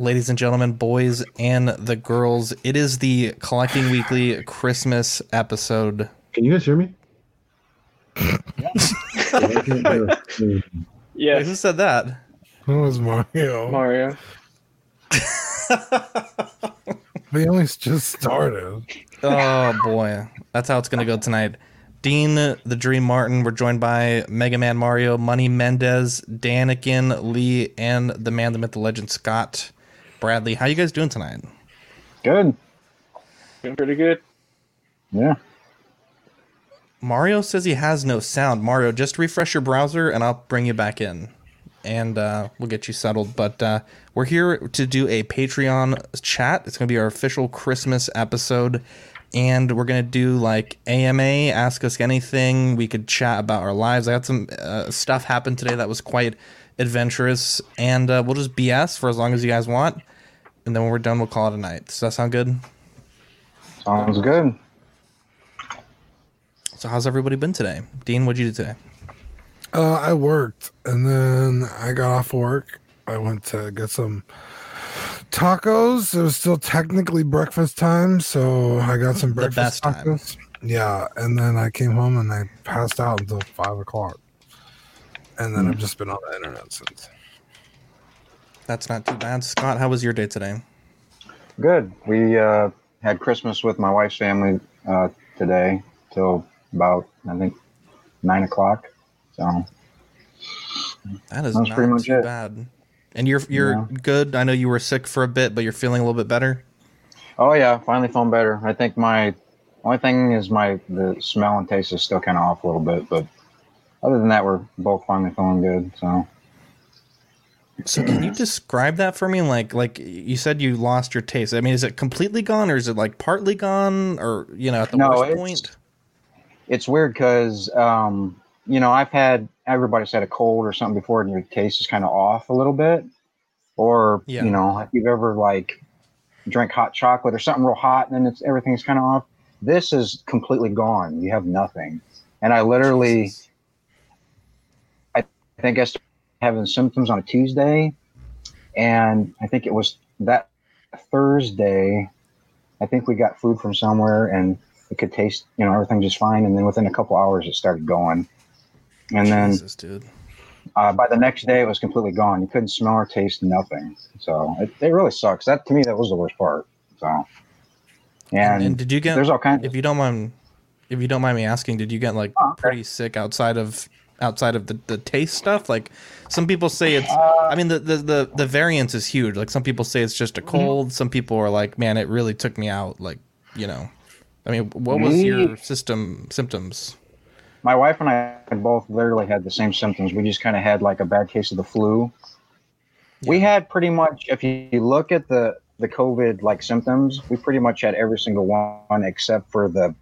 ladies and gentlemen, boys and the girls. It is the Collecting Weekly Christmas episode. Can you guys hear me? Wait, Yes, who said that? Who was Mario? Mario. We only just started. Oh boy, that's how it's gonna go tonight. Dean, the Dream Martin. We're joined by Mega Man Mario, Money Mendez, Danikin, Lee, and the man, the myth, the legend, Scott Bradley. How you guys doing tonight? Good. Doing pretty good. Yeah. Mario says he has no sound. Mario, just refresh your browser and I'll bring you back in. And uh, we'll get you settled. But uh, we're here to do a Patreon chat. It's going to be our official Christmas episode. And we're going to do like AMA, ask us anything. We could chat about our lives. I had some uh, stuff happen today that was quite adventurous. And uh, we'll just BS for as long as you guys want. And then when we're done, we'll call it a night. Does that sound good? Sounds good. So, how's everybody been today? Dean, what'd you do today? Uh, I worked and then I got off work. I went to get some tacos. It was still technically breakfast time, so I got some The breakfast best time. tacos. Yeah, and then I came home and I passed out until five o'clock. And then I've just been on the internet since. That's not too bad. Scott, how was your day today? Good. We uh, had Christmas with my wife's family uh, today till about I think nine o'clock. So That is That's not pretty much too it. bad. And you're you're Yeah. good. I know you were sick for a bit, but you're feeling a little bit better. oh yeah, finally feeling better. I think my only thing is my the smell and taste is still kind of off a little bit, but other than that, we're both finally feeling good. So So can you describe that for me? Like like you said you lost your taste. I mean, is it completely gone or is it like partly gone or you know at the No, worst it's- point? it's weird because um, you know I've had everybody's had a cold or something before, and your taste is kind of off a little bit, or Yeah. you know if you've ever like drank hot chocolate or something real hot, and then it's everything's kind of off. This is completely gone. You have nothing, and I literally Jesus. I think I having symptoms on a Tuesday, and I think it was that Thursday. I think we got food from somewhere, and it could taste, you know, everything just fine. And then within a couple hours, it started going. And then Jesus, dude. uh, by the next day, it was completely gone. You couldn't smell or taste nothing. So it, it really sucks. That to me, that was the worst part. So, And, and, did you get there's all kinds. if you don't mind if you don't mind me asking, did you get like pretty sick outside of outside of the, the taste stuff? Like some people say it's Uh, I mean the, the the the variance is huge. Like some people say it's just Mm-hmm. a cold. Some people are like, man, it really took me out. Like you know, I mean, what was Me- your system symptoms? my wife and I both literally had the same symptoms. We just kind of had like a bad case of the flu. We had pretty much, if you look at the the COVID like symptoms, we pretty much had every single one except for the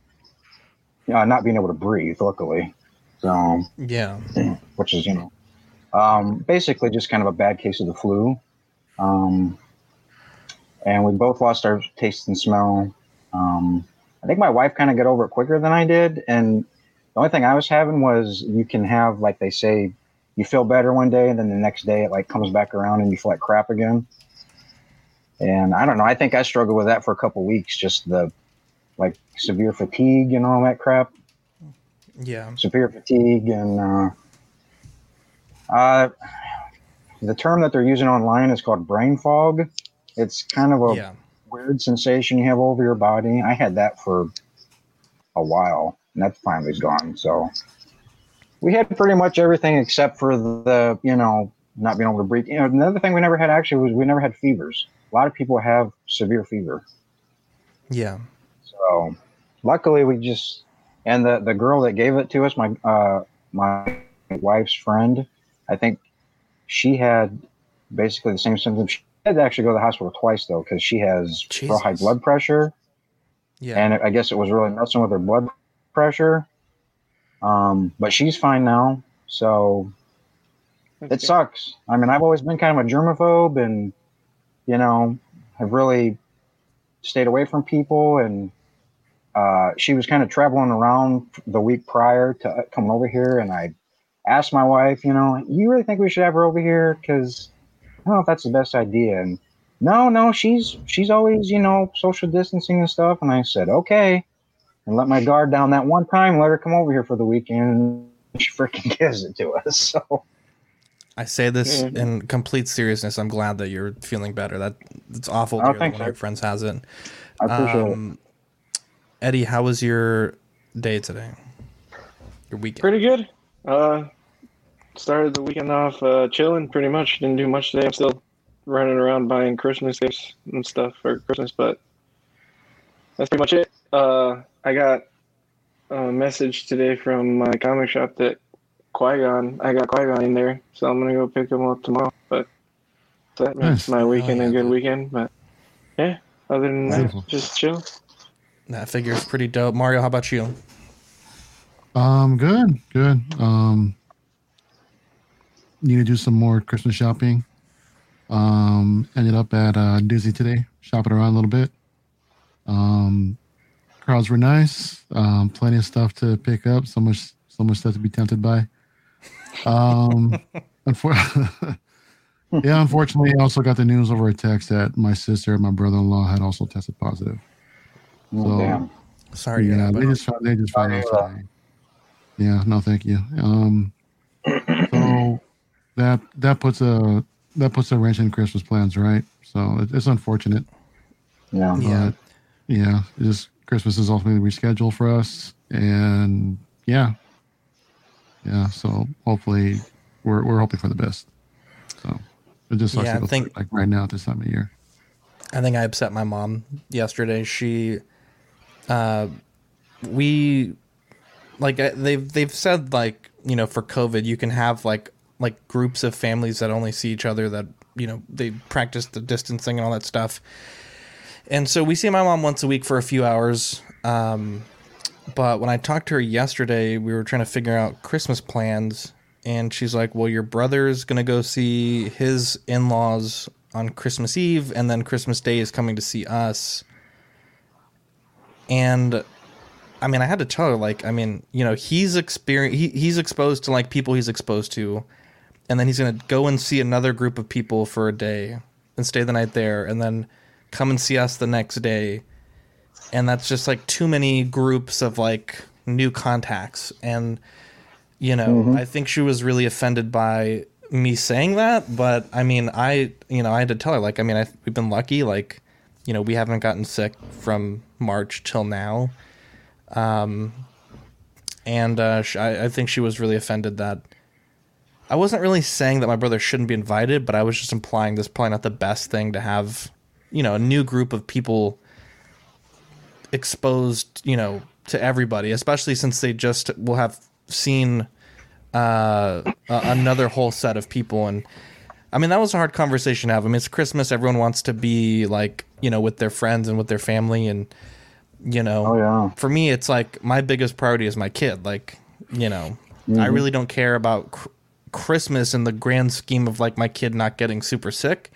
you know, not being able to breathe. Luckily, so Yeah, which is you know um, basically just kind of a bad case of the flu. Um, and we both lost our taste and smell. Um, I think my wife kind of got over it quicker than I did, and the only thing I was having was you can have like they say you feel better one day, and then the next day it like comes back around and you feel like crap again. And I don't know. I think I struggled with that for a couple weeks, just the like severe fatigue and all that crap yeah. severe fatigue and uh, uh, the term that they're using online is called brain fog. It's kind of a Yeah. weird sensation you have over your body. I had that for a while, and that finally is gone. So we had pretty much everything except for the, you know, not being able to breathe. You know, another thing we never had actually was we never had fevers. A lot of people have severe fever. Yeah. So luckily we just and the the girl that gave it to us, my uh my wife's friend, I think she had basically the same symptoms. She had to actually go to the hospital twice though because she has real high blood pressure, Yeah. and I guess it was really messing with her blood pressure. Um, but she's fine now, so it good. sucks. I mean, I've always been kind of a germaphobe, and you know, have really stayed away from people. And uh, she was kind of traveling around the week prior to uh, coming over here, and I asked my wife, you know, you really think we should have her over here? Because I don't know if that's the best idea. And no, no, she's she's always you know social distancing and stuff. And I said, okay, and let my guard down that one time. Let her come over here for the weekend. And she freaking gives it to us. So I say this Mhm. in complete seriousness. I'm glad that you're feeling better. That it's awful to Oh, hear that one of your friends has it. I appreciate it. Eddie, how was your day today? Your weekend? Pretty good. Uh, started the weekend off uh, chilling. Pretty much didn't do much today. I'm still running around buying Christmas gifts and stuff for Christmas, but that's pretty much it. Uh, I got a message today from my comic shop that Qui Gon. I got Qui Gon in there, so I'm gonna go pick him up tomorrow. But that makes Nice. my weekend Oh, yeah. a good weekend. But yeah, other than Beautiful. that, just chill. That figure's pretty dope. Mario, how about you? Um, good, good. Um, need to do some more Christmas shopping. Um, ended up at uh, Disney today, shopping around a little bit. Um, crowds were nice. Um, plenty of stuff to pick up. So much, so much stuff to be tempted by. Um, yeah, unfortunately, I also got the news over a text that my sister and my brother-in-law had also tested positive. So- damn. Sorry yeah, they just found, they just found Sorry out to. Yeah, no, thank you. Um, so that that puts a that puts a wrench in Christmas plans, right? So it, it's unfortunate. Yeah. Yeah. But yeah, it just Christmas is ultimately rescheduled for us, and yeah, yeah. So hopefully, we're we're hoping for the best. So it just sucks Yeah, to I go think- like right now at this time of year. I think I upset my mom yesterday. She, uh, we, like uh, they've they've said like you know for COVID you can have like like groups of families that only see each other that you know they practice the distancing and all that stuff. And so we see my mom once a week for a few hours. Um, but when I talked to her yesterday, we were trying to figure out Christmas plans, and she's like, "Well, your brother's gonna go see his in-laws on Christmas Eve, and then Christmas Day is coming to see us." And I mean, I had to tell her, like, I mean, you know, he's experience, he, he's exposed to like people he's exposed to, and then he's gonna go and see another group of people for a day and stay the night there, and then come and see us the next day. And that's just like too many groups of like new contacts. And you know mm-hmm. i think she was really offended by me saying that but i mean i you know i had to tell her like i mean I, we've been lucky like you know we haven't gotten sick from march till now um and uh sh- I, I think she was really offended that i wasn't really saying that my brother shouldn't be invited but i was just implying this probably not the best thing to have you know a new group of people exposed, you know, to everybody, especially since they just will have seen uh, another whole set of people. And I mean, that was a hard conversation to have. I mean, it's Christmas; everyone wants to be like, you know, with their friends and with their family, and you know, Oh yeah. for me, it's like my biggest priority is my kid. Like, you know, I really don't care about cr- Christmas in the grand scheme of like my kid not getting super sick.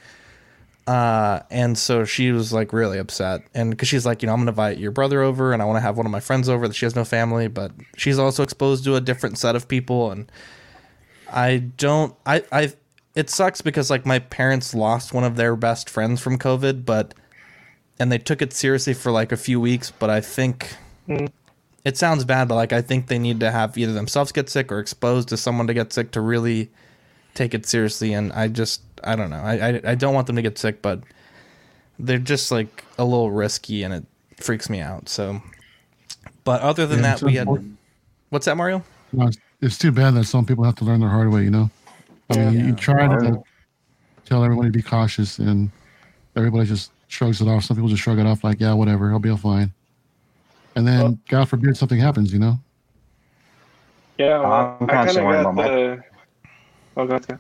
Uh, and so she was like really upset, and because she's like, you know, I'm gonna invite your brother over, and I want to have one of my friends over that she has no family, but she's also exposed to a different set of people, and I don't, I, I, it sucks because like my parents lost one of their best friends from COVID, but and they took it seriously for like a few weeks, but I think hmm. it sounds bad, but like I think they need to have either themselves get sick or exposed to someone to get sick to really take it seriously. And I just I don't know. I I, I don't want them to get sick, but they're just like a little risky, and it freaks me out. So, but other than Yeah, that, we had important. what's that, Mario? No, it's, it's too bad that some people have to learn the hard way. You know, I mean, you, you try to tell everybody to be cautious, and everybody just shrugs it off. Some people just shrug it off, like, "Yeah, whatever, I'll be all fine." And then, Well- God forbid, something happens. You know. Yeah, well, I'm I kind of constantly worried got about my- the. Oh, go ahead.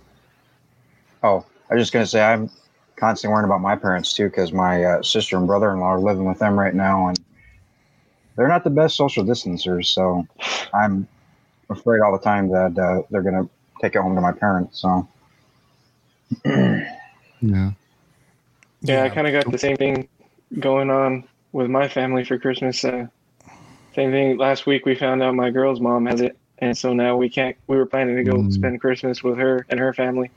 Oh, I was just gonna say I'm constantly worrying about my parents too because my uh, sister and brother-in-law are living with them right now, and they're not the best social distancers. So I'm afraid all the time that uh, they're gonna take it home to my parents. So Yeah. Yeah, I kind of got the same thing going on with my family for Christmas. Uh, same thing. Last week we found out my girl's mom has it, and so now we can't. We were planning to go Mm. spend Christmas with her and her family.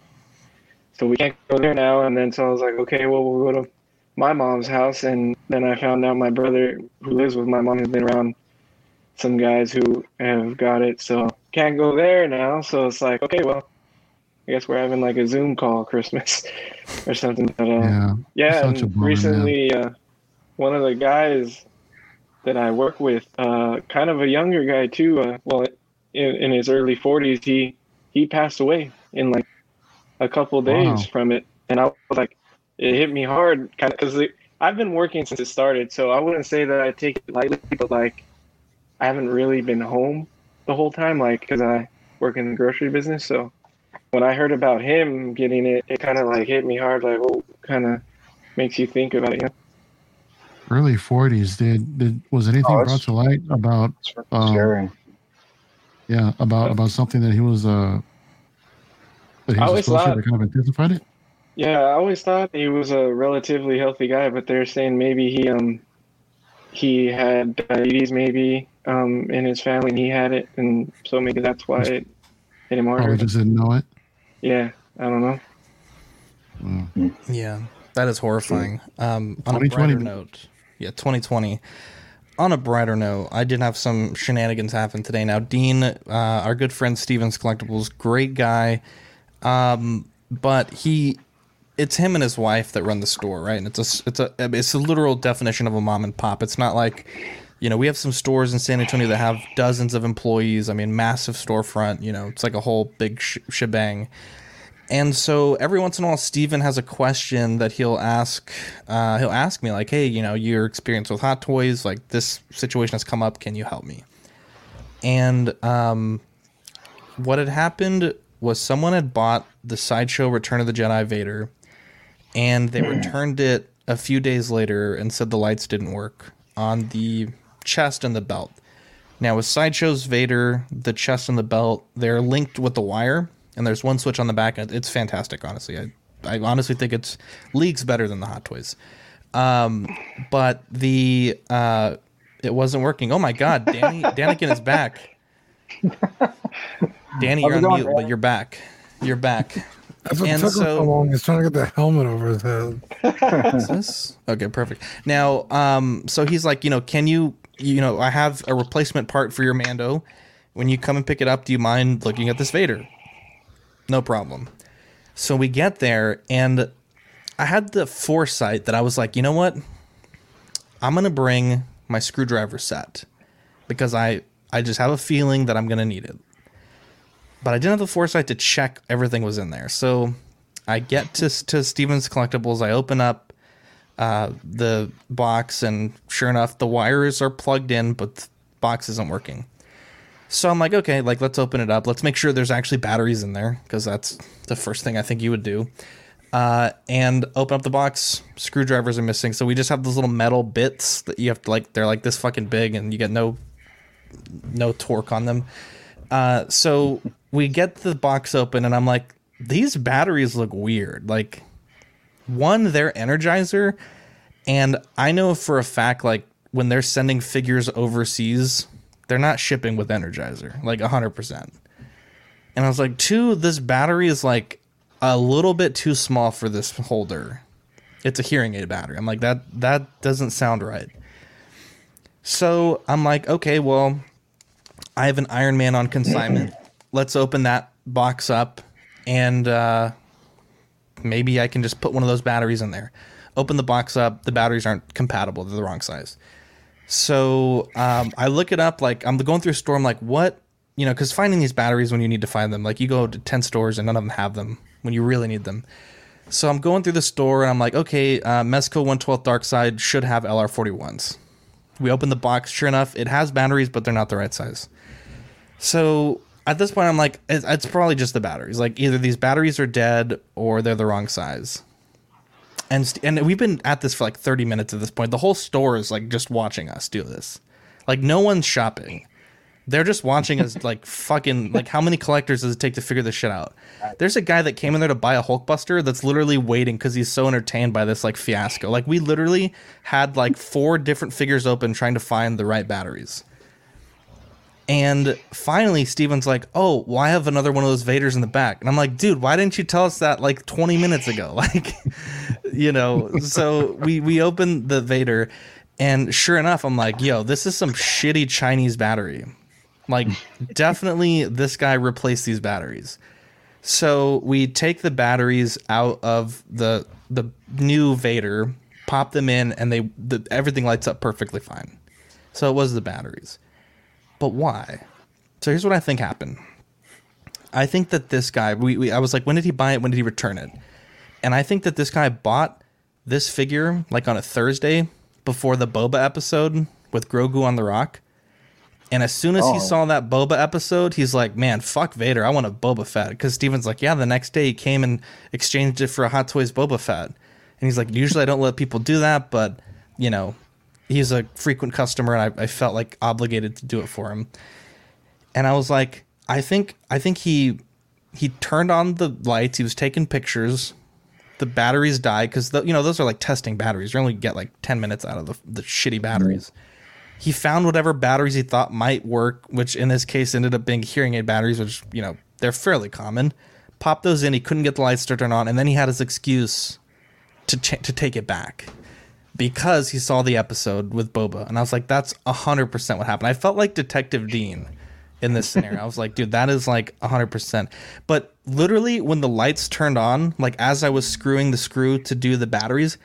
so we can't go there now. And then so I was like, okay, well we'll go to my mom's house. And then I found out my brother who lives with my mom has been around some guys who have got it, so can't go there now. So it's like, okay, well, I guess we're having like a Zoom call Christmas or something. But uh, Yeah. yeah, and recently, uh, one of the guys that I work with, uh, kind of a younger guy too, uh, well, in, in his early 40s, he he passed away in like a couple days Wow. from it, and I was like, it hit me hard, kind of, because I've been working since it started, so I wouldn't say that I take it lightly, but like, I haven't really been home the whole time, like, because I work in the grocery business, so. When I heard about him getting it, it kind of like hit me hard. Like, oh, kind of makes you think about it. You know? Early 40s. Did, did was anything Oh, brought to light about Um, scary. yeah about about something that he was uh that he I was always exposed to thought- that kind of intensified it? Yeah, I always thought he was a relatively healthy guy, but they're saying maybe he um he had diabetes maybe um in his family and he had it, and so maybe that's why it hit him Probably harder. just didn't know it. Yeah, I don't know. Yeah, that is horrifying. Um, on a brighter note, yeah, 2020. On a brighter note, I did have some shenanigans happen today. Now, Dean, uh, our good friend Stevens Collectibles, great guy, um, but he, it's him and his wife that run the store, right? And it's a, it's a, it's a literal definition of a mom and pop. It's not like, you know, we have some stores in San Antonio that have dozens of employees. I mean, massive storefront. You know, it's like a whole big sh- shebang. And so every once in a while, Steven has a question that he'll ask. Uh, he'll ask me like, "Hey, you know, your experience with Hot Toys, like this situation has come up. Can you help me?" And um, what had happened was someone had bought the sideshow Return of the Jedi Vader, and they returned it a few days later and said the lights didn't work on the chest and the belt. Now with sideshows Vader, the chest and the belt, they're linked with the wire, and there's one switch on the back. It's fantastic, honestly. I, I honestly think it's leagues better than the Hot Toys. Um, but the uh, it wasn't working. Oh my God, Danny Danikin is back. Danny, How's you're on going, mute, man? but you're back. You're back. That's what And took him so- so long. He's trying to get the helmet over his head. Is this okay? Perfect. Now, um, so he's like, you know, can you, you know, I have a replacement part for your Mando. When you come and pick it up, do you mind looking at this Vader? No problem. So we get there, and I had the foresight that I was like, you know what? I'm gonna bring my screwdriver set because I I just have a feeling that I'm gonna need it. But I didn't have the foresight to check everything was in there. So I get to to Stevens Collectibles. I open up uh, the box, and sure enough, the wires are plugged in, but the box isn't working. So I'm like, okay, like let's open it up. Let's make sure there's actually batteries in there because that's the first thing I think you would do. Uh, and open up the box. Screwdrivers are missing, so we just have those little metal bits that you have to like. They're like this fucking big, and you get no no torque on them. Uh, so we get the box open, and I'm like, these batteries look weird. Like, one, they're Energizer, and I know for a fact, like, when they're sending figures overseas, they're not shipping with Energizer, like 100%. And I was like, two, this battery is like a little bit too small for this holder. It's a hearing aid battery. I'm like, that that doesn't sound right. So I'm like, okay, well, I have an Iron Man on consignment. Let's open that box up and uh, maybe I can just put one of those batteries in there. Open the box up. The batteries aren't compatible. They're the wrong size. So um, I look it up. Like I'm going through a store. I'm like, what? You know, because finding these batteries when you need to find them, like you go to ten stores and none of them have them when you really need them. So I'm going through the store and I'm like, okay, uh, Mezco 112 Dark Side should have LR41s. We open the box. Sure enough, it has batteries, but they're not the right size. So at this point, I'm like, it's, it's probably just the batteries. Like either these batteries are dead or they're the wrong size. And st- and we've been at this for like 30 minutes at this point. The whole store is like just watching us do this. Like no one's shopping. They're just watching us like fucking like how many collectors does it take to figure this shit out? There's a guy that came in there to buy a Hulkbuster that's literally waiting because he's so entertained by this like fiasco. Like we literally had like four different figures open trying to find the right batteries. And finally, Steven's like, "Oh, well, I have another one of those Vaders in the back," and I'm like, "Dude, why didn't you tell us that like 20 minutes ago?" Like, you know. So we we opened the Vader, and sure enough, I'm like, "Yo, this is some shitty Chinese battery." Like, definitely, this guy replaced these batteries. So we take the batteries out of the the new Vader, pop them in, and they the, everything lights up perfectly fine. So it was the batteries. But why? So here's what I think happened. I think that this guy, we, we I was like, when did he buy it? When did he return it? And I think that this guy bought this figure like on a Thursday before the Boba episode with Grogu on the rock. And as soon as he Oh. saw that Boba episode, he's like, "Man, fuck Vader! I want a Boba Fett." Because Steven's like, "Yeah." The next day, he came and exchanged it for a Hot Toys Boba Fett, and he's like, "Usually, I don't let people do that, but you know, he's a frequent customer, and I, I felt like obligated to do it for him." And I was like, "I think, I think he he turned on the lights. He was taking pictures. The batteries died because you know those are like testing batteries. You only get like ten minutes out of the, the shitty batteries." he found whatever batteries he thought might work, which in this case ended up being hearing aid batteries, which you know they're fairly common. Popped those in. He couldn't get the lights to turn on, and then he had his excuse to ch- to take it back because he saw the episode with Boba, and I was like, that's hundred percent what happened. I felt like Detective Dean in this scenario. I was like, dude, that is like hundred percent. But literally, when the lights turned on, like as I was screwing the screw to do the batteries,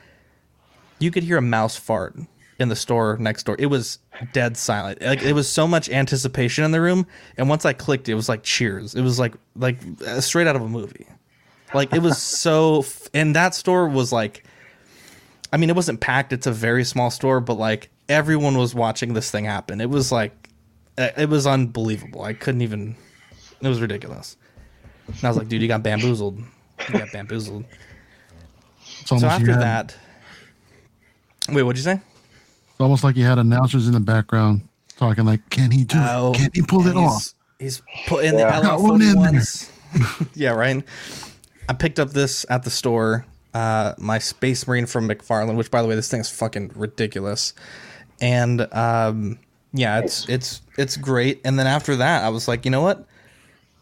you could hear a mouse fart in the store next door. It was dead silent. Like it was so much anticipation in the room, and once I clicked, it was like cheers. It was like like uh, straight out of a movie. Like it was so, f- and that store was like, I mean, it wasn't packed. It's a very small store, but like everyone was watching this thing happen. It was like, uh, it was unbelievable. I couldn't even. It was ridiculous. And I was like, dude, you got bamboozled. You got bamboozled. So after you had, that, wait, what'd you say? it's almost like you had announcers in the background talking like, "Can he do Oh, it? Can he pull it and off?" he's, He's putting Yeah. the Got one in LL40 yeah, right. I picked up this at the store. Uh, my Space Marine from McFarlane, which by the way, this thing is fucking ridiculous. And um, yeah, it's it's it's great. And then after that, I was like, you know what?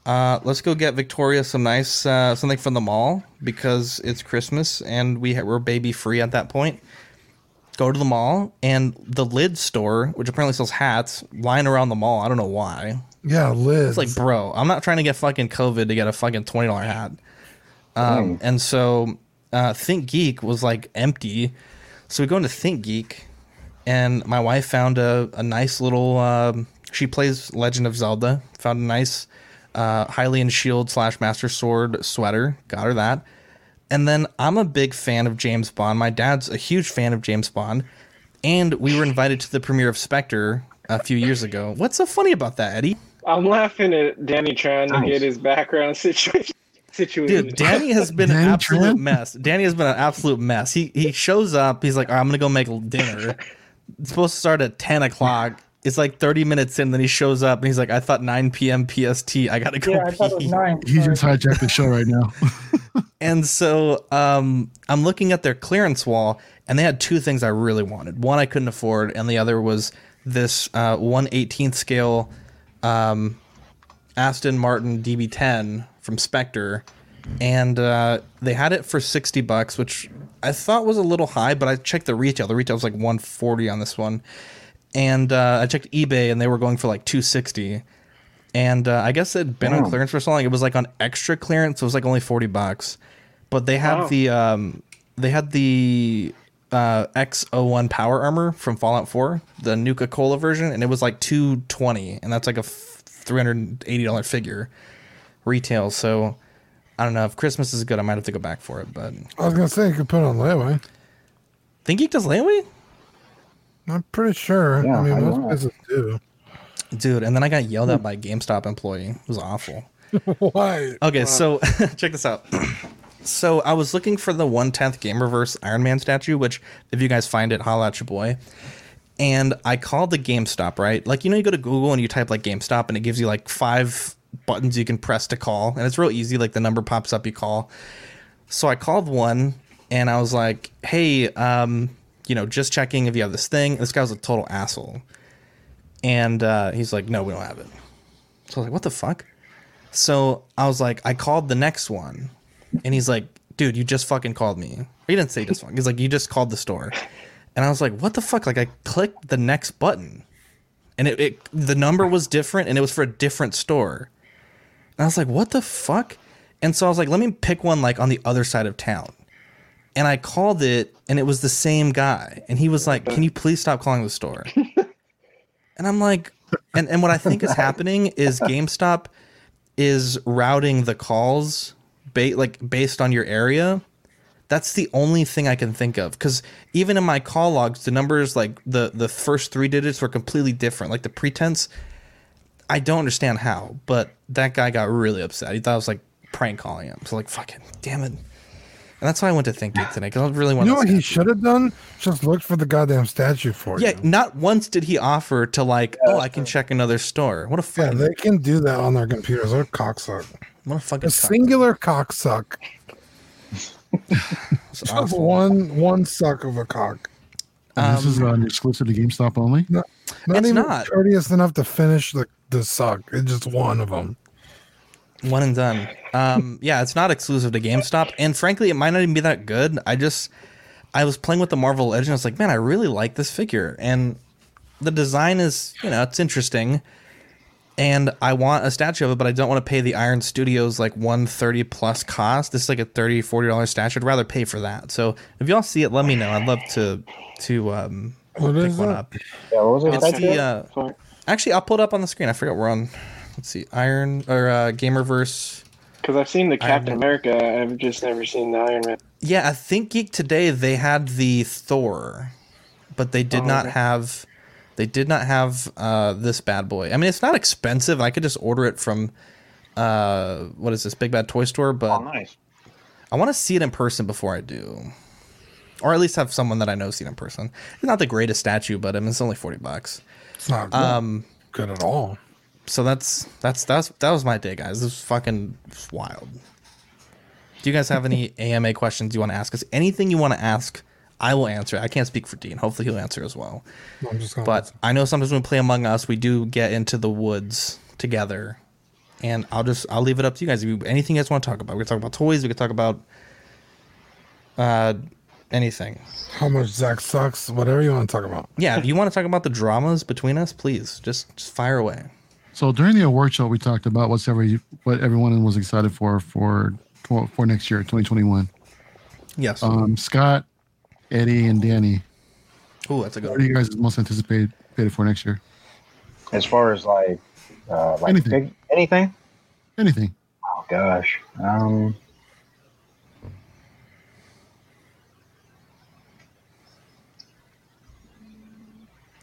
Uh, let's go get Victoria some nice uh, something from the mall because it's Christmas and we ha- we're baby free at that point. Go to the mall and the lid store, which apparently sells hats, line around the mall. I don't know why. Yeah, Liz. It's like, bro, I'm not trying to get fucking COVID to get a fucking twenty dollar hat. Um, Mm. and so uh, Think Geek was like empty, so we go into Think Geek, and my wife found a, a nice little. Um, she plays Legend of Zelda. Found a nice uh, Hylian Shield slash Master Sword sweater. Got her that. And then I'm a big fan of James Bond. My dad's a huge fan of James Bond, and we were invited to the premiere of Spectre a few years ago. What's so funny about that, Eddie? I'm laughing at Danny trying to get his background situation situated. Dude, Danny has been an absolute Tran? mess. Danny has been an absolute mess. He he shows up. He's like, "All right, I'm gonna go make dinner. It's supposed to start at ten o'clock. It's like thirty minutes in. Then he shows up and he's like, "I thought nine p.m. PST. I gotta go Yeah, I thought it pee." was nine. He just hijacked the show right now. And so um, I'm looking at their clearance wall, and they had two things I really wanted. One I couldn't afford, and the other was this uh, 118th scale um, Aston Martin DB10 from Spectre, and uh, they had it for 60 bucks, which I thought was a little high, but I checked the retail. The retail was like 140 on this one, and uh, I checked eBay, and they were going for like 260. And uh, I guess it had been on clearance for so long. It was like on extra clearance, so it was like only 40 bucks. But they had Wow. the um, they had the uh, X01 power armor from Fallout 4, the Nuka Cola version, and it was like 220, and that's like a f- $380 figure retail. So I don't know if Christmas is good, I might have to go back for it. But I was gonna say you could put it on layaway. Think Geek does layaway, I'm pretty sure. Yeah, I mean, I most places do. dude. And then I got yelled at hmm. by a GameStop employee. It was awful. Why? Okay, so check this out. so I was looking for the one tenth Gamerverse Iron Man statue, which if you guys find it, holla at your boy. And I called the GameStop, right? Like you know, you go to Google and you type like GameStop, and it gives you like five buttons you can press to call, and it's real easy. Like the number pops up, you call. So I called one, and I was like, "Hey, um, you know, just checking if you have this thing." This guy was a total asshole. And uh, he's like, no, we don't have it. So I was like, what the fuck? So I was like, I called the next one, and he's like, dude, you just fucking called me. He didn't say just fucking. He's like, you just called the store, and I was like, what the fuck? Like I clicked the next button, and it, it the number was different, and it was for a different store. And I was like, what the fuck? And so I was like, let me pick one like on the other side of town. And I called it, and it was the same guy. And he was like, can you please stop calling the store? and I'm like, and, and what I think is happening is GameStop is routing the calls ba- like based on your area. That's the only thing I can think of because even in my call logs, the numbers like the the first three digits were completely different. Like the pretense, I don't understand how, but that guy got really upset. He thought I was like prank calling him. So like, fucking damn it. And that's why I went to Think Geek today because I really You wanted. know what he should have done? Just looked for the goddamn statue for Yeah, you. Yeah, not once did he offer to like, oh, I can check another store. What a fuck. Yeah, they can do that on their computers. They're cocksuck. what a fucking A cock- singular cocksuck. Just awful. one one suck of a cock. And this is Um, an exclusive to GameStop only. Not It's even not. courteous enough to finish the, the suck. It's just one of them. One and done. Um, yeah, it's not exclusive to GameStop, and frankly, it might not even be that good. I just, I was playing with the Marvel Legend. I was like, man, I really like this figure, and the design is, you know, it's interesting, and I want a statue of it, but I don't want to pay the Iron Studios like one thirty plus cost. This is like a 30 40 dollar statue. I'd rather pay for that. So if y'all see it, let me know. I'd love to to um, What pick is one that? up. Yeah, what was it? It's the uh, Fuck. actually, I'll pull it up on the screen. I forgot we're on. Let's see, Iron or uh, Gamerverse. Because I've seen the Captain Iron America, I've just never seen the Iron Man. Yeah, I think Geek Today they had the Thor, but they did Oh, not okay. have they did not have uh, this bad boy. I mean, it's not expensive. I could just order it from uh, what is this Big Bad Toy Store, but Oh, nice. I want to see it in person before I do, or at least have someone that I know see it in person. It's not the greatest statue, but I mean, it's only forty bucks. It's not good, Um, good at all. so that's that's that's that was my day, guys. This was fucking wild. Do you guys have any AMA questions you want to ask us? Anything you want to ask, I will answer. I can't speak for Dean. Hopefully, he'll answer as well. I'm just gonna But I know sometimes when we play Among Us, we do get into the woods together, and I'll just I'll leave it up to you guys. If you, anything you guys want to talk about, we can talk about toys. We can talk about uh anything. how much Zach sucks, whatever you want to talk about. Yeah, if you want to talk about the dramas between us, please just just fire away. So during the award show, we talked about what's every what everyone was excited for for for next year, 2021. Yes. Um, Scott, Eddie, and Danny. oh, that's a good. What are you guys most anticipated anticipated for next year? As far as like, uh, like Anything. Big, anything? Anything? Oh gosh. Um,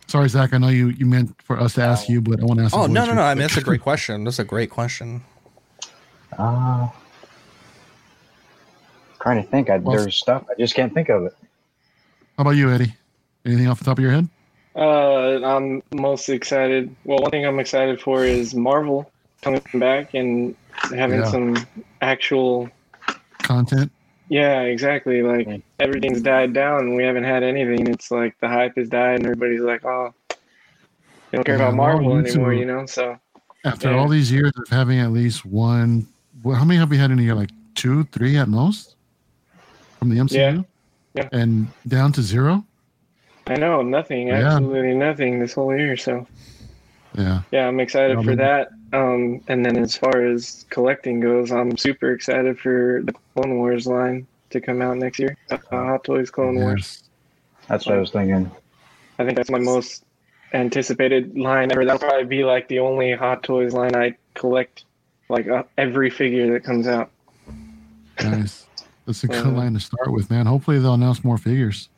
Sorry, Zach. I know you you meant for us to ask you, but I want to ask. Oh no no no! I mean that's a great question. That's a great question. uh, trying to think. I, Well- there's stuff I just can't think of it. How about you, Eddie? Anything off the top of your head? Uh, I'm most excited. Well, one thing I'm excited for is Marvel coming back and having Yeah. some actual. Content. Yeah, exactly. Like everything's died down. We haven't had anything. It's like the hype has died, and everybody's like, "Oh, they don't care Yeah, about Marvel you anymore," you know. So After Yeah. all these years of having at least one, well, how many have we had in a year? Like two, three at most from the MCU. Yeah. Yeah. And down to zero. I know nothing, Yeah. absolutely nothing this whole year. So Yeah. yeah, I'm excited for that. Um, and then as far as collecting goes, I'm super excited for the Clone Wars line to come out next year. Uh, Hot Toys Clone Wars. That's what I was thinking. I think that's my most anticipated line ever. That'll probably be like the only Hot Toys line I collect, like uh, every figure that comes out. Nice. That's a good Uh, line to start with, man. Hopefully they'll announce more figures.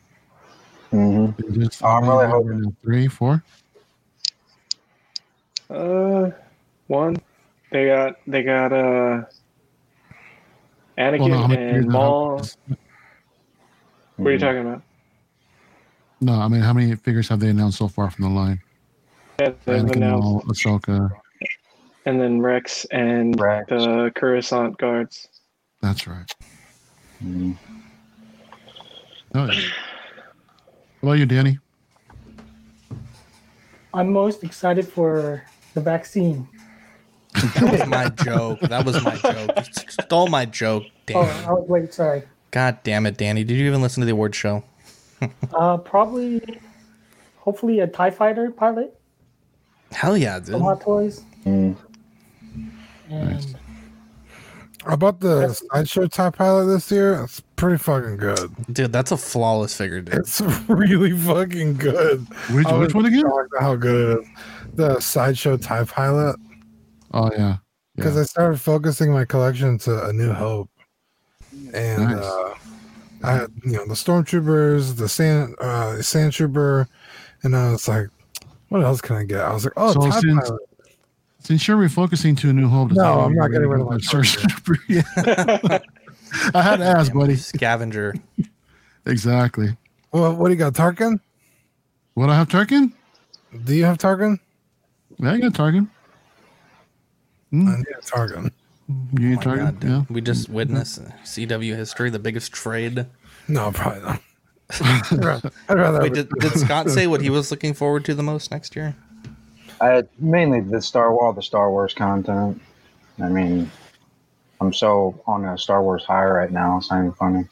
hmm They just- Oh, I'm really hoping. Three, four. Uh, one. They got they got uh Anakin Well, no, how many figures and are Maul. out? What are you talking about? No, I mean, how many figures have they announced so far from the line? Yeah, Anakin, announced, Maul, Ahsoka. and then Rex and Rex. the Coruscant guards. That's right. Oh, yeah. How about you, Danny? I'm most excited for the vaccine. That was my joke. That was my joke. You stole my joke, Oh, I was wait, sorry. God damn it, Danny. Did you even listen to the award show? Uh, probably, hopefully, a Tie Fighter pilot Hell yeah, dude. from Hot Toys. Mm. And I bought the That's- sideshow tie pilot this year. It's pretty fucking good. Dude, that's a flawless figure, dude. It's really fucking good. Which, which one again? shocked at How good it is. The sideshow tie pilot. Oh yeah. because Yeah. I started focusing my collection to A New Hope, and Nice. uh, I had you know the stormtroopers, the sand uh, sand trooper, and I was like, what else can I get? I was like, oh, So TIE since- pilot. Since you're refocusing to a New Hope, No, I'm not getting rid gonna of go my Search- Yeah. I had to ask, buddy. Scavenger. Exactly. Well, what do you got, Tarkin? What I have Tarkin? Do you have Tarkin? Yeah, I got Tarkin. Hmm. I need a Tarkin. You Oh need my Tarkin? God, yeah. We just witnessed CW history, the biggest trade. No, probably not. I'd rather, Wait, did, did Scott say what he was looking forward to the most next year? I mainly the Star all the Star Wars content. I mean, I'm so on a Star Wars high right now. It's not even funny.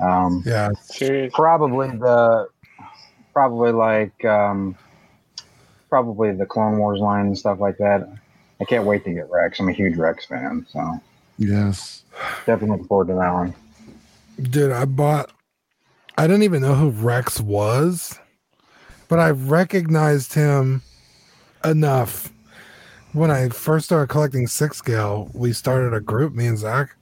Um, yeah, Serious. probably the probably like um, probably the Clone Wars line and stuff like that. I can't wait to get Rex. I'm a huge Rex fan, so Yes. definitely looking forward to that one. dude, I bought. I didn't even know who Rex was, but I recognized him enough. When I first started collecting six scale, we started a group, me and Zach,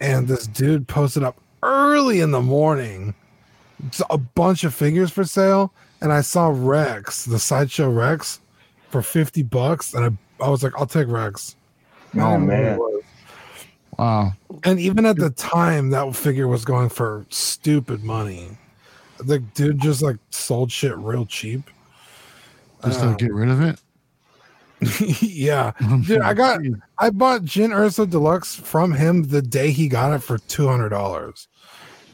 and this dude posted up early in the morning a bunch of figures for sale, and I saw Rex, the sideshow Rex, for fifty bucks, and I, I was like, I'll take Rex. Oh didn't know who he man. Wow. And even at the time, that figure was going for stupid money. The dude just like sold shit real cheap. Just to get rid of it. yeah, oh, dude, I got I bought Jyn Erso Deluxe from him the day he got it for two hundred dollars.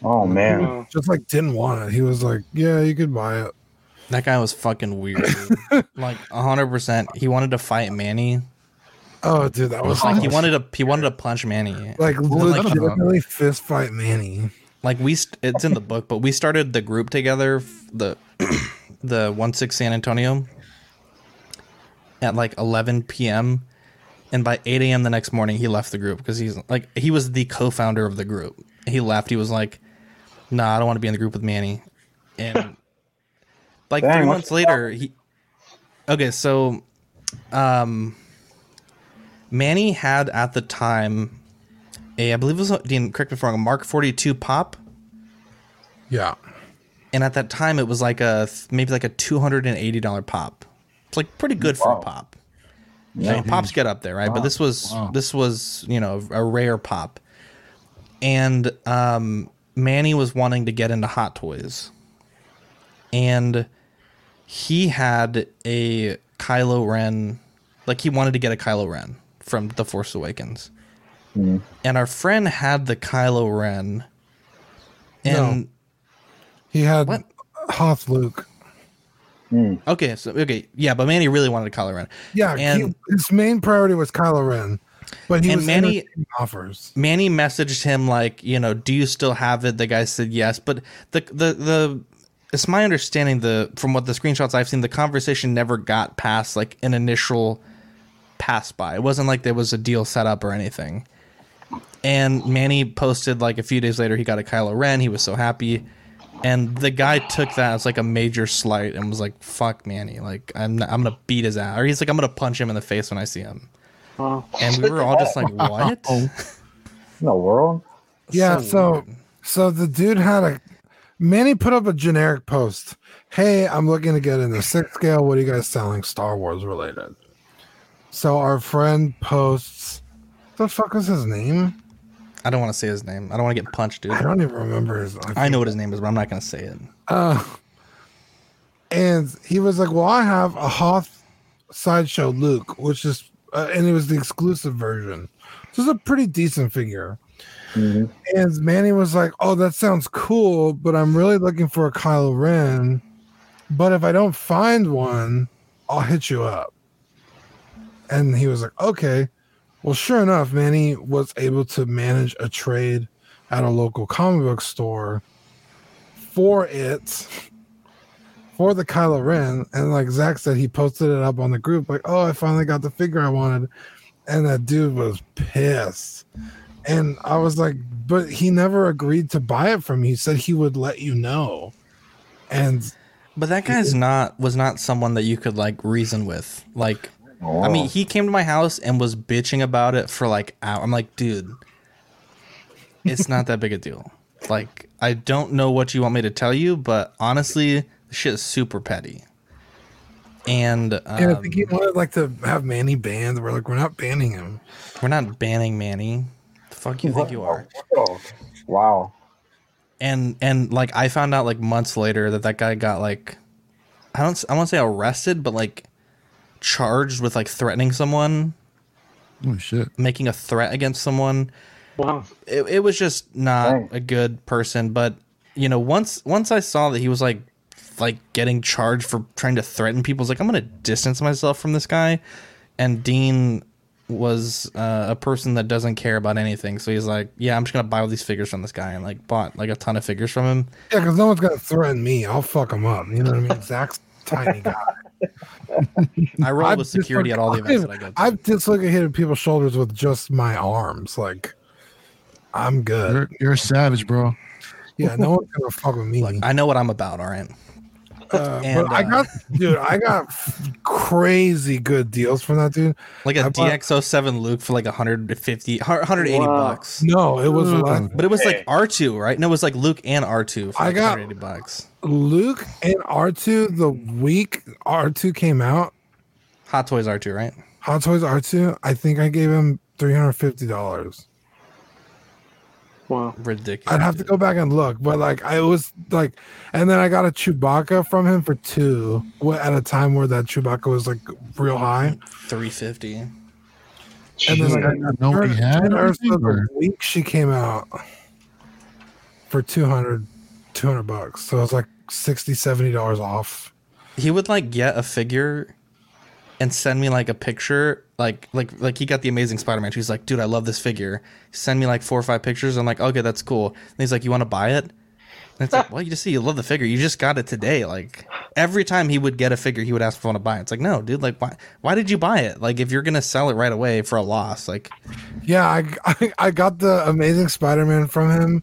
oh man. Just like didn't want it. He was like, "Yeah, you could buy it." That guy was fucking weird. dude. like hundred percent. He wanted to fight Manny. Oh, dude, that was Like like, he wanted to he wanted to punch Manny. like was that about? legitimately fist fight Manny. Like we st- it's in the book, but we started the group together, the the one six San Antonio at like eleven p.m. And by eight a.m. the next morning, he left the group because he's like he was the co-founder of the group. He left. He was like, "Nah, I don't want to be in the group with Manny." And like Dang, three months later, he okay. So, um, Manny had at the time a I believe it was Dean. Correct me if I'm wrong. A Mark Forty Two pop Yeah, and at that time it was like a maybe like a two hundred and eighty dollar pop. It's like pretty good for a pop. Yeah. Like, pops get up there, right? But this was Wow. this was you know a rare pop, and um, Manny was wanting to get into Hot Toys, and he had a Kylo Ren, like he wanted to get a Kylo Ren from The Force Awakens, Mhm. and our friend had the Kylo Ren, and. he had What? Hoth Luke. Mm. Okay, so okay, yeah, but Manny really wanted Kylo Ren. Yeah, And- he, his main priority was Kylo Ren, but he And was Manny- offers. Manny messaged him like, you know, do you still have it? The guy said yes, but the the the it's my understanding the from what the screenshots I've seen, the conversation never got past like an initial pass by. It wasn't like there was a deal set up or anything. And Manny posted like a few days later he got a Kylo Ren. He was so happy. And the guy took that as like a major slight and was like, "Fuck Manny! Like I'm not, I'm gonna beat his ass." Or he's like, "I'm gonna punch him in the face when I see him." Wow. And we were all just like, "What?" In the world. Yeah, So so weird. so the dude had a Manny put up a generic post. Hey, I'm looking to get into six scale. What are you guys selling Star Wars related? So our friend posts the fuck was his name? I don't want to say his name. I don't want to get punched, dude. I don't even remember his I know what his name is, but I'm not gonna say it. Uh, and he was like, "Well, I have a Hoth sideshow Luke, which is, uh, and it was the exclusive version. This is a pretty decent figure." Mhm. And Manny was like, "Oh, that sounds cool, but I'm really looking for a Kylo Ren. But if I don't find one, I'll hit you up. And he was like, okay. Well, sure enough, Manny was able to manage a trade at a local comic book store for it, for the Kylo Ren. And like Zach said, he posted it up on the group, like, oh, I finally got the figure I wanted. And that dude was pissed. And I was like, but he never agreed to buy it from me. He said he would let you know. And But that guy's not was not someone that you could like reason with. Like, I mean, he came to my house and was bitching about it for like hour. I'm like, dude, it's not that big a deal. Like, I don't know what you want me to tell you, but honestly, the shit is super petty. And um, And I think he wanted like to have Manny banned. We're like, we're not banning him. we're not banning Manny. The fuck you think you are? Wow. and and like I found out like months later that that guy got like I don't I want to say arrested, but like charged with like threatening someone, Oh shit. making a threat against someone. Wow. It, it was just not Dang. a good person. But you know, once once I saw that he was like like getting charged for trying to threaten people, I was like I'm gonna distance myself from this guy. And Dean was uh, a person that doesn't care about anything, so he's like, yeah, I'm just gonna buy all these figures from this guy, and like bought like a ton of figures from him. Yeah, because no one's gonna threaten me. I'll fuck him up. You know what I mean? Zach's tiny guy. I roll I've with security at all the events that I go to. I've dislocated people's shoulders with just my arms. Like, I'm good. You're, you're a savage, bro. Yeah, no one's gonna fuck with me. Look, I know what I'm about. All right. Uh, and, but I uh, got, dude, I got crazy good deals from that dude. Like a I bought- DX07 Luke for like 150, 180 Wow. bucks. No, it was Mm. But it was like R2, right? No, it was like Luke and R2 for I got- 180 bucks. Luke and R2 the week R2 came out. Hot Toys R2, right? Hot Toys R2. I think I gave him three hundred fifty dollars. Wow. Ridiculous. I'd have to go back and look, but like I was like, and then I got a Chewbacca from him for two at a time where that Chewbacca was like real high. 350. And then like, I got know what had Erso the week she came out for 200, 200 bucks. So it was like 60 70 dollars off. He would like get a figure and send me like a picture like like like he got the amazing spider-man. He's like dude i love this figure. Send me like four or five pictures. I'm like okay that's cool. And he's like you want to buy it? And it's like well you just see you love the figure. You just got it today. Like every time he would get a figure he would ask if i want to buy it. It's like no dude like why why did you buy it? Like if you're gonna sell it right away for a loss like Yeah, I, I I got the amazing Spider-Man from him.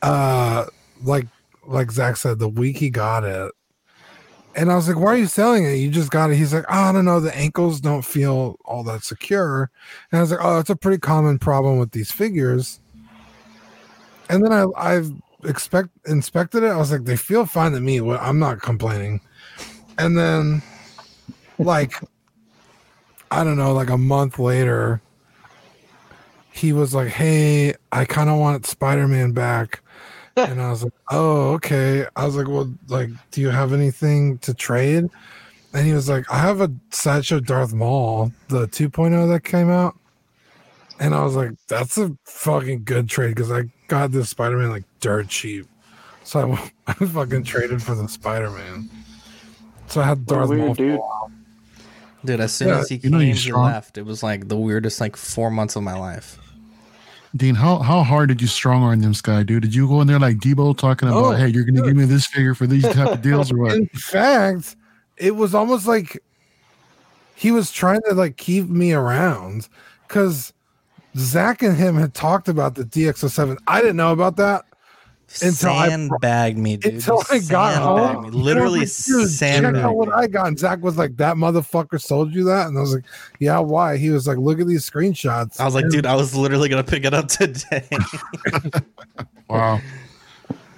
Uh like like Zach said, the week he got it. And I was like, why are you selling it? You just got it. He's like, oh, I don't know. The ankles don't feel all that secure. And I was like, oh, it's a pretty common problem with these figures. And then I I've expect inspected it. I was like, they feel fine to me. I'm not complaining. And then like I don't know, like a month later, he was like, Hey, I kind of want Spider Man back. And I was like, Oh, okay. I was like, Well, like, do you have anything to trade? And he was like, I have a Sideshow Darth Maul, the 2.0 that came out. And I was like, That's a fucking good trade because I got this Spider Man like dirt cheap. So I, I fucking traded for the Spider Man. So I had What a Darth Maul. dude. dude as soon Yeah, as he you came know he left it was like the weirdest like four months of my life Dean, how how hard did you strong arm them guy, dude? Did you go in there like Deebo talking about, Oh, hey, you're gonna give me this figure for these type of deals or what? In fact, it was almost like he was trying to like keep me around because Zach and him had talked about the DX07. I didn't know about that Until I- sandbagged me, dude. until I got Sandbagged home. me. Literally was like, "Dude, Check sandbagged out what. I got. And Zach was like, "That motherfucker sold you that," and I was like, "Yeah, why?" He was like, "Look at these screenshots." I was like, dude, I was literally gonna pick it up today. Wow.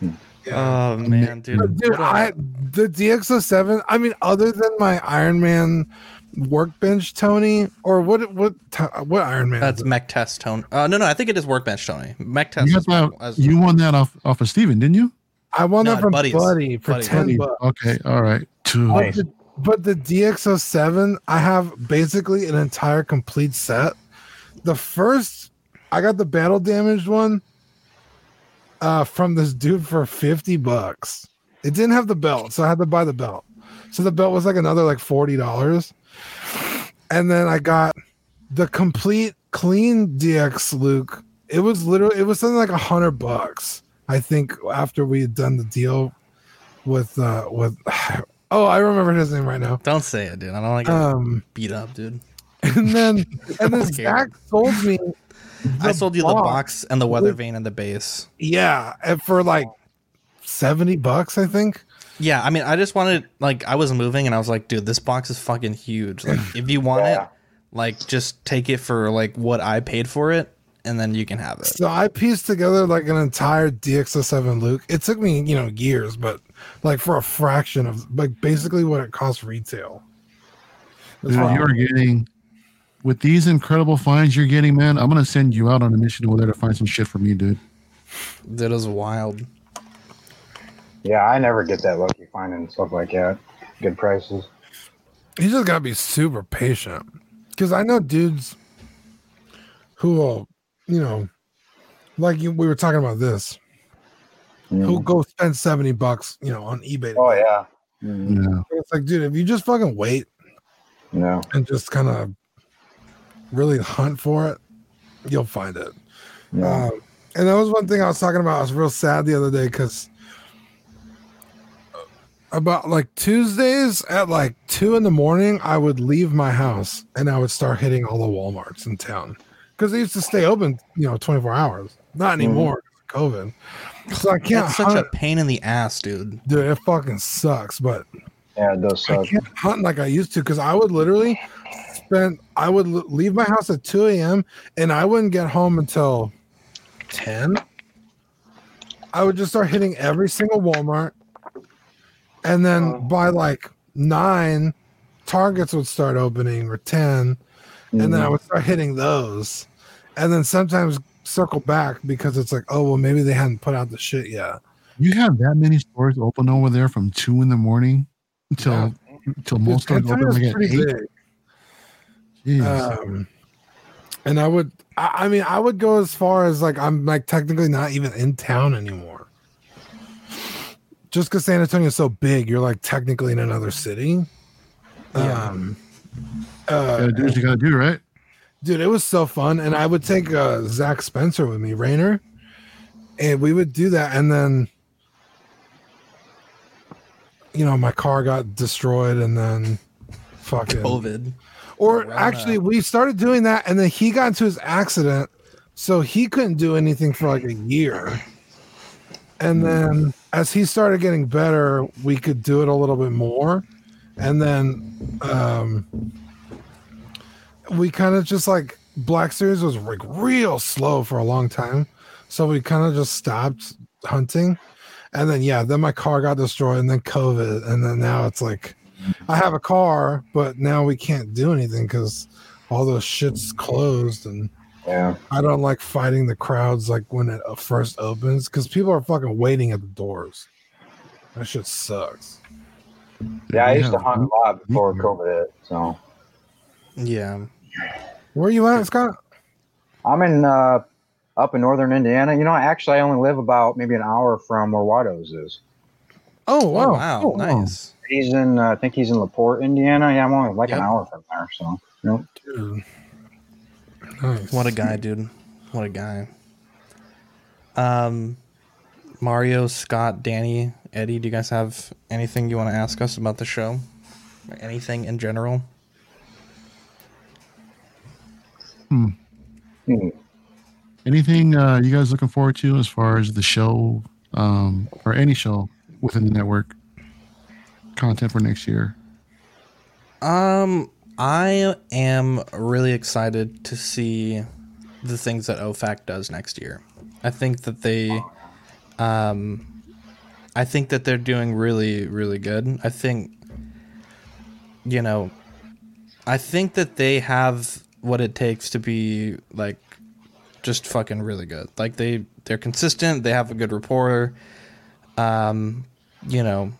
oh man, dude. Dude, What a- I the DX07. I mean, other than my Iron Man workbench, Tony, or what? What? What Iron Man? that's mech test tone. Uh, no, no, I think it is workbench Tony. Mech test. You, is- that, as- you won that off off of Steven, didn't you? I won No, that from buddies. Buddy for Buddies. ten bucks. Okay, all right. Two. But the, but the DX07, I have basically an entire complete set. The first, I got the battle damaged one uh, from this dude for 50 bucks. It didn't have the belt, so I had to buy the belt. So the belt was like another like forty dollars. And then I got the complete clean DX Luke. It was literally it was something like a hundred bucks. I think after we had done the deal with uh with oh I remember his name right now. Don't say it, dude. I don't like Um beat up, dude. and then and then. Zach sold me I sold you the box. box and the weather vane and the base. Yeah, and for like 70 bucks, I think. Yeah, I mean, I just wanted like I was moving and I was like, dude, this box is fucking huge. Like, if you want Yeah. it, like just take it for like what I paid for it, and then you can have it. So I pieced together like an entire DX07 Luke. It took me, you know, years, but like for a fraction of like basically what it cost retail. Dude, you are getting with these incredible finds you're getting, man. I'm gonna send you out on a mission over there to find some shit for me, dude. That is wild. Yeah, I never get that lucky finding stuff like that. Good prices. You just gotta be super patient. Cause I know dudes who will, you know, like you, we were talking about this, who Mm. go spend 70 bucks, you know, on eBay. Oh yeah. Mm, Yeah. It's like, dude, if you just fucking wait No. and just kind of really hunt for it, you'll find it. No. Um, and that was one thing I was talking about. I was real sad the other day because about like Tuesdays at like two in the morning, I would leave my house and I would start hitting all the WalMarts in town because they used to stay open, you know, 24 hours. Not mm-hmm. anymore because of COVID. So I can't That's such a pain in the ass, dude. Dude, it fucking sucks. But yeah, it does I can't hunt like I used to because I would literally spend. I would leave my house at two a.m. and I wouldn't get home until ten. I would just start hitting every single Walmart, and then by like nine, Targets would start opening or ten, and then I Mhm. would start hitting those, and then sometimes circle back because it's like, oh well, maybe they hadn't put out the shit yet. You have that many stores open over there from two in the morning until Yeah. until most stores It's- open it's like at eight. big. Jeez. Um, and I would, I, I mean, I would go as far as like I'm like technically not even in town anymore. Just because San Antonio is so big, you're like technically in another city. Yeah. Um, gotta uh, do what you gotta do, right? dude, it was so fun, and I would take uh, Zach Spencer with me, Rainer, and we would do that, and then. You know, my car got destroyed, and then fucking COVID. or Corona. actually, we started doing that, and then he got into his accident, so he couldn't do anything for like a year. And then, as he started getting better, we could do it a little bit more. And then, um, we kind of just like Black Series was like real slow for a long time, so we kind of just stopped hunting. And then, yeah, then my car got destroyed, and then COVID, and then now it's like I have a car, but now we can't do anything because all those shit's closed, and Yeah. I don't like fighting the crowds like when it uh, first opens because people are fucking waiting at the doors. That shit sucks. Yeah, I We used to hunt a lot before COVID hit. So Yeah. Where you at, Scott? I'm in uh, up in northern Indiana. You know, actually, I only live about maybe an hour from where Wados is. Oh Oh, wow, wow. Oh, nice. He's in, uh, I think he's in Laporte, Indiana. Yeah, I'm only like an hour from there. So, you dude. Nice. What a guy, dude. What a guy. Um, Mario, Scott, Danny, Eddie, do you guys have anything you want to ask us about the show? Or anything in general? hmm. Anything uh, you guys looking forward to as far as the show um, or any show within the network content for next year? Um, I am really excited to see the things that OFAC does next year. I think that they, um, I think that they're doing really, really good. I think, you know, I think that they have what it takes to be like just fucking really good. Like they, they're consistent. They have a good reporter. Um, you know,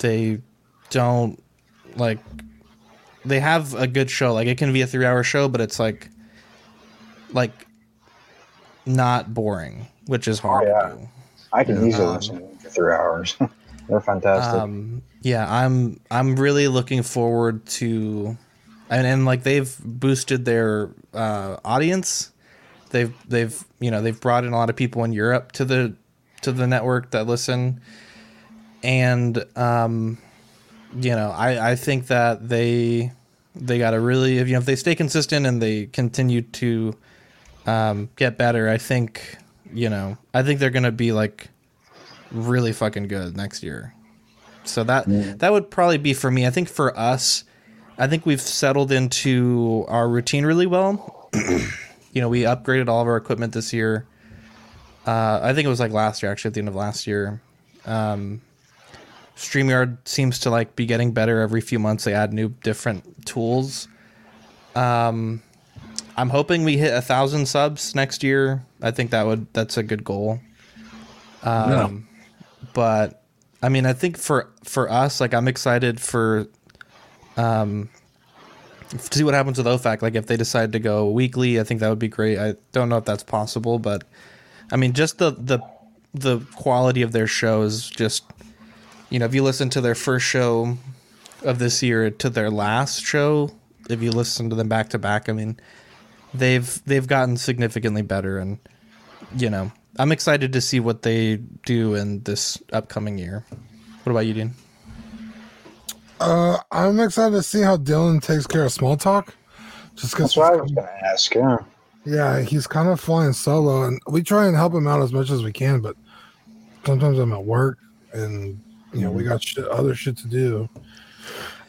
they don't like they have a good show. Like it can be a three hour show, but it's like like not boring, which is hard Oh, yeah. to do. I can easily Um, listen for three hours. They're fantastic. Um, yeah, I'm I'm really looking forward to, and, and like they've boosted their uh, audience. They've they've you know they've brought in a lot of people in Europe to the to the network that listen, and um, you know I I think that they they got to really if you know if they stay consistent and they continue to um, get better, I think you know I think they're gonna be like really fucking good next year. So that that would probably be for me. I think for us, I think we've settled into our routine really well. you know, we upgraded all of our equipment this year. Uh, I think it was like last year, actually, at the end of last year. Um, StreamYard seems to like be getting better every few months. They add new different tools. Um, I'm hoping we hit a thousand subs next year. I think that would that's a good goal. Um, but I mean, I think for for us, like I'm excited for um to see what happens with OFAC. Like if they decide to go weekly, I think that would be great. I don't know if that's possible, but I mean, just the the the quality of their show is just you know, if you listen to their first show of this year to their last show, if you listen to them back to back, I mean, they've they've gotten significantly better and you know, I'm excited to see what they do in this upcoming year. What about you, Dean? Uh, I'm excited to see how Dylan takes care of small talk. Just because, That's what I was going to ask. Yeah. yeah, he's kind of flying solo, and we try and help him out as much as we can. But sometimes I'm at work, and you know we got shit, other shit to do.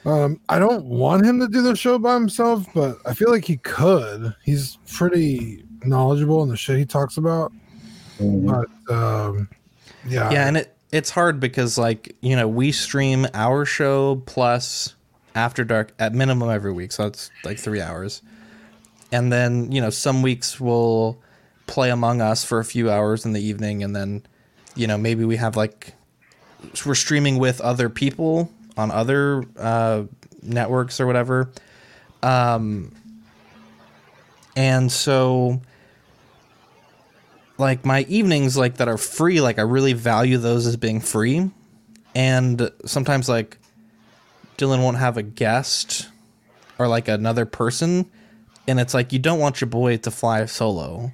Um, I don't want him to do the show by himself, but I feel like he could. He's pretty knowledgeable in the shit he talks about. Mhm. But um, yeah, yeah, and it it's hard because like you know we stream our show plus After Dark at minimum every week, so it's like three hours, and then you know some weeks we'll play Among Us for a few hours in the evening, and then you know maybe we have like we're streaming with other people on other uh, networks or whatever, um, and so like my evenings like that are free like i really value those as being free. And sometimes like dylan won't have a guest or like another person. And it's like you don't want your boy to fly solo.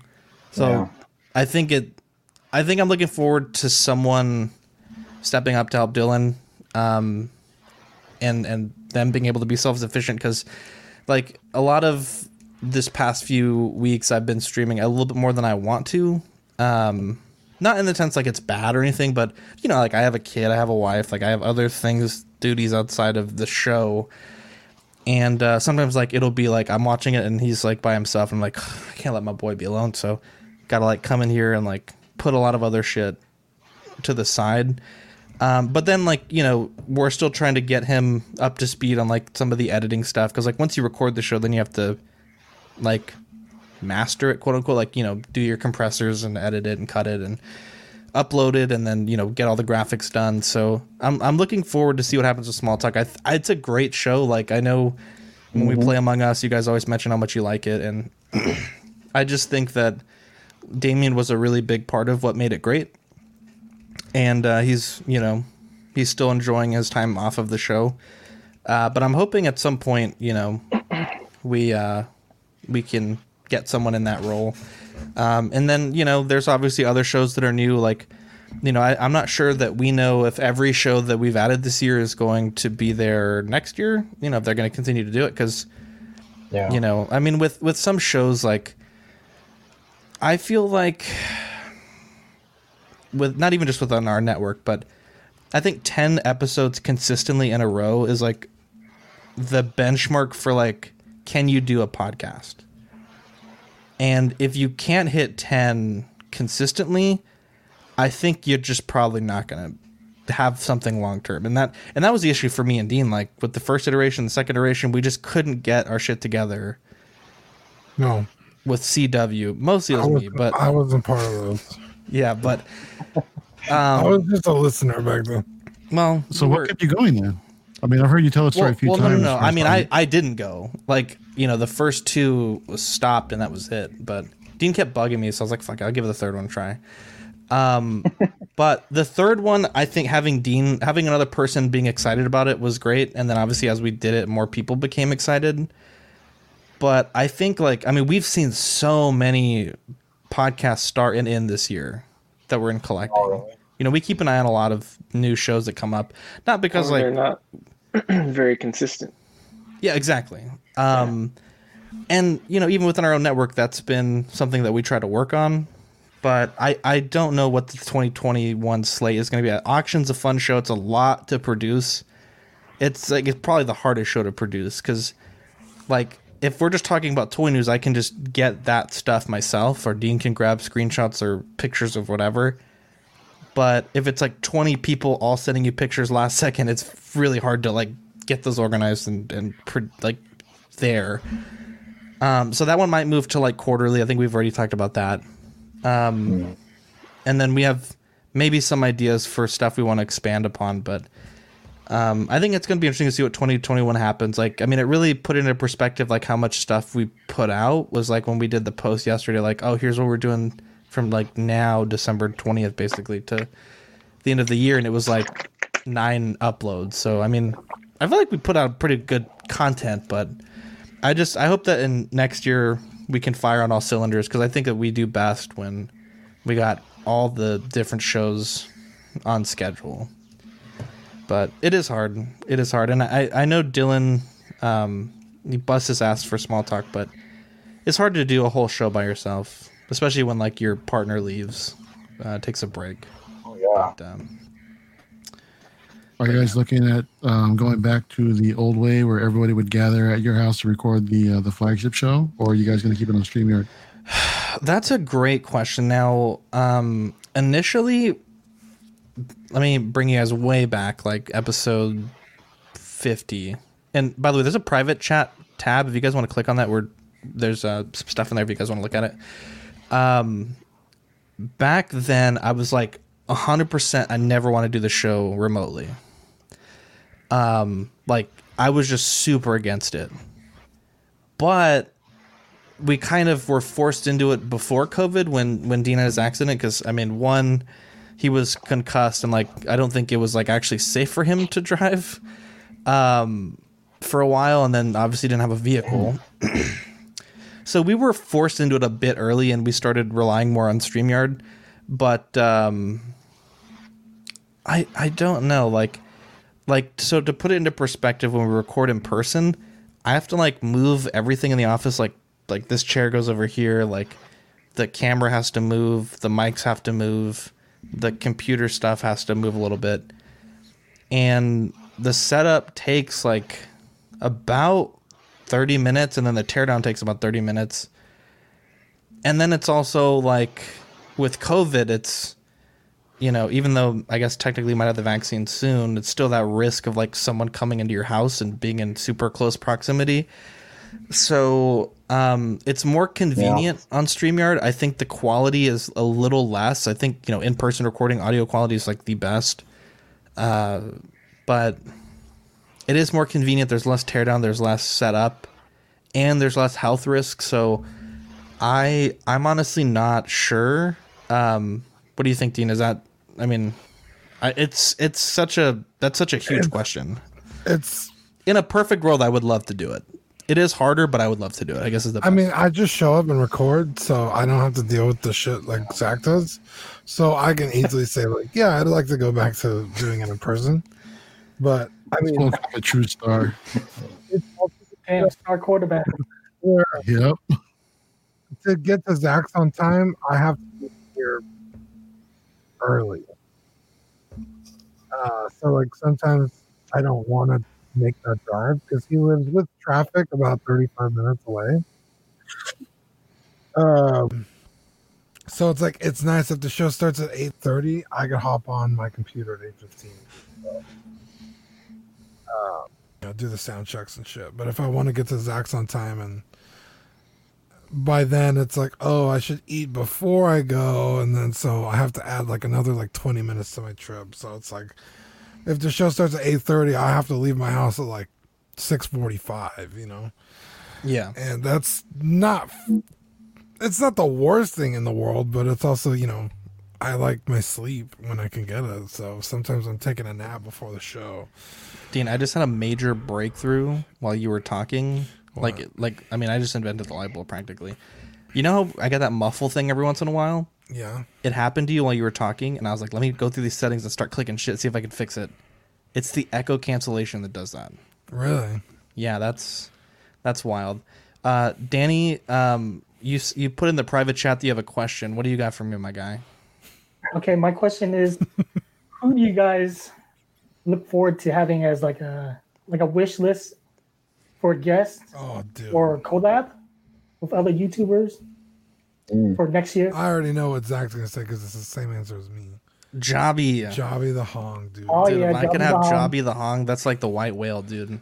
So Yeah. i think it i think i'm looking forward to someone stepping up to help dylan um and and them being able to be self-sufficient because like a lot of this past few weeks I've been streaming a little bit more than I want to. Um not in the sense like it's bad or anything, but you know, like I have a kid, I have a wife, like I have other things, duties outside of the show. And uh, sometimes like it'll be like I'm watching it and he's like by himself. And I'm like, I can't let my boy be alone, so gotta like come in here and like put a lot of other shit to the side. Um, but then like you know we're still trying to get him up to speed on like some of the editing stuff because like once you record the show, then you have to like master it, quote unquote, like you know do your compressors and edit it and cut it and upload it and then you know get all the graphics done. So I'm I'm looking forward to see what happens with Small Talk. I, th- it's a great show. Like I know when we play Among Us, you guys always mention how much you like it, and I just think that Damien was a really big part of what made it great. And uh, he's you know he's still enjoying his time off of the show. Uh, but I'm hoping at some point, you know, we uh, we can get someone in that role. Um, and then you know, there's obviously other shows that are new. Like, you know, I, I'm not sure that we know if every show that we've added this year is going to be there next year. You know, if they're going to continue to do it because Yeah. you know, I mean, with with some shows like, I feel like with not even just within our network, but I think ten episodes consistently in a row is like the benchmark for like can you do a podcast? And if you can't hit 10 consistently, I think you're just probably not going to have something long term. And that and that was the issue for me and Dean like with the first iteration, the second iteration, we just couldn't get our shit together no, with CW. Mostly it was was me, but I wasn't part of those. yeah, but I um was just a listener back then. well, So what kept you going then? I mean, I've heard you tell the story well, a few well, times. no, no, no. I mean, time. I, I didn't go. Like, you know, the first two was stopped and that was it. But Dean kept bugging me, so I was like, fuck I'll give the third one a try. Um, but the third one, I think having Dean, having another person being excited about it was great, and then obviously as we did it, more people became excited. But I think like I mean we've seen so many podcasts start and end this year that we're in collecting. Oh, You know, we keep an eye on a lot of new shows that come up, not because like they're not very consistent. yeah, exactly. Um, and you know, even within our own network, that's been something that we try to work on. But I, I don't know what the 2021 slate is going to be. Auction's a fun show. It's a lot to produce. It's like it's probably the hardest show to produce because, like, if we're just talking about toy news, I can just get that stuff myself, or Dean can grab screenshots or pictures of whatever. But if it's like 20 people all sending you pictures last second, it's really hard to like get those organized and and pre- like there. Um, so that one might move to like quarterly. I think we've already talked about that. Um, and then we have maybe some ideas for stuff we want to expand upon, but um, I think it's going to be interesting to see what 2021 happens. Like, I mean, it really put into perspective like how much stuff we put out was like when we did the post yesterday. Like, oh, here's what we're doing from like now December 20th basically to the end of the year, and it was like nine uploads. So I mean, I feel like we put out pretty good content, but I just I hope that in next year we can fire on all cylinders because I think that we do best when we got all the different shows on schedule. But it is hard. It is hard, and I I know Dylan, um, he busts his ass for small talk, but it's hard to do a whole show by yourself, especially when like your partner leaves, uh, takes a break. Oh yeah. But, um, Are you guys looking at um, going back to the old way where everybody would gather at your house to record the uh, the flagship show, or are you guys going to keep it on StreamYard? That's a great question. Now, um, initially, let me bring you guys way back, like episode 50. And by the way, there's a private chat tab. If you guys want to click on that, where there's uh, some stuff in there if you guys want to look at it. Um, back then, I was like 100%, I never want to do the show remotely. Um, like, I was just super against it. But we kind of were forced into it before COVID when when Dean had his accident because I mean one he was concussed and like I don't think it was like actually safe for him to drive um for a while and then obviously didn't have a vehicle. so we were forced into it a bit early and we started relying more on StreamYard but um I I don't know like like so to put it into perspective when we record in person I have to like move everything in the office like like this chair goes over here like the camera has to move the mics have to move the computer stuff has to move a little bit. And the setup takes like about 30 minutes and then the teardown takes about 30 minutes. And then it's also like with covid it's you know even though i guess technically you might have the vaccine soon it's still that risk of like someone coming into your house and being in super close proximity so um, it's more convenient on StreamYard. I think the quality is a little less. I think you know in person recording audio quality is like the best, uh, but it is more convenient. There's less teardown. There's less setup, and there's less health risk. So I I'm honestly not sure. Um, what do you think, Dean? Is that I mean, I, it's it's such a that's such a huge question. It's In a perfect world, I would love to do it. It is harder, but I would love to do it. I guess is the. I mean, I just show up and record, so I don't have to deal with the shit like Zach does. So I can easily say like, yeah, I'd like to go back to doing it in person. But I mean, Spoke of a true star. It's all and star quarterback. where Yep. to get to Zach's on time, I have to be here early. Uh, so like sometimes I don't want to make that drive because he lives with traffic about 35 minutes away. Um, so it's like it's nice if the show starts at 8:30, I could hop on my computer at 8:15. So, uh, you know, do the sound checks and shit. But if I want to get to Zach's on time and by then it's like, oh, I should eat before I go, and then so I have to add like another like twenty minutes to my trip. So it's like, if the show starts at eight thirty, I have to leave my house at like six forty five. You know, yeah. and that's not. It's not the worst thing in the world, but it's also you know I like my sleep when I can get it. So sometimes I'm taking a nap before the show. Dean, I just had a major breakthrough while you were talking. Like, like I mean, I just invented the light bulb practically. You know how I got that muffle thing every once in a while? Yeah. It happened to you while you were talking, and I was like, let me go through these settings and start clicking shit, see if I can fix it. It's the echo cancellation that does that. Really? Yeah, that's that's wild. Uh, Danny, um, you you put in the private chat that you have a question. What do you got for me, my guy? Okay, my question is, who do you guys look forward to having as like a like a wish list for guests Oh, dude. or collab with other YouTubers for next year? I already know what Zach's gonna say because it's the same answer as me. Jobby. Jobby the Hong, dude. Oh, dude, yeah, if I could Jobby have the Jobby the Hong, that's like the white whale, dude.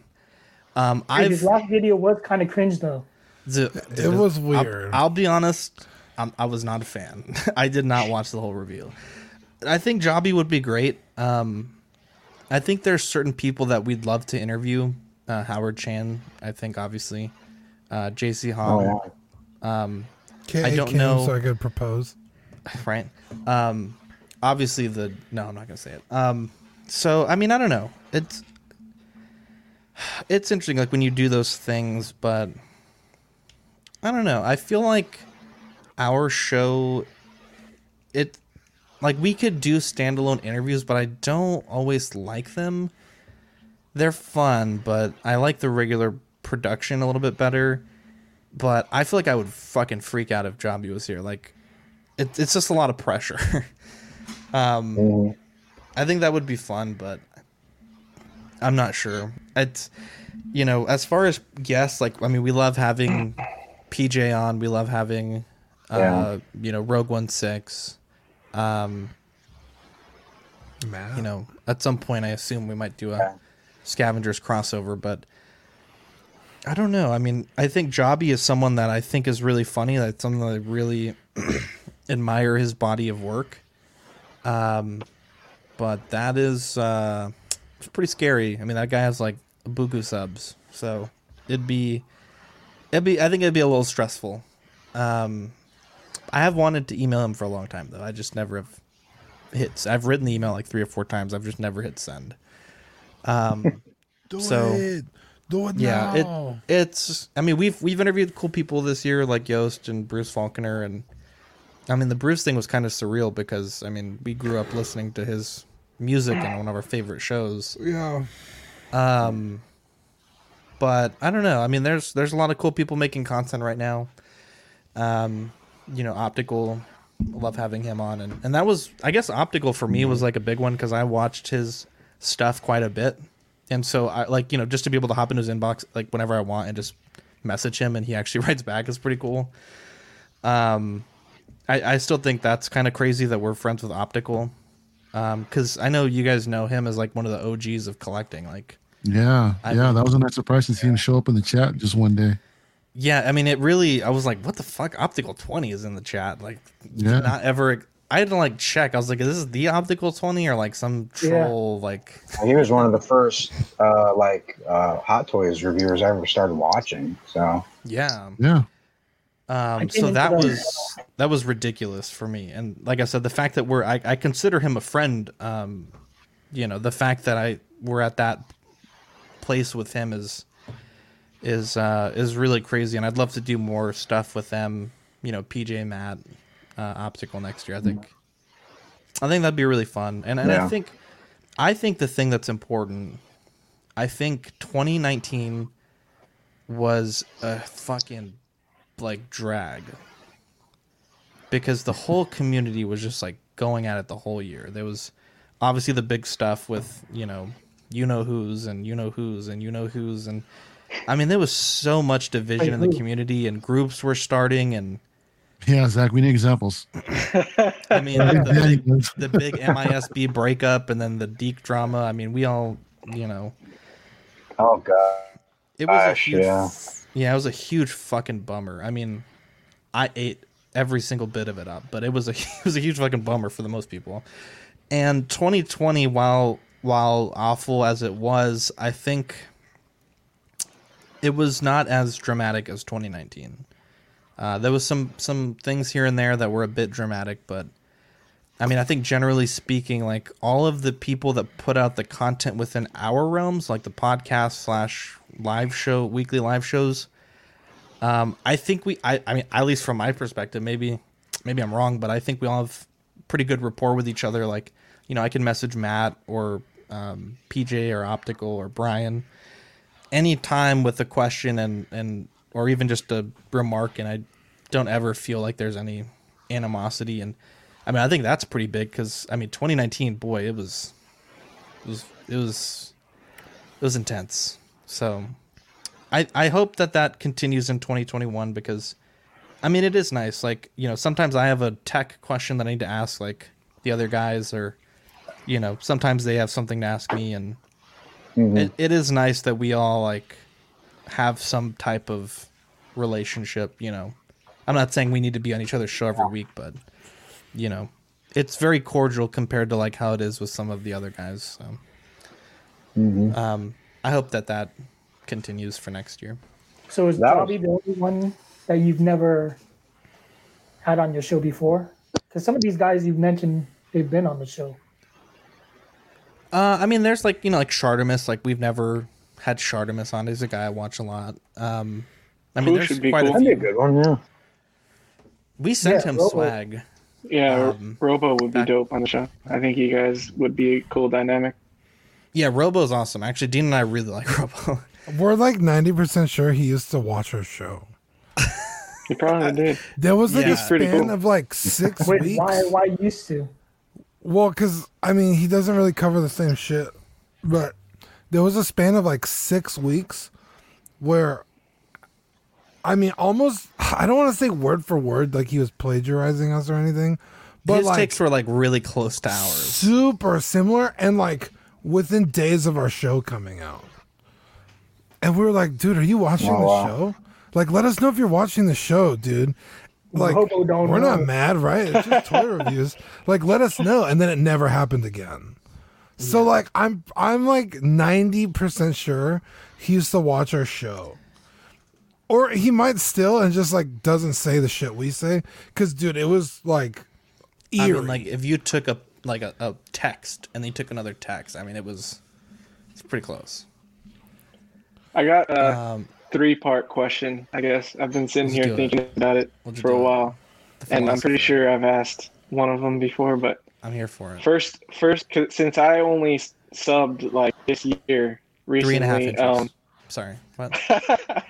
Um, Dude, his I've last video was kind of cringe though. dude, it was I'll- weird. I'll, be honest, I'm, I was not a fan. I did not watch the whole review. I think Jobby would be great. Um, I think there's certain people that we'd love to interview. Uh, Howard Chan, I think, obviously. Uh, JC Oh, Hong, yeah. K- I don't know- So I could propose. right? Um, obviously the no, I'm not gonna say it. Um, so I mean, I don't know. It's it's interesting, like when you do those things, but I don't know. I feel like our show, it like we could do standalone interviews, but I don't always like them. They're fun, but I like the regular production a little bit better. But I feel like I would fucking freak out if Jobby was here. Like, it, it's just a lot of pressure. um, Mhm. I think that would be fun, but I'm not sure. It's you know, as far as guests, like I mean, we love having PJ on. We love having, uh, Yeah. you know, Rogue One Six. Um, Matt. you know, at some point, I assume we might do a Yeah. Scavengers crossover, but I don't know. I mean, I think Jobby is someone that I think is really funny. That's someone that I really admire his body of work. Um, but that is uh, it's pretty scary. I mean, that guy has like buku subs, so it'd be, it'd be. I think it'd be a little stressful. Um, I have wanted to email him for a long time though. I just never have hit. I've written the email like three or four times. I've just never hit send. Um, so- it. Do it yeah, now. it it's. I mean, we've we've interviewed cool people this year, like Yost and Bruce Faulconer, and I mean, the Bruce thing was kind of surreal because I mean, we grew up listening to his music in one of our favorite shows. yeah. Um, but I don't know. I mean, there's there's a lot of cool people making content right now. Um, you know, optical. Love having him on, and and that was I guess optical for me was like a big one because I watched his stuff quite a bit, and so I like you know just to be able to hop into his inbox like whenever I want and just message him and he actually writes back is pretty cool. Um, I I still think that's kind of crazy that we're friends with optical. Um, because I know you guys know him as like one of the OGs of collecting. Like, Yeah, I yeah, mean- that was a nice surprise to see him show up in the chat just one day. Yeah, I mean, it really. I was like, "What the fuck?" Optical twenty is in the chat. Like, Yeah. not ever. I had to like check. I was like, "Is this the optical twenty or like some Yeah. troll?" Like, He was one of the first uh, like uh, Hot Toys reviewers I ever started watching. So yeah. Yeah, Um, so into that was that was ridiculous for me. And like I said, the fact that we're I, I consider him a friend. Um, you know, the fact that I we're at that place with him is is uh, is really crazy. And I'd love to do more stuff with them. You know, PJ Matt, uh, Optical next year. I think I think that'd be really fun. And and I think I think the thing that's important. I think 2019 was a fucking like drag because the whole community was just like going at it the whole year. There was obviously the big stuff with you know you know who's and you know who's and you know who's and I mean there was so much division in the community and groups were starting and yeah, Zach. We need examples. I mean the big, the big MISB breakup and then the Deke drama. I mean we all you know oh god, it was a Gosh, huge yeah. yeah it was a huge fucking bummer. I mean I ate every single bit of it up, but it was a it was a huge fucking bummer for the most people. And 2020, while while awful as it was, I think it was not as dramatic as 2019. Uh, there was some some things here and there that were a bit dramatic, but I mean, I think generally speaking, like all of the people that put out the content within our realms, like the podcast slash live show, weekly live shows, um, I think we, I, I mean, at least from my perspective, maybe, maybe I'm wrong, but I think we all have pretty good rapport with each other. Like, you know, I can message Matt or um, PJ or Optical or Brian anytime with a question and and or even just a remark, and I don't ever feel like there's any animosity. And I mean, I think that's pretty big because I mean, 2019, boy, it was, it was, it was, it was intense. So, I I hope that that continues in 2021 because, I mean, it is nice. Like you know, sometimes I have a tech question that I need to ask like the other guys, or you know, sometimes they have something to ask me, and mm-hmm. it, it is nice that we all like have some type of relationship. You know, I'm not saying we need to be on each other's show every week, but you know, it's very cordial compared to like how it is with some of the other guys. So, um, I hope that that continues for next year. So is That Jobby the only one that you've never had on your show before? Because some of these guys you've mentioned, they've been on the show. Uh, I mean, there's like you know like Shardamus. Like we've never had Shardamus on. He's a guy I watch a lot. Um, I mean, Who there's should be quite cool? a That'd be a few. good one, yeah. We sent Yeah, him Robo. swag. Yeah, Um, Robo would be back- dope on the show. I think you guys would be a cool dynamic. Yeah, Robo's awesome. Actually, Dean and I really like Robo. We're like 90% sure he used to watch our show. You probably did. There was like Yeah. a He's pretty span cool. of like six Wait, weeks. why? Why used to? Well, because I mean, he doesn't really cover the same shit, but there was a span of like six weeks where, I mean, almost I don't want to say word for word like he was plagiarizing us or anything, but His like takes were like really close to ours. super similar and like within days of our show coming out. And we were like, dude, are you watching Oh, the wow. show? Like, let us know if you're watching the show, dude. Like, Hobo don't we're not mad, right? It's just toy reviews. Like, let us know. And then it never happened again. So, like, I'm I'm like ninety percent sure he used to watch our show, or he might still, and just like doesn't say the shit we say. Cause, dude, it was like I mean, like if you took a like a, a text and then you took another text, I mean, it was it's pretty close. I got a Um, three part question, I guess. I've been sitting here do it. thinking about it Let's for a while. And I'm pretty sure I've asked one of them before, but I'm here for it. first, first, 'cause since I only subbed like this year recently, and a half inches. um, Sorry. What?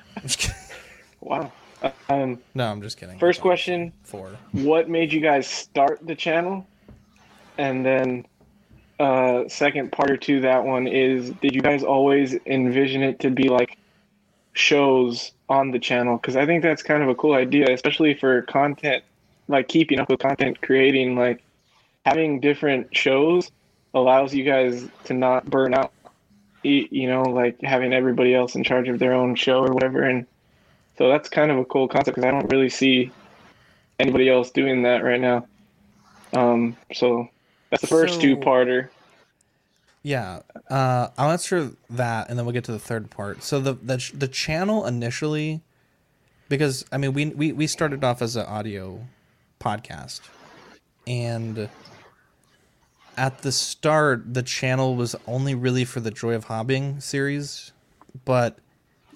I'm just kidding. wow. Um, No, I'm just kidding. first question: Four. What made you guys start the channel? And then, uh, second part to that one is: Did you guys always envision it to be like shows on the channel? Because I think that's kind of a cool idea, especially for content, like keeping up with content creating. Like having different shows allows you guys to not burn out. You, you know, like having everybody else in charge of their own show or whatever, and so that's kind of a cool concept because I don't really see anybody else doing that right now. Um, so that's the first So- two-parter. Yeah, uh, I'll answer that, and then we'll get to the third part. So the the the channel initially, because I mean we we we started off as an audio podcast, and at the start the channel was only really for the Joy of Hobbying series, but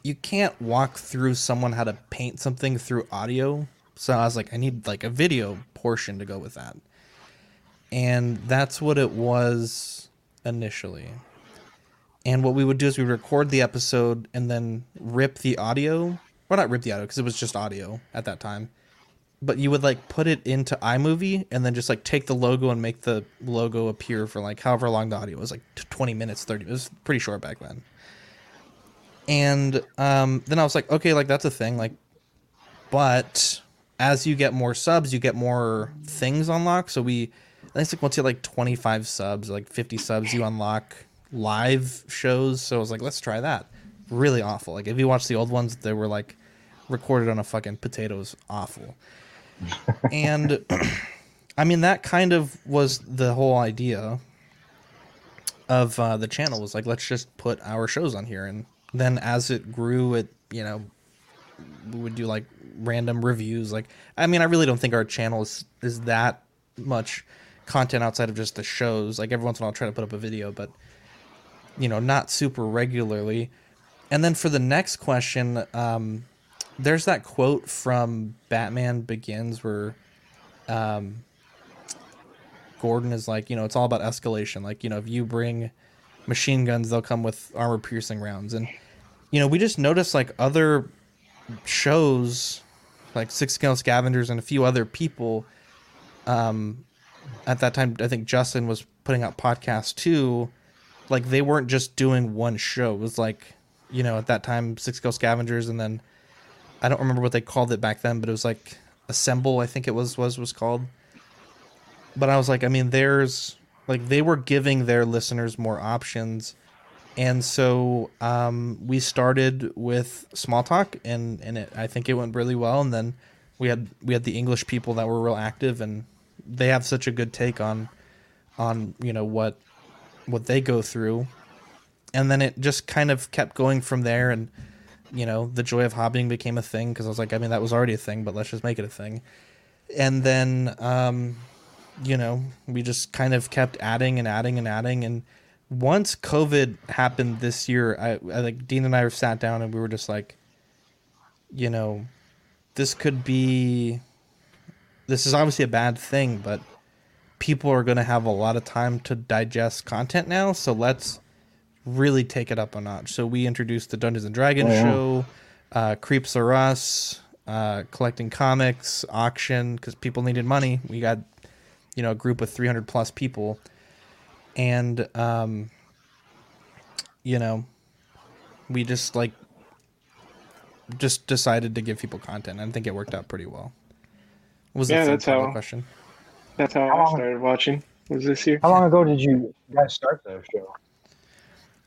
you can't walk through someone how to paint something through audio. So I was like, I need like a video portion to go with that, and that's what it was initially. And what we would do is we record the episode and then rip the audio. Well, not rip the audio because it was just audio at that time. But you would like put it into iMovie and then just like take the logo and make the logo appear for like however long the audio was like 20 minutes, 30. It was pretty short back then. And um, then I was like, okay, like that's a thing. Like, but as you get more subs, you get more things unlocked. So we, I think like once you like 25 subs, like 50 subs, you unlock live shows. So I was like, let's try that. Really awful. Like if you watch the old ones, they were like recorded on a fucking potatoes. Awful. and I mean, that kind of was the whole idea of uh, the channel was like, let's just put our shows on here. And then as it grew, it, you know, we would do like random reviews. Like, I mean, I really don't think our channel is, is that much content outside of just the shows. Like every once in a while, I'll try to put up a video, but you know, not super regularly. And then for the next question, um, there's that quote from Batman Begins where um, Gordon is like, you know, it's all about escalation. Like, you know, if you bring machine guns, they'll come with armor piercing rounds. And, you know, we just noticed like other shows, like Six Scale Scavengers and a few other people, um, at that time, I think Justin was putting out podcasts too. Like, they weren't just doing one show. It was like, you know, at that time, Six Scale Scavengers, and then I don't remember what they called it back then, but it was like Assemble, I think it was was was called. But I was like, I mean, there's like they were giving their listeners more options, and so um, we started with small talk, and and it, I think it went really well. And then we had we had the English people that were real active, and they have such a good take on on you know what what they go through, and then it just kind of kept going from there and you know, the joy of hobbying became a thing because I was like, I mean, that was already a thing, but let's just make it a thing. And then, um, you know, we just kind of kept adding and adding and adding. And once COVID happened this year, I, I like Dean and I sat down and we were just like, you know, this could be, this is obviously a bad thing, but people are going to have a lot of time to digest content now. So let's really take it up a notch. So we introduced the Dungeons and Dragons Oh, yeah. show, uh, Creeps Are Us, uh, collecting comics, auction because people needed money. We got you know a group of 300 plus people, and um, you know we just like just decided to give people content. I think it worked out pretty well. Was the Yeah, that's part the how- question? That's how How I started watching. Was this year? How long ago did you guys start the show?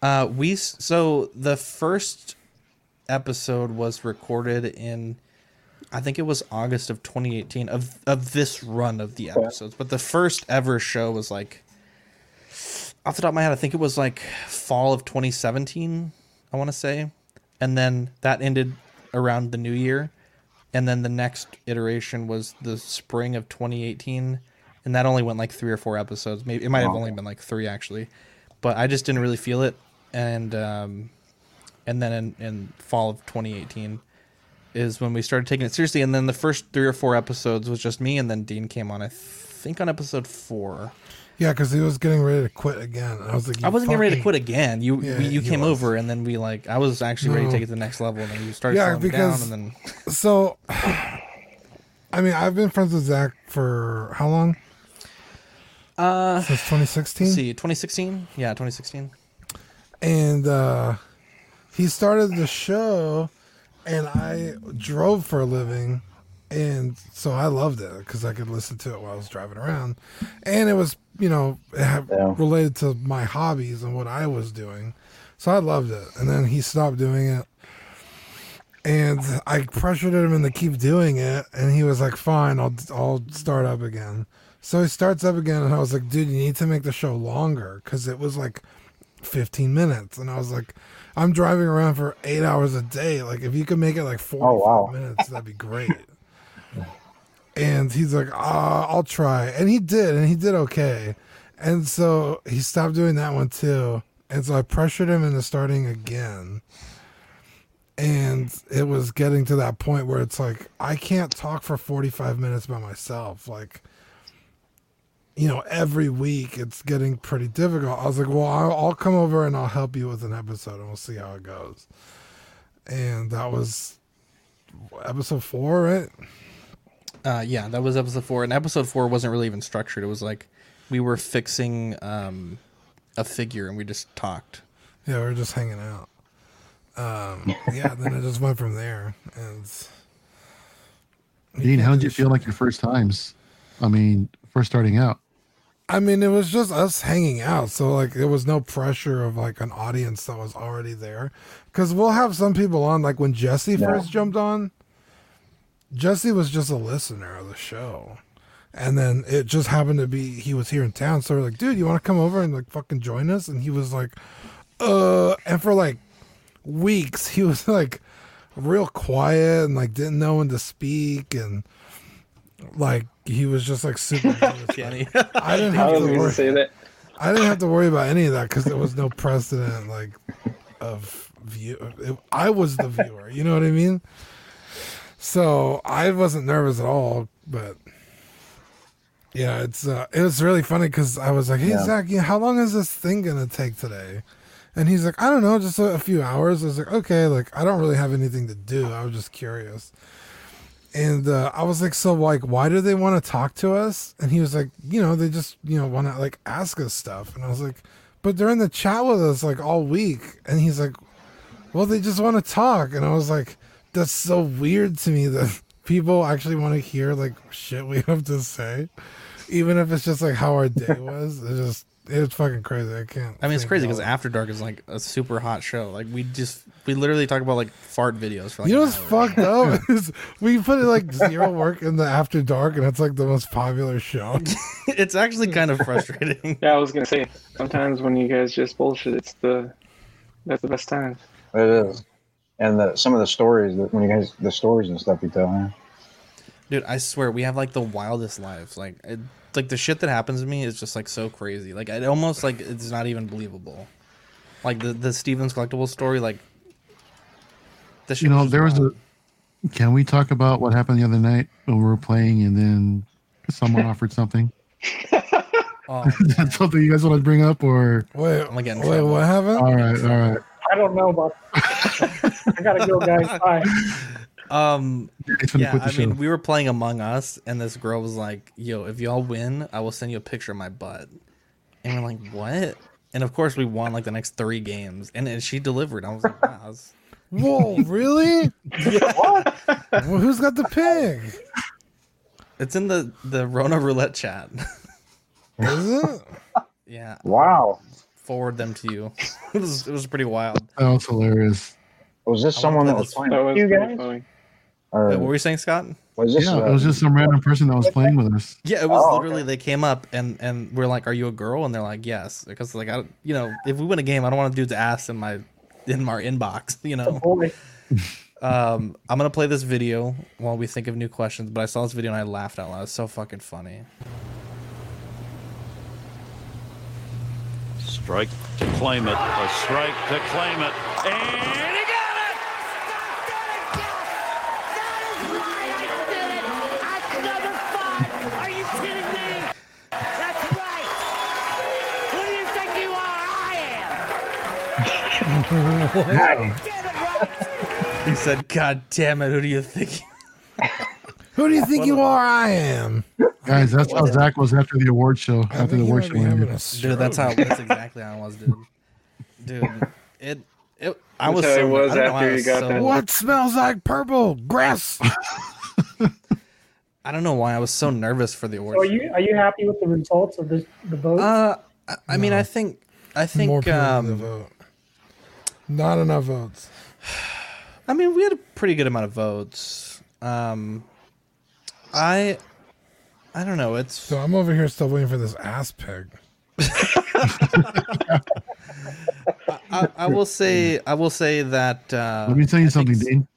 Uh, we so the first episode was recorded in, I think it was August of 2018 of of this run of the episodes. But the first ever show was like, off the top of my head, I think it was like fall of 2017. I want to say, and then that ended around the new year, and then the next iteration was the spring of 2018, and that only went like three or four episodes. Maybe it might have only been like three actually, but I just didn't really feel it, and um, and then in, in fall of 2018 is when we started taking it seriously, and then the first three or four episodes was just me, and then Dean came on. I think on episode four. Yeah, because he was getting ready to quit again. I was like, I wasn't getting ready to quit again. You Yeah, we, you came was. over, and then we like I was actually ready to take it to the next level, and then you started Yeah, slowing because- down, and then So, I mean, I've been friends with Zach for how long? uh, Since 2016. let's see, 2016, yeah, 2016. and uh, he started the show, and I drove for a living, and so I loved it because I could listen to it while I was driving around, and it was you know Yeah. related to my hobbies and what I was doing, so I loved it. And then he stopped doing it. And I pressured him to keep doing it, and he was like, "Fine, I'll I'll start up again." So he starts up again, and I was like, "Dude, you need to make the show longer because it was like 15 minutes. And I was like, I'm driving around for eight hours a day. Like, if you could make it like 45 Oh, wow. minutes, that'd be great. And he's like, ah, I'll try. And he did, and he did okay. And so he stopped doing that one too. And so I pressured him into starting again. And it was getting to that point where it's like, I can't talk for 45 minutes by myself. Like, you know, every week it's getting pretty difficult. I was like, well, I'll, I'll come over and I'll help you with an episode and we'll see how it goes. And that was episode four, right? Uh, yeah, that was episode four, and episode four wasn't really even structured. It was like we were fixing um, a figure, and we just talked. Yeah, we were just hanging out. Um, yeah, then it just went from there. And Dean, how did you feel like your first times? I mean, first starting out. I mean, it was just us hanging out. So, like, there was no pressure of like an audience that was already there. Because we'll have some people on, like when Jesse Yeah. first jumped on, Jesse was just a listener of the show. And then it just happened to be he was here in town. So we're like, dude, you want to come over and like fucking join us? And he was like, uh, and for like weeks, he was like real quiet and like didn't know when to speak and like he was just like super. noticeable. Kenny. I didn't have was to worry. say that. I didn't have to worry about any of that because there was no precedent like of view. I was the viewer. You know what I mean? So I wasn't nervous at all. But yeah, it's uh, it was really funny because I was like, "Hey Yeah. Zach, yeah, how long is this thing gonna take today?" And he's like, "I don't know, just a, a few hours." I was like, "Okay, like I don't really have anything to do. I was just curious." And uh, I was like, so like, why do they want to talk to us? And he was like, you know, they just, you know, want to like ask us stuff. And I was like, but they're in the chat with us like all week. And he's like, well, they just want to talk. And I was like, that's so weird to me that people actually want to hear like shit we have to say, even if it's just like how our day was. It's just, it's fucking crazy. I can't. I mean, it's crazy because. After Dark is like a super hot show. Like we just we literally talk about like fart videos for like. You know what's fucked up is we put like zero work in the After Dark, and it's like the most popular show. it's actually kind of frustrating. Yeah, I was going to say, sometimes when you guys just bullshit, it's the, that's the best time. It is. And the, some of the stories that when you guys the stories and stuff you tell, huh? Dude, I swear we have like the wildest lives. Like, it, like the shit that happens to me is just like so crazy. Like, it almost like it's not even believable. Like the the Stevens collectible story. Like, the shit You know, just there was a. Can we talk about what happened the other night when we were playing and then someone offered something? Oh, That's something you guys want to bring up, or Wait, I'm gonna wait, what happened? all right, all right. I don't know about. I gotta go, guys. Bye. um, yeah. I show. mean, we were playing Among Us, and this girl was like, "Yo, if y'all win, I will send you a picture of my butt." And we're like, "What?" And of course, we won like the next three games, and, and she delivered. I was like, "Wow." that's- Whoa, really? what? Well, who's got the pig? It's in the the Rona roulette chat. Is it? yeah, Wow. Forward them to you. it was it was pretty wild. that was hilarious. Was this I someone that was playing? That was You guys? funny. Or Wait, what were you saying, Scott? was this? Yeah, uh, it was just some random person that was playing with us. Yeah, it was Oh, literally okay. they came up and and we're like, "Are you a girl?" And they're like, "Yes," because like I, you know, if we win a game, I don't want to dude's ass in my in my inbox. You know. Um, I'm gonna play this video while we think of new questions. But I saw this video and I laughed out loud. It's so fucking funny. Strike to claim it. A strike to claim it. And he got it! Another five! Are you kidding me? That's right! Who do you think you are? I am! Get it right! He said, "God damn it, who do you think?" Who do you think you are? I am. Guys, that's how Zach was after the award show. I After the he award show be having Dude, that's how. That's exactly how I was, dude. Dude, it. It. I was. how So, it was I don't know why I after you was got so- that. What smells like purple? Grass. I don't know why I was so nervous for the so are you are you happy with the results of the the vote? Uh, I, I mean, I think. I More think. people need to Um, vote. Not enough votes. I mean, we had a pretty good amount of votes. Um, I. I don't know. It's. So I'm over here still waiting for this ass pig. I, I will say. I will say that. Uh, Let me tell you I think something, s- Dean.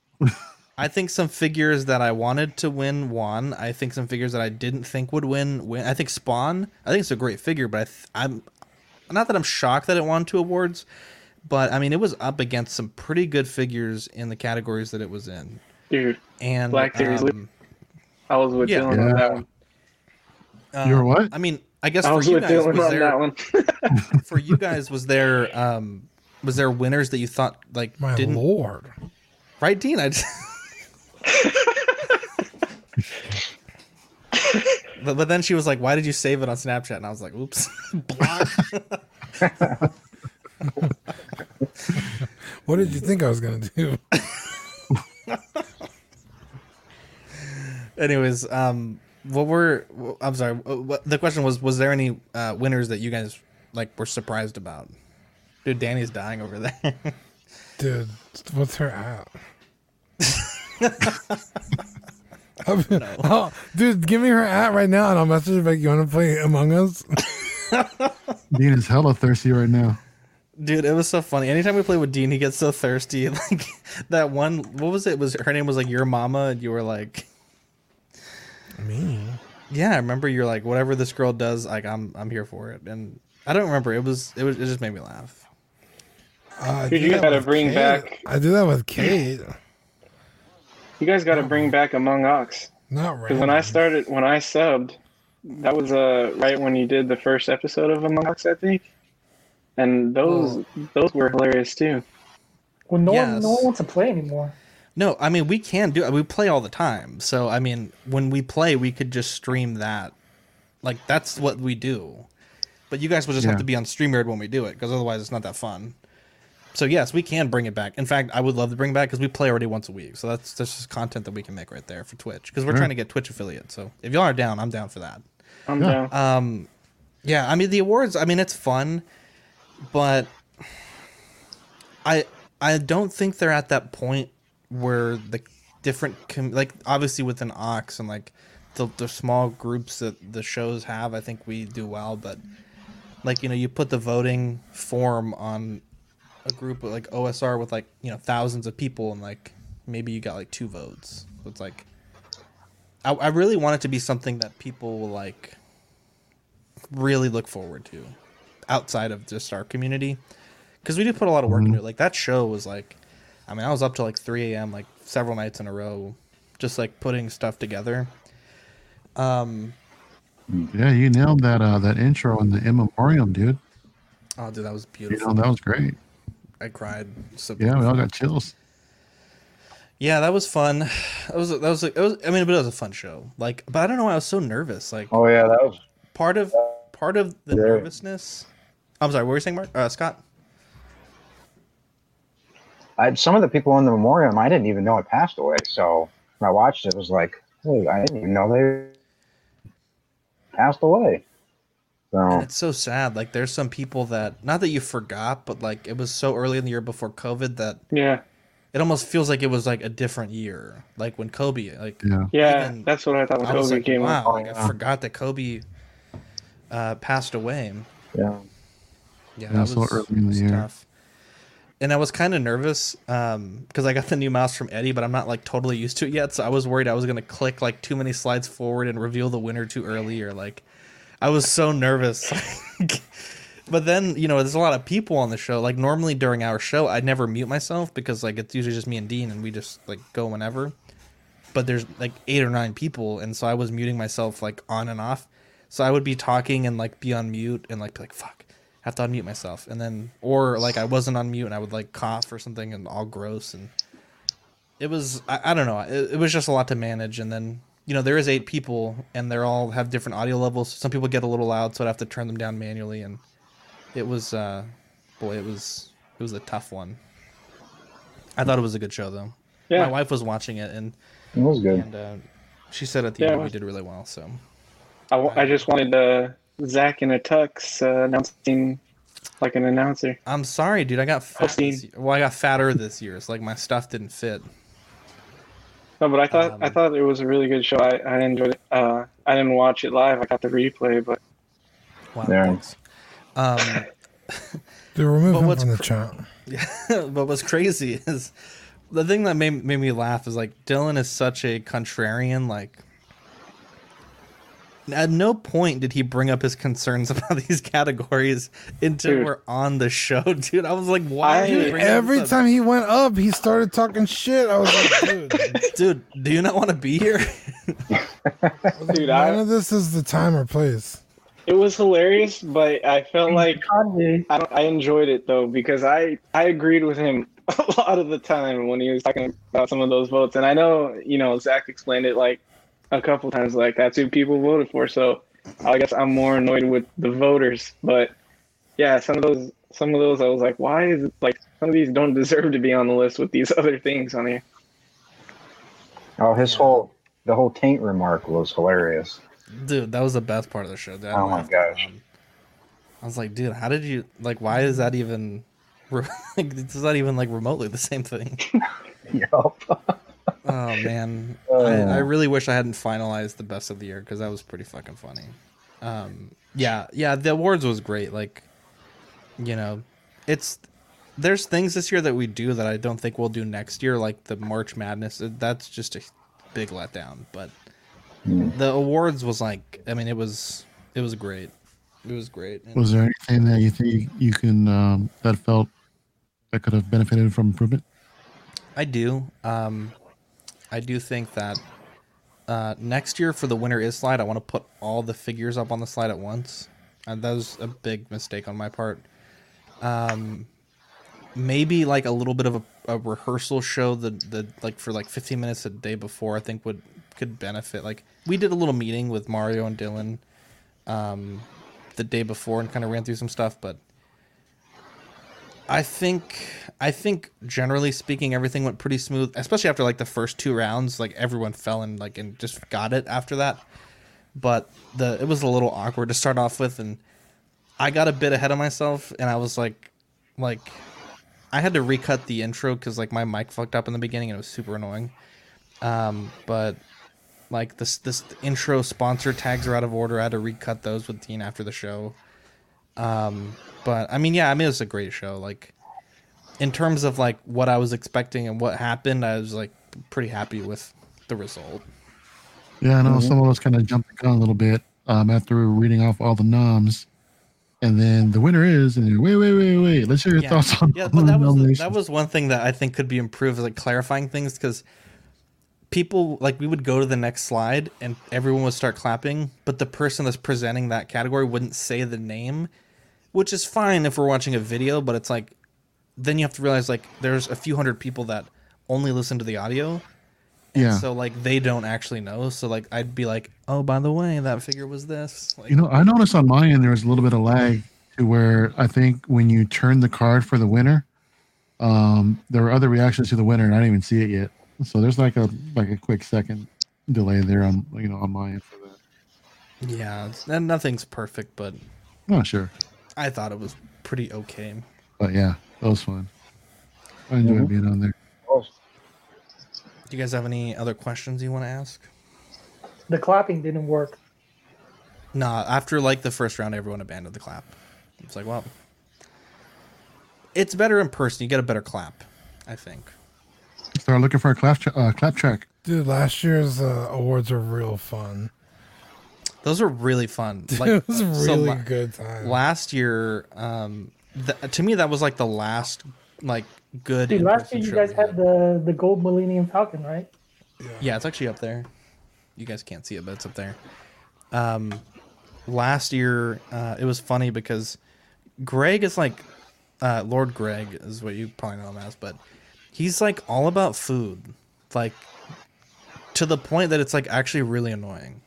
I think some figures that I wanted to win won. I think some figures that I didn't think would win win. I think Spawn. I think it's a great figure, but I th- I'm not that I'm shocked that it won two awards, but I mean it was up against some pretty good figures in the categories that it was in. Dude, And Black Series um, I was with Yeah. Dylan on that one. You're um, what? I mean, I guess I for was you guys was there that one. for you guys was there um was there winners that you thought like My didn't lord. right, Dean? I. But, but then she was like, "Why did you save it on Snapchat?" And I was like, "Oops, block." What did you think I was gonna do? Anyways, um, what were I'm sorry. What, the question was: Was there any uh, winners that you guys like were surprised about? Dude, Danny's dying over there. Dude, what's her at? I mean, oh, dude, give me her at right now, and I'll message her back. You want to play Among Us? Dean is hella thirsty right now. Dude, it was so funny. Anytime we play with Dean, he gets so thirsty. Like that one. What was it? Was her name was like your mama, and you were like, me? yeah, I remember you're like, whatever this girl does, like I'm I'm here for it. And I don't remember. It was it was it just made me laugh. Uh, I Dude, do you that gotta with bring Kate. back- I do that with Kate. You guys got to bring back Among Us. Not Because when I started, when I subbed, that was uh right when you did the first episode of Among Us, I think. And those those were hilarious too. Well, no Yes. one, no one wants to play anymore. No, I mean we can do we play all the time. So I mean when we play we could just stream that. Like that's what we do. But you guys will just have to be on StreamYard when we do it because otherwise it's not that fun. So yes, we can bring it back. In fact, I would love to bring it back because we play already once a week. So that's that's just content that we can make right there for Twitch because we're Sure. trying to get Twitch affiliate. So if y'all are down, I'm down for that. I'm Yeah. down. Um, yeah, I mean the awards. I mean it's fun, but I I don't think they're at that point where the different com- like obviously within Ox and like the the small groups that the shows have. I think we do well, but like you know you put the voting form on a group of like OSR with like you know thousands of people and like maybe you got like two votes. So it's like I, I really want it to be something that people will like really look forward to outside of just our community because we do put a lot of work mm-hmm. into it like that show was like i mean i was up till like 3 a.m like several nights in a row just like putting stuff together um Yeah, you nailed that uh, that intro in the in memoriam, dude. oh dude that was beautiful. You beautiful know that was great. i cried so Yeah, we all got chills. yeah that was fun that was that was it was i mean but it was a fun show like but i don't know why i was so nervous like Oh yeah, that was part of part of the Yeah. nervousness i'm sorry what were you saying mark uh, scott I, some of the people in the memoriam. I didn't even know it passed away. So when I watched it, it was like, hey, I didn't even know they passed away. And So it's so sad. Like there's some people that not that you forgot, but like it was so early in the year before COVID that Yeah, it almost feels like it was like a different year. Like when Kobe, like Yeah. yeah, that's what I thought when I was Kobe like, came wow, up. like I forgot that Kobe uh, passed away. yeah, Yeah, Yeah, that so was, early in the year. tough. And I was kind of nervous um, because I got the new mouse from Eddie, but I'm not like totally used to it yet. So I was worried I was gonna click like too many slides forward and reveal the winner too early, or like I was so nervous. but then you know, there's a lot of people on the show. Like normally during our show, I never mute myself because like it's usually just me and Dean, and we just like go whenever. But there's like eight or nine people, and so I was muting myself like on and off. So I would be talking and like be on mute and like be like fuck, have to unmute myself, and then or like I wasn't on mute and I would like cough or something and all gross and it was I, I don't know it, it was just a lot to manage and then you know there is eight people and they're all have different audio levels. Some people get a little loud, so I'd have to turn them down manually and it was uh boy it was it was a tough one. I thought it was a good show though. Yeah. My wife was watching it and it was good. and uh, she said at the Yeah, end it we did really well. So I, I just wanted uh, Zach in a tux uh, announcing like an announcer. I'm sorry, dude. I got fat. This year. Well, I got fatter this year. It's like my stuff didn't fit. No, but I thought I Um, thought it was a really good show. I, I enjoyed it. Uh, I didn't watch it live. I got the replay, but Wow. Yeah. Thanks. Um, Dude, remove But him what's from the cr- chat. but what's crazy is the thing that made made me laugh is like Dylan is such a contrarian. Like, at no point did he bring up his concerns about these categories until Dude. we're on the show, dude. I was like, why? are you I- bringing Every time he went up, he started talking shit. I was like, dude, dude, do you not want to be here? dude, none I, of this is the time or place. it was hilarious. But I felt like I, I enjoyed it though because I I agreed with him a lot of the time when he was talking about some of those votes, and I know you know Zach explained it like a couple times, like that's who people voted for. So I guess I'm more annoyed with the voters, but yeah, some of those some of those I was like, why is it like some of these don't deserve to be on the list with these other things on here. Oh, his whole the whole taint remark was hilarious. Dude, that was the best part of the show. Dude. I Oh my gosh. out. I was like, dude, how did you like? Why is that even? re- Like, it's not even like remotely the same thing. Yup. Oh man, I, Oh. I really wish I hadn't finalized the best of the year because that was pretty fucking funny. Um, yeah, yeah, the awards was great. Like, you know, it's there's things this year that we do that I don't think we'll do next year, like the March Madness. That's just a big letdown. But the awards was like I mean it was it was great. It was great. And Was there anything that you think you can um, that felt that could have benefited from improvement? I do. Um, I do think that uh, next year for the winner is slide, I want to put all the figures up on the slide at once. And that was a big mistake on my part. Um, maybe like a little bit of a, a rehearsal show the the like for like 15 minutes a day before I think would could benefit. Like we did a little meeting with Mario and Dylan um, the day before and kind of ran through some stuff, but I think I think generally speaking everything went pretty smooth, especially after like the first two rounds. Like everyone fell and like and just got it after that. But the it was a little awkward to start off with, and I got a bit ahead of myself, and I was like, like I had to recut the intro because like my mic fucked up in the beginning and it was super annoying. Um, but like this this intro sponsor tags are out of order. I had to recut those with Dean after the show. Um, but I mean, yeah, I mean, it was a great show. Like, in terms of like what I was expecting and what happened, I was like pretty happy with the result. Yeah, I know some of us kind of jumped the gun a little bit um, after reading off all the noms, and then the winner is, and wait, wait, wait, wait. Let's hear your Yeah, thoughts on yeah, but that was nominations. that was one thing that I think could be improved, is like clarifying things because people like we would go to the next slide and everyone would start clapping, but the person that's presenting that category wouldn't say the name, which is fine if we're watching a video, but it's like then you have to realize like there's a few hundred people that only listen to the audio. and Yeah. So like they don't actually know. So like I'd be like, oh, by the way, that figure was this. Like, You know, I noticed on my end there was a little bit of lag to where I think when you turn the card for the winner, um, there were other reactions to the winner, and I didn't even see it yet. So there's like a like a quick second delay there on you know on my end for that. yeah, and nothing's perfect, but Not sure, I thought it was pretty okay. but yeah, that was fun. I enjoyed being on there. Oh, Do you guys have any other questions you want to ask? The clapping didn't work. Nah, after like the first round, everyone abandoned the clap. It's like, well, it's better in person. You get a better clap, I think. Start looking for a clap tra- uh, clap track. Dude, last year's uh, awards are real fun. Those are really fun. Like it was a so really la- good time. Last year, um, th- to me, that was like the last like good. Dude, last year you guys had the the gold Millennium Falcon, right? Yeah, it's actually up there. You guys can't see it, but it's up there. Um, last year, uh, it was funny because Greg is like, uh, Lord Greg is what you probably know him as, but he's like all about food, like to the point that it's like actually really annoying.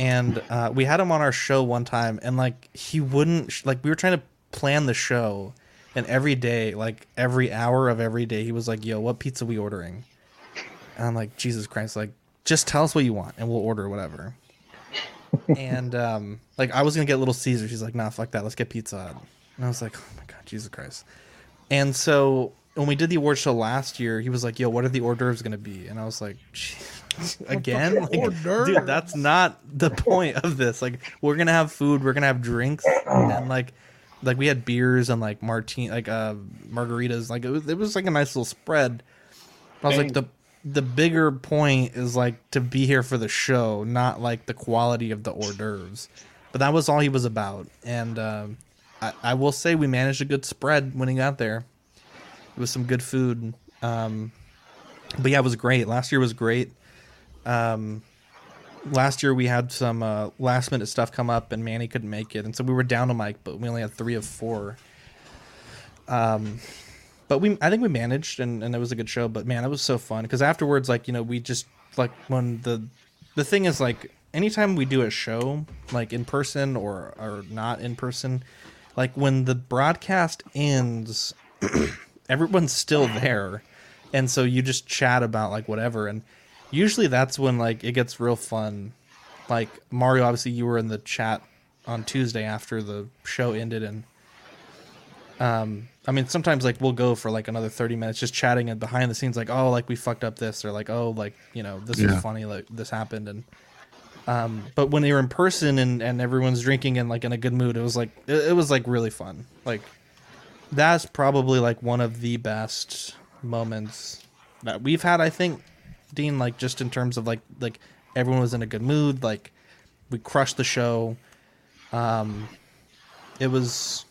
And uh, we had him on our show one time, and like he wouldn't like we were trying to plan the show, and every day, like every hour of every day, he was like, "Yo, what pizza we ordering?" And I'm like, Jesus Christ, like, just tell us what you want and we'll order whatever. and um, like I was gonna get Little Caesar. She's like, nah, fuck that, let's get Pizza. And I was like, oh my god, Jesus Christ. And so when we did the award show last year, he was like, yo, what are the hors d'oeuvres gonna be? And I was like, again, like, dude, that's not the point of this. Like, we're gonna have food, we're gonna have drinks, and like. Like we had beers and like martini, like uh margaritas. Like it was, it was like a nice little spread. I was like the the bigger point is like to be here for the show, not like the quality of the hors d'oeuvres. But that was all he was about, and um, I, I will say we managed a good spread when he got there. It was some good food, um, but yeah, it was great. Last year was great. Um, last year we had some uh, last minute stuff come up, and Manny couldn't make it, and so we were down to Mike, but we only had three of four. Um, but we I think we managed and, and it was a good show. But man, it was so fun because afterwards, like you know, we just like when the the thing is like anytime we do a show like in person or or not in person, like when the broadcast ends, everyone's still there, and so you just chat about like whatever, and usually that's when like it gets real fun. Like Mario, obviously you were in the chat on Tuesday after the show ended and um i mean sometimes like we'll go for like another 30 minutes just chatting and behind the scenes like oh like we fucked up this or like oh like you know this Yeah. is funny like this happened and um but when they were in person and and everyone's drinking and like in a good mood it was like it, it was like really fun like that's probably like one of the best moments that we've had i think dean like just in terms of like like Everyone was in a good mood. Like we crushed the show. Um, it was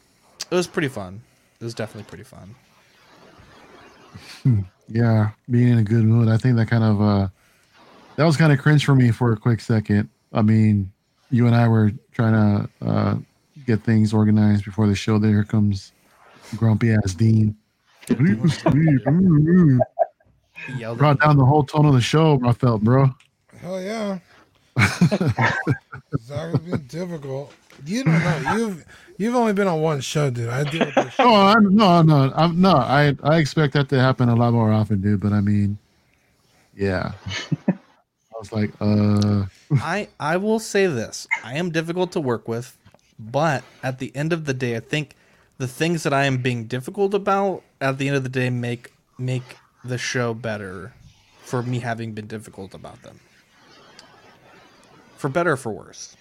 it was pretty fun. It was definitely pretty fun. Yeah, being in a good mood. I think that kind of uh that was kind of cringe for me for a quick second. I mean, you and I were trying to uh get things organized before the show. There comes grumpy ass Dean. yelled at Brought me. down the whole tone of the show. I felt, bro. Hell yeah. Zach has been difficult. You don't know. You've you've only been on one show, dude. I deal with this shit. No, I'm, no, no, I'm no. I I expect that to happen a lot more often, dude. But I mean, yeah. I was like, uh, I I will say this: I am difficult to work with, but at the end of the day, I think the things that I am being difficult about at the end of the day make make the show better for me having been difficult about them. For better or for worse.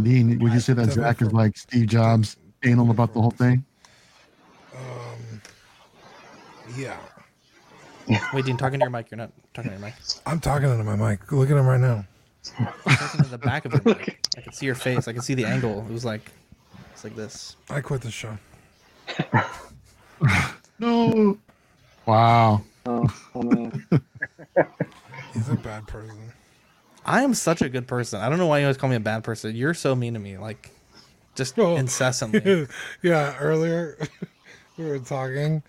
Dean, would you say that Zach is like Steve Jobs, anal about the whole thing? Um, yeah. Wait, Dean, talking to your mic. You're not talking to your mic. I'm talking into my mic. Look at him right now. Talking to the back of your mic. I can see your face. I can see the angle. It was like it's like this. I quit the show. No. Wow. Oh, oh man. He's a bad person. I am such a good person. I don't know why you always call me a bad person. You're so mean to me, like just Oh. incessantly. yeah, earlier we were talking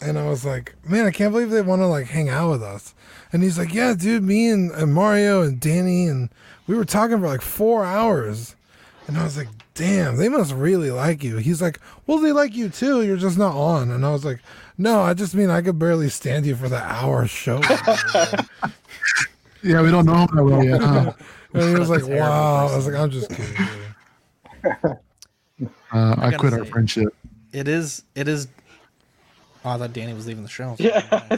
and I was like, Man, I can't believe they want to like hang out with us. And he's like, Yeah, dude, me and, and Mario and Danny and we were talking for like four hours. And I was like, Damn, they must really like you. He's like, Well, they like you too. You're just not on. And I was like, No, I just mean I could barely stand you for the hour show. Yeah, we don't know him that well yet. Huh? and he was like, Terrible Wow. I was like, I'm just kidding. Uh, I, gotta quit our friendship. It is. It is. Oh, I thought Danny was leaving the show. Yeah.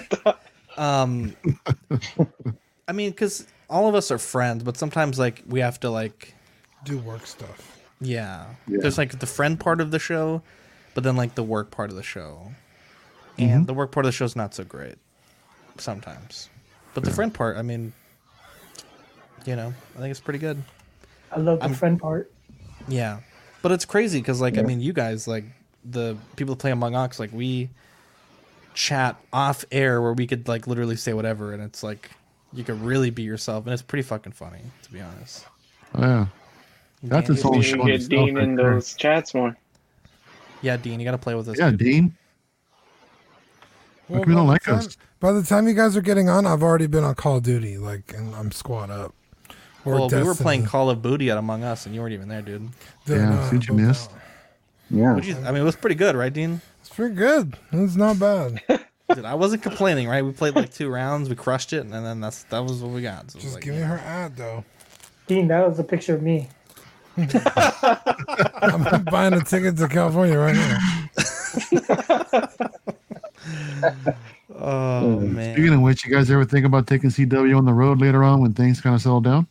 Um. I mean, because all of us are friends, but sometimes like we have to like, Do work stuff. Yeah. Yeah. There's like the friend part of the show, but then like the work part of the show, Mm-hmm. and the work part of the show is not so great sometimes. But the friend part, I mean, you know, I think it's pretty good. I love the I'm- friend part. Yeah, but it's crazy because like I mean, you guys like the people that play Among Us, like we chat off air where we could like literally say whatever, and it's like you could really be yourself, and it's pretty fucking funny to be honest. Oh, yeah. That's Danny- its own We show. get itself Dean right in there. those chats more. Yeah, Dean, you got to play with us. Yeah, dude. Dean. Like we don't by like the time- us. By the time you guys are getting on, I've already been on Call of Duty, like, and I'm squad up. Or Well, we were playing Call of Booty at Among Us, and you weren't even there, dude. Didn't Yeah, know see you about missed? Yeah. You, I mean, it was pretty good, right, Dean? It's pretty good. It's not bad. Dude, I wasn't complaining, right? We played like two rounds, we crushed it, and then that's that was what we got. So Just like, give me her ad though. Dean, that was a picture of me. I'm buying a ticket to California right now. Oh mm. man, Speaking of which, you guys ever think about taking CW on the road later on when things kind of settle down?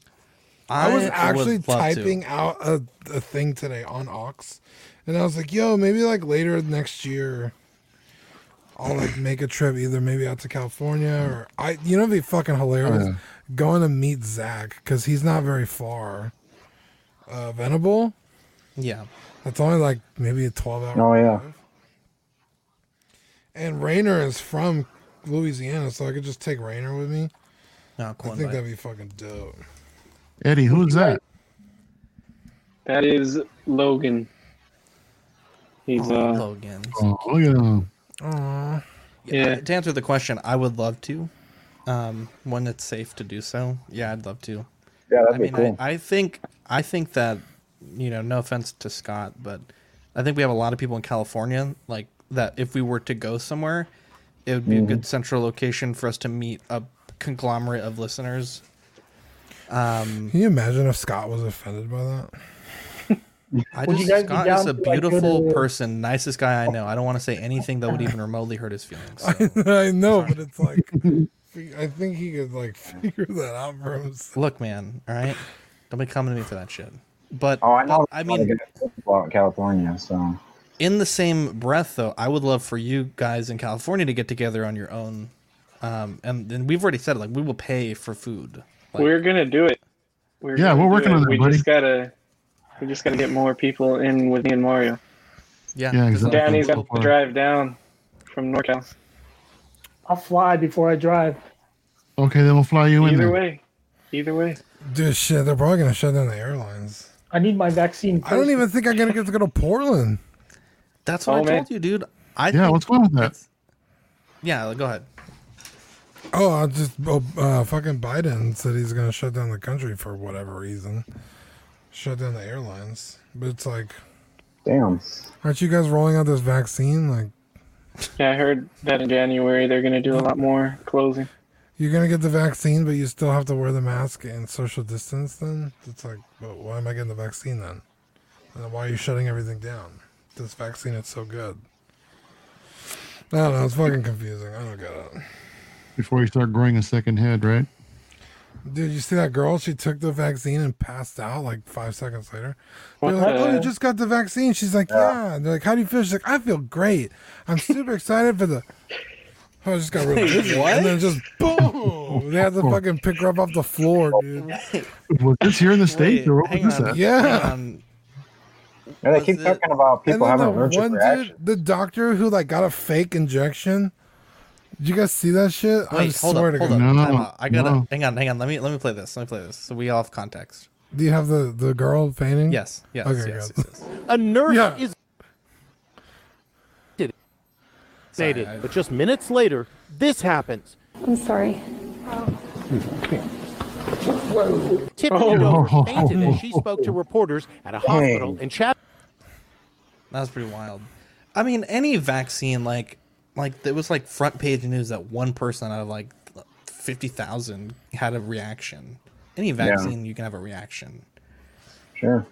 I was would actually love to. typing out a, a thing today on Ox, and I was like, "Yo, maybe like later next year, I'll like make a trip either maybe out to California or I. You know, it'd be fucking hilarious Oh, yeah. going to meet Zach because he's not very far. Uh, Venable, Yeah, that's only like maybe a twelve hour. Oh, yeah. drive. And Rainer is from Louisiana, so I could just take Rainer with me. no, I think that'd be fucking dope. Eddie, who's that? That is Logan. He's uh Logan. Oh, look at him. Aw. Yeah. To answer the question, I would love to. Um, when it's safe to do so, yeah, I'd love to. Yeah, that'd I be mean, cool. I, I think I think that you know, no offense to Scott, but I think we have a lot of people in California like that. If we were to go somewhere, it would be a good central location for us to meet a conglomerate of listeners. Um, Can you imagine if Scott was offended by that? I just you guys be Scott is a to, like, beautiful person, nicest guy I know. I don't want to say anything that would even remotely hurt his feelings. so. I know, but it's like I think he could like figure that out for himself. Look, man, all right, don't be coming to me for that shit. But oh, I know. but, I mean, about California, so in the same breath, though, I would love for you guys in California to get together on your own. Um, and then we've already said it, like we will pay for food. Like- we're gonna do it. We're Yeah, we're do working it. on that, We buddy. just gotta, we just gotta get more people in with me and Mario. Yeah, Yeah, 'cause exactly. Danny's so got far. to drive down from NorCal. I'll fly before I drive. Okay, then we'll fly you in Either way, either way. Dude, shit, they're probably gonna shut down the airlines. I need my vaccine. I don't even think I'm gonna get to go to Portland. That's what Oh, I man. told you, dude. I Yeah, think what's going on with that? Yeah, go ahead. Oh, I just oh, uh, fucking Biden said he's gonna shut down the country for whatever reason. Shut down the airlines, but it's like, Damn. aren't you guys rolling out this vaccine? Like, Yeah, I heard that in January they're gonna do a lot more closing. You're gonna get the vaccine, but you still have to wear the mask and social distance. Then it's like, well, why am I getting the vaccine then? And why are you shutting everything down? This vaccine is so good. I don't know. It's fucking confusing. I don't get it. Before you start growing a second head, right? Dude, you see that girl? She took the vaccine and passed out like five seconds later. They're like, "Oh, you just got the vaccine." She's like, "Yeah." And they're like, "How do you feel?" She's like, "I feel great. I'm super excited for the." Oh, I just got really dizzy. And then just boom! They had to fucking pick her up off the floor, dude. Was this here in the states Wait, or what hang was this on. at? Yeah. Um, hang on. They Was keep it- talking about And people then having the allergic one reactions. dude, the doctor who like got a fake injection. Did you guys see that shit? I Wait, hold swear up, to hold God. up. No, Time out. I gotta no. hang on, hang on. Let me let me play this. Let me play this. So we all have context. Do you have the the girl fainting? Yes, yes, Okay, yes, yes, yes. A nurse Yeah. is Sorry, vaccinated, I- but just minutes later, this happens. I'm sorry. Tiffany Oh. Dover fainted as she spoke to reporters at a hospital in Chat. That was pretty wild. I mean, any vaccine, like, like it was like front page news that one person out of like fifty thousand had a reaction. Any vaccine, you can have a reaction, Sure.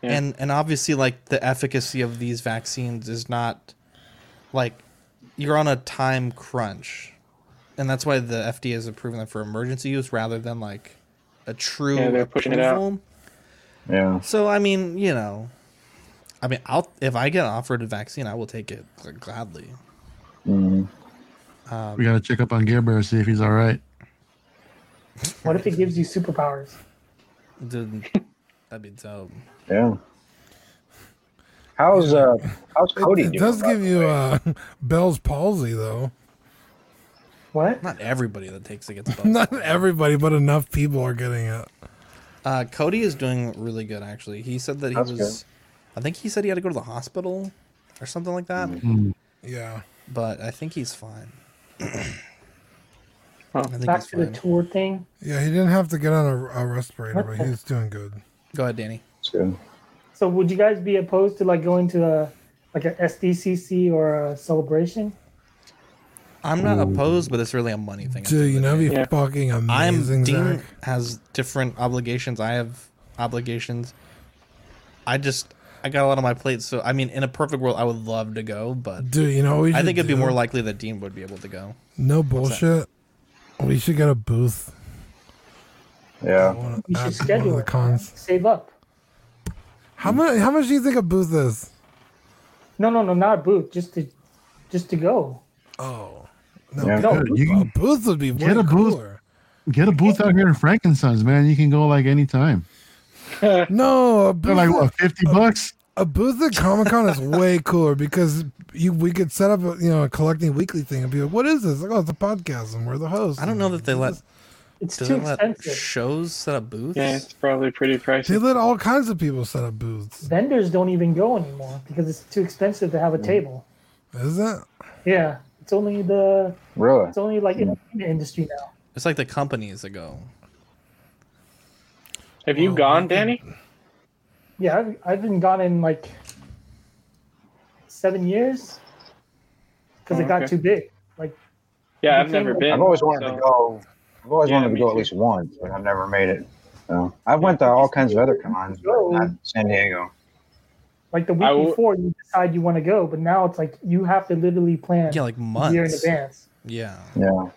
Yeah. and and obviously, like the efficacy of these vaccines is not like you're on a time crunch, and that's why the FDA is approving them for emergency use rather than like a true Yeah, they're pushing it out. Yeah. So I mean, you know, I mean, I'll if I get offered a vaccine, I will take it like, gladly. Mm. We gotta check up on Gear Bear see if he's all right. What if he gives you superpowers? Dude, that'd be dope. Yeah. How's uh how's Cody It, doing? it does give you way? uh, Bell's palsy, though. What? Not everybody that takes it gets Not everybody, but enough people are getting it. Uh, Cody is doing really good actually. He said that he That's was. I think he said he had to go to the hospital or something like that. Mm. Yeah. But I think he's fine. Huh. Back he's to the tour thing. Yeah, he didn't have to get on a, a respirator, but he's doing good. Go ahead, Danny. It's good. So would you guys be opposed to like going to a like a SDCC or a celebration? I'm not opposed, but it's really a money thing. Dude, you know, day. be Yeah. fucking amazing. I'm amazing, Dean Zach. has different obligations. I have obligations. I just I got a lot on my plate, so I mean, in a perfect world, I would love to go, but Dude, you know what we I think it'd be more likely that Dean would be able to go. No bullshit. We should get a booth. Yeah. One, You should schedule the it. cons. Save up. How much? How much do you think a booth is? No, no, no, not a booth. Just to, just to go. Oh, no, Yeah. No, Dude, you a can booth would be way Get a booth. cooler. get a booth out here in Frankenstein's, man. You can go like anytime. No, a They're booth, like what, fifty bucks? a booth at Comic Con is way cooler because you we could set up a you know a collecting weekly thing and be like, what is this? Like, oh, it's a podcast and we're the host. I don't know that they let It's does too it let expensive. shows set up booths. Yeah, it's probably pretty pricey. They let all kinds of people set up booths. Vendors don't even go anymore because it's too expensive to have a mm. table. Is that? Yeah, it's only the Really? it's only like in the industry now. It's like the companies that go. Have you oh, gone, Danny? Yeah, I've, I've been gone in like seven years because Oh, it got okay. too big. Like Yeah, I've never like- been. I've always wanted so- to go. I've always Yeah, wanted to me go at least once, but I've never made it. So I went to all kinds of other cons, but not San Diego. like the week I will- before you decide you want to go, but now it's like you have to literally plan Yeah, like a year in advance. Yeah. Yeah.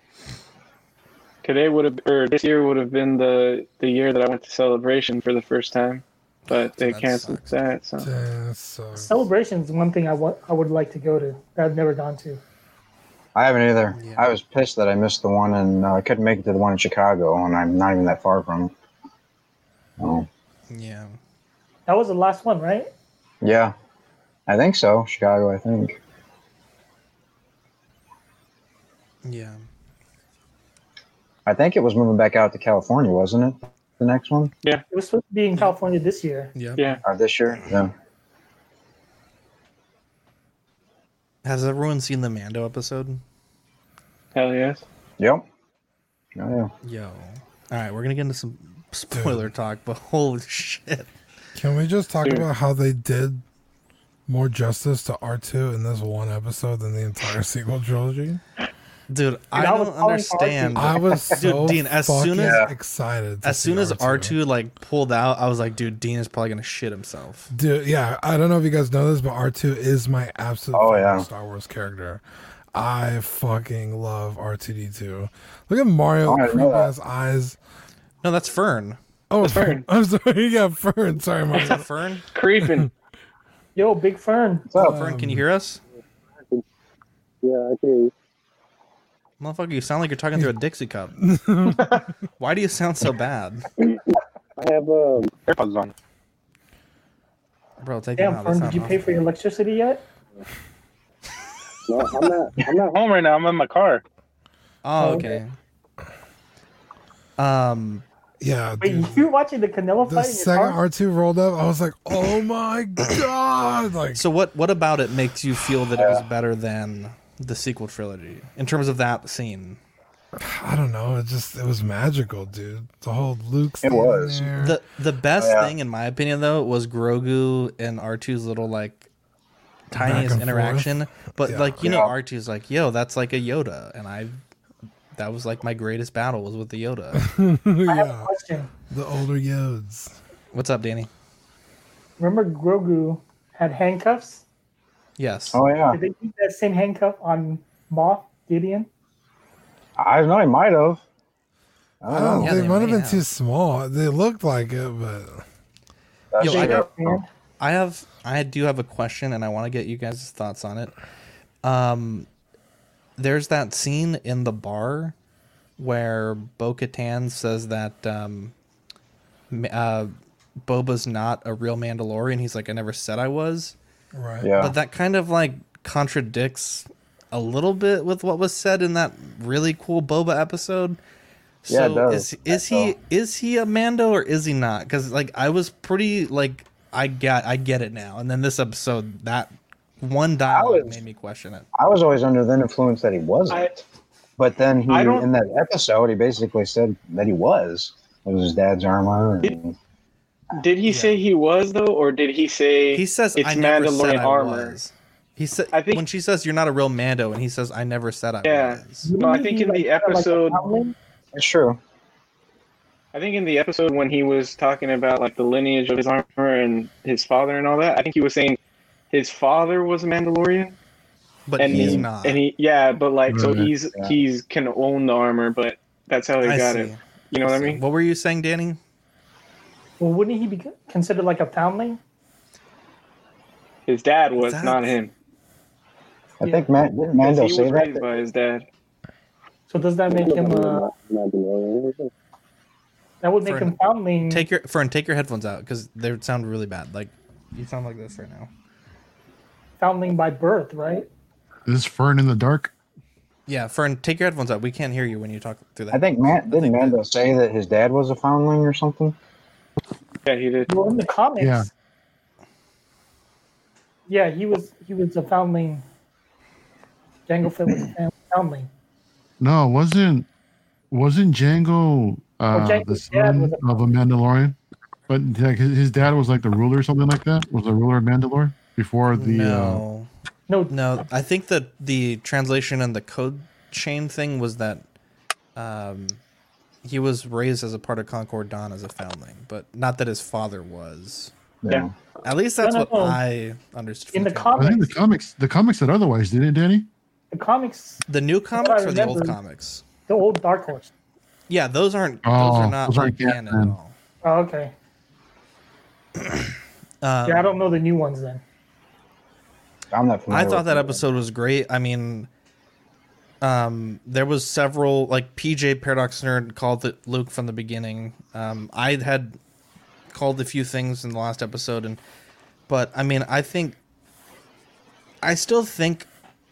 Today would have, or this year would have been the the year that I went to Celebration for the first time, but they That canceled sucks. that. So that sucks. Celebration is one thing I want I would like to go to that I've never gone to. I haven't either. Yeah. I was pissed that I missed the one and uh, I couldn't make it to the one in Chicago, and I'm not even that far from. it. Oh, Yeah. That was the last one, right? yeah, I think so. Chicago, I think. Yeah. I think it was moving back out to California, wasn't it? The next one Yeah, It was supposed to be in California this year. Yeah. Yeah. or this year? Yeah. Has everyone seen the Mando episode? Hell yes. Yep. Oh, yeah. Yo. All right, we're gonna get into some spoiler talk, but holy shit. Can we just talk Dude. about how they did more justice to R2 in this one episode than the entire sequel trilogy? Dude, I I don't calling understand. I was so Dean, as soon as- excited. As soon as R2 like pulled out, I was like, dude, Dean is probably gonna shit himself. Dude, yeah, I don't know if you guys know this, but R2 is my absolute Oh, favorite yeah. Star Wars character. I fucking love R2D2. Look at Mario Oh, I creep ass eyes. No, that's Fern. Oh, Fern. I'm sorry. Yeah, Fern. Sorry, Is Mario. that Fern? Creeping. Yo, Big Fern. What's up? Um, Fern, can you hear us? Yeah, I can. Motherfucker, you sound like you're talking through a Dixie cup. Why do you sound so bad? I have um. AirPods on. Bro, take them Damn, out. Fern, did you pay for your electricity yet? No, I'm not. I'm not. Home right now. I'm in my car. Oh, Oh, okay. Um, Yeah, Wait, dude. you were watching the Canelo The fight in your second? R2 rolled up, I was like, oh my god. Like, so what? What about it makes you feel that it was better than the sequel trilogy in terms of that scene? I don't know. It just, it was magical, dude. The whole Luke It was. there. The the best Oh, yeah. thing, in my opinion, though, was Grogu and R2's little like tiniest and interaction. But Yeah. like you know, Yeah. R2's like, "Yo, that's like a Yoda," and I. That was like my greatest battle was with the Yoda. I have a yeah, question. the older Yods. What's up, Danny? Remember Grogu had handcuffs? Yes. Oh yeah. Did they use that same handcuff on Moff Gideon? I don't know. He might have. I I don't don't, know. Yeah, they, they might have been have. too small. They looked like it, but Yo, I got- I have I do have a question and I want to get you guys' thoughts on it. Um there's that scene in the bar where Bo Katan says that um uh Boba's not a real Mandalorian. He's like, I never said I was. Right. Yeah. But that kind of like contradicts a little bit with what was said in that really cool Boba episode. Yeah, it So does. is is he is he a Mando or is he not? Because like I was pretty like I get I get it now, and then this episode that one dialogue was- made me question it. I was always under the influence that he wasn't. I- but then he, in that episode, he basically said that he was. It was his dad's armor. And, Did he say he was though, or did he say He says it's I never said Mandalorian I armor? was. He said I think- when she says you're not a real Mando, and he says I never said I Yeah. was. No, I think in the episode, it's true. I think in the episode when he was talking about like the lineage of his armor and his father and all that, I think he was saying his father was a Mandalorian, But and he's he, not. and he, yeah, but like, so he's yeah. he's can own the armor, but that's how they I got see. it. You know what I mean? What were you saying, Danny? Well, wouldn't he be considered like a foundling? His dad was That's- not him. I Yeah. think Matt, didn't 'Cause Mando he say was that? raised by his dad. So does that make him? Uh, that would make For him foundling. Take your Fern, take your headphones out because they sound really bad. Like you sound like this right now. foundling by birth, right? Is Fern in the dark? Yeah, Fern, take your headphones out. We can't hear you when you talk through that. I think Matt didn't think Mando say that his dad was a foundling or something. Yeah, he did. Well, in the comics, Yeah. yeah, he was he was a foundling. Jango Fett was a fam- foundling. No, wasn't wasn't Jango uh, Jango's the son a- of a Mandalorian? But like his, his dad was like the ruler or something like that. Was the ruler of Mandalore before the? Uh, no, No, no. I think that the translation and the code chain thing was that um, he was raised as a part of Concord Dawn as a foundling, but not that his father was. Yeah. At least that's No, no, what no. I understood. in the from I think the comics, comics the comics said otherwise, didn't it, Danny? the comics, the new comics or the old comics. the old Dark Horse. Yeah, those aren't. those Oh, are not those aren't like canon at all. Oh, okay. Um, Yeah, I don't know the new ones then. I'm not familiar I thought that episode was great. I mean, um, there was several like PJ Paradox Nerd called it Luke from the beginning. Um, I had called a few things in the last episode, and but I mean, I think I still think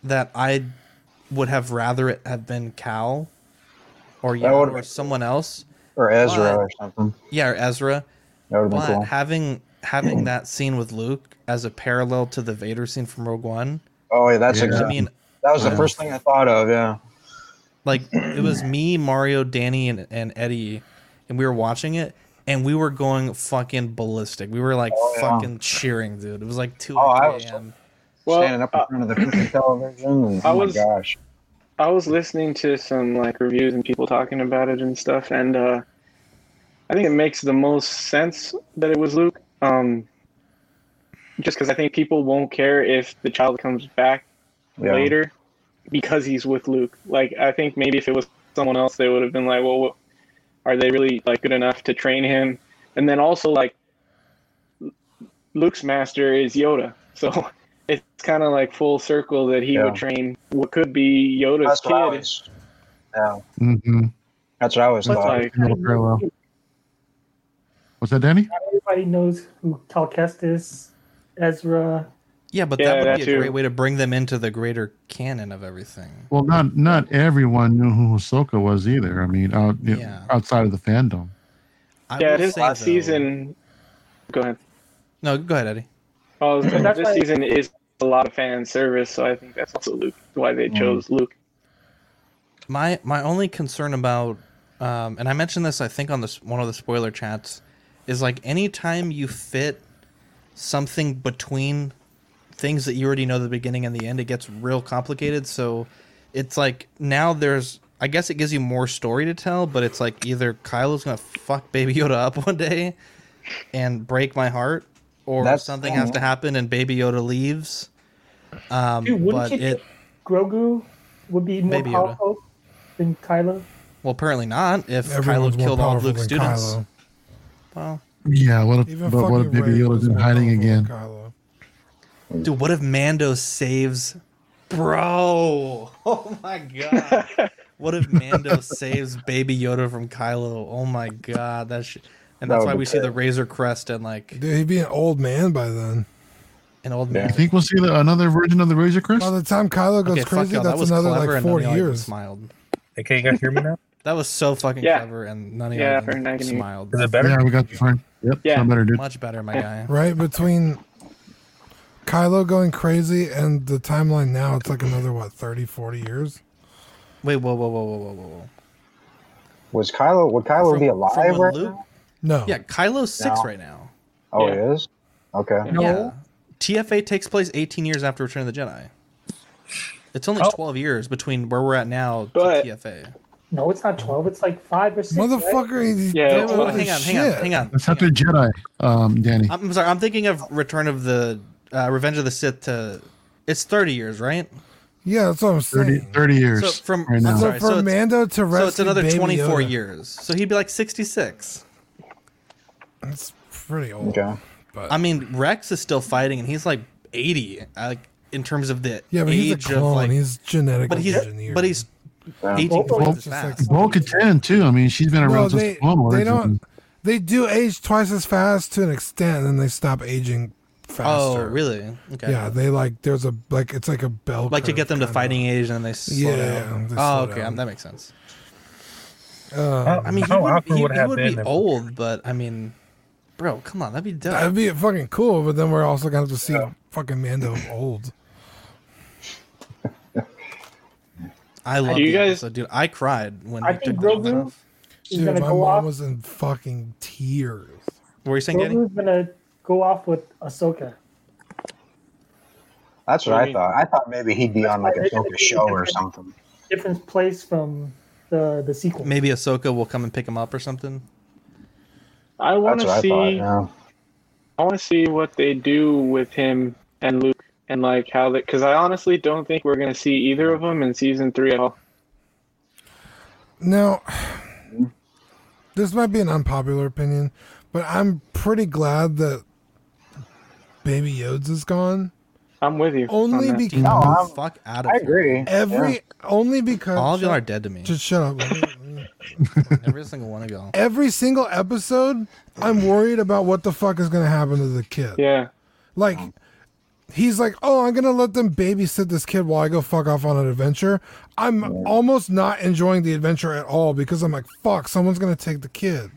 that I would have rather it have been Cal or That Yoda or someone else. Or Ezra But- or something. Yeah, or Ezra. That would have been But cool. having having that scene with Luke as a parallel to the Vader scene from Rogue One. Oh yeah, that's Yeah. exactly. I mean, that was the first thing I thought of. Yeah. like it was me, Mario, Danny, and, and Eddie, and we were watching it, and we were going fucking ballistic. We were like Oh, yeah. fucking cheering, dude. It was like two Oh, I was- Well, Standing up in uh, front of the freaking television, and I oh was- my gosh. I was listening to some like reviews and people talking about it and stuff, and uh, I think it makes the most sense that it was Luke. Um, just because I think people won't care if the child comes back Yeah. later because he's with Luke. Like I think maybe if it was someone else, they would have been like, "Well, what, are they really like good enough to train him?" And then also like Luke's master is Yoda, so it's kind of like full circle that he Yeah. would train what could be Yoda's That's what I kid. was. Yeah, Mm-hmm. that's what I was thought. like, Little. What's that, Danny? Not everybody knows who Cal Kestis, Ezra. Yeah, but Yeah, that would that be a too. great way to bring them into the greater canon of everything. Well, not not everyone knew who Ahsoka was either. I mean, out, you know, Yeah. outside of the fandom. I yeah, will his last though- season. Go ahead. No, go ahead, Eddie. Oh, That's this why- season is a lot of fan service, so I think that's also Luke. Why they Mm. chose Luke. My my only concern about, um, and I mentioned this I think on this one of the spoiler chats, is like anytime you fit something between things that you already know the beginning and the end, it gets real complicated. So it's like now there's, I guess it gives you more story to tell, but it's like either Kylo's gonna fuck Baby Yoda up one day and break my heart, or That's- something has to happen and Baby Yoda leaves. Um, Dude, wouldn't but you it Grogu would be more Baby Yoda. powerful than Kylo? well apparently not if Everyone's Kylo killed all of Luke's students. Kylo. Well, Yeah. What if? But what if Baby Rey Yoda's was in hiding again? Kylo. Dude, what if Mando saves Bro? Oh my god. what if Mando saves Baby Yoda from Kylo? Oh my god, that's sh- and that's would why we see the. Razor Crest and like Dude, he'd be an old man by then. an old man. You think we'll see the, another version of the Razor Crest? By the time Kylo goes Okay, crazy, y'all, that that's was another clever like and none four of y'all even years. smiled. Hey, can you guys hear me now? That was so fucking Yeah. clever and none of Yeah, y'all Fern, I even can hear smiled. Is it better? Yeah, we got the front. Yep. Yeah. better, dude. Much better, my guy. Right between Kylo going crazy and the timeline now, it's like another what 30, 40 years. Wait, whoa, whoa, whoa, whoa, whoa, whoa. Was Kylo? Would Kylo From- be alive when right Luke- now? No, Yeah, Kylo's six No. right now. Oh, Yeah. he is. Okay. Yeah. TFA takes place 18 years after Return of the Jedi. It's only Oh. 12 years between where we're at now to But- TFA. No, it's not twelve. It's like five or six. right? motherfucker. He, Yeah, don't well, hang on, hang on, hang on. That's after Jedi, um, Danny. I'm sorry. I'm thinking of Return of the uh, Revenge of the Sith. To it's 30 years, right? Yeah, that's what I'm saying. 30 years So from right now. So sorry, for so it's, Mando to rescue so it's another Baby 24 Yoda, years. So he'd be like 66. That's pretty old. Okay. But I mean, Rex is still fighting, and he's like 80. Like in terms of the yeah, but age he's a clone. of like, he's genetically but he's engineered. but he's Yeah. aging Both twice as just like- fast. Bo Katan too. I mean, she's been around no, since they, the Clone Wars. they don't. They do age twice as fast to an extent, and then they stop aging Oh, really? Okay. Yeah, they like there's a like it's like a bell. Like to get them to fighting of. age, and then they slow Yeah, down. they Oh, slow okay, down. um, that makes sense. Uh, I mean, he would, he, would he would be if- old, but I mean, bro, come on, that'd be dope. that'd be fucking cool, but then we're also gonna have to see fucking Mando old. I love you guys- episode, dude. I cried when I think took Grogu- off. Dude, gonna my go mom off. was in fucking tears. What were you saying, Danny? Grogu's gonna go off with Ahsoka. That's what What I mean? thought. I thought maybe he'd be on like a Ahsoka show or something. Different place from the the sequel. Maybe Ahsoka will come and pick him up or something. I want That's what to I see. Yeah. I want to see what they do with him and Luke, and like how they. Because I honestly don't think we're gonna see either of them in season three at all. Now, mm-hmm. this might be an unpopular opinion, but I'm pretty glad that Baby Yodes is gone. I'm with you. Only that. because No, I'm- Fuck out of I here. agree. every only because All of y'all are dead to me. Just shut up. Every single one of y'all. Every single episode, I'm worried about what the fuck is gonna happen to the kid. Yeah. Like, he's like, oh, I'm gonna let them babysit this kid while I go fuck off on an adventure. I'm almost not enjoying the adventure at all because I'm like, fuck, someone's gonna take the kid.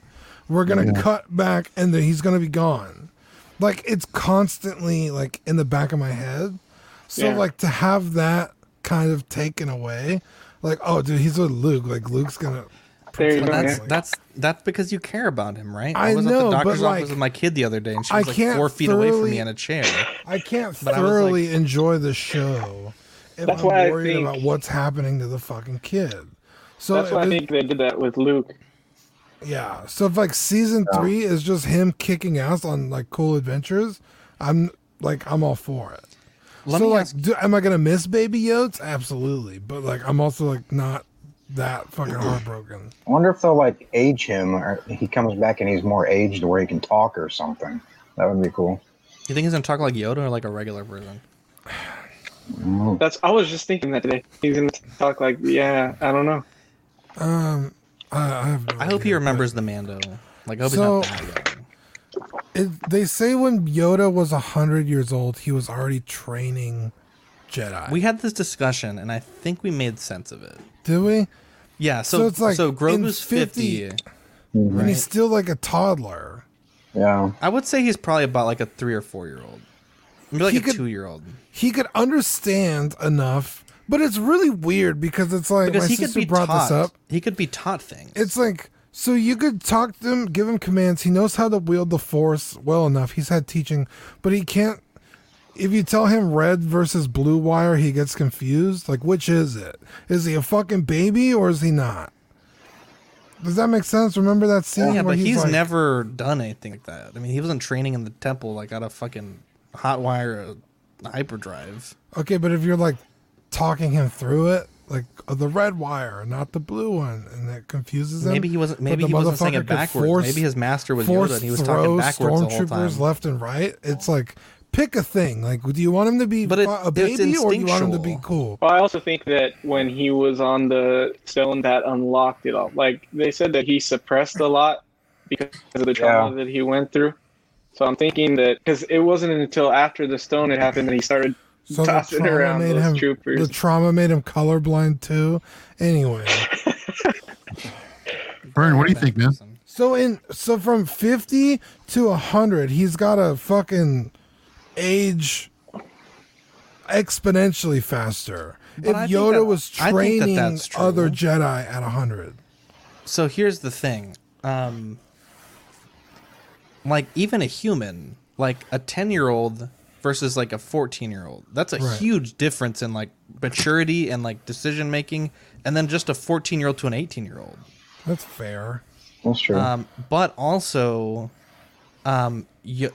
We're gonna cut back and then he's gonna be gone. Like it's constantly like in the back of my head. So Yeah. like to have that kind of taken away, like, oh dude, he's with Luke. Like Luke's gonna There you But go. that's that's that's because you care about him, right? I was know, at the but, doctor's office like, with my kid the other day, and she I was like can't four feet away from thoroughly- me in a chair. I can't But I was thoroughly enjoy the show if That's I'm why I worried think- about what's happening to the fucking kid. So That's why I think they did that with Luke. Yeah. So if like season three is just him kicking ass on like cool adventures, I'm like I'm all for it. Let so like, ask- do, am I gonna miss Baby Yotes? Absolutely, but like I'm also like not that fucking heartbroken. I wonder if they'll like age him, or he comes back and he's more aged, where he can talk or something. That would be cool. You think he's gonna talk like Yoda or like a regular person? Mm. That's. I was just thinking that today. He's gonna talk like, yeah, I don't know. Um, I, I have. No I hope he idea, remembers the Mando. Like, I hope So- he's not that young. It, they say when Yoda was hundred years old, he was already training Jedi. We had this discussion, and I think we made sense of it. Did we? Yeah. So, So so it's like in Grogu's 50 fifty. And he's still like a toddler. Yeah. I would say he's probably about like a three or four year old. Maybe like He a could- two year old. He could understand enough, but it's really weird because it's like Because my he could be brought taught. this up. He could be taught things. It's like so you could talk to him, give him commands. He knows how to wield the force well enough. He's had teaching, but he can't. If you tell him red versus blue wire, he gets confused. Like, which is it? Is he a fucking baby or is he not? Does that make sense? Remember that scene yeah, where but he's like, never done anything like that. I mean, he wasn't training in the temple like out of fucking hot wire a hyperdrive. Okay, but if you're like talking him through it, like uh, the red wire, not the blue one, and that confuses him. Maybe he wasn't. Maybe he wasn't saying it backwards. force- maybe his master was force Yoda, and he was talking backwards the whole stormtroopers time. left and right. It's like pick a thing. Like, do you want him to be But it- a baby or do you want him to be cool? Well, I also think that when he was on the stone, that unlocked it all. Like they said that he suppressed a lot because of the trauma that he went through. So I'm thinking that because it wasn't until after the stone had happened that he started So the tossing trauma around made those him. troopers. The trauma made him colorblind too. Anyway, Burn, what do you think, man? so in so from fifty to hundred, he's got a fucking age exponentially faster. But if I Yoda that- was I think that training that's other Jedi at hundred, So here's the thing. Um like even a human, like a 10-year-old versus like a 14-year-old. That's a Right. huge difference in like maturity and like decision making and then just a 14-year-old to an 18-year-old. that's fair. That's true. Um but also um you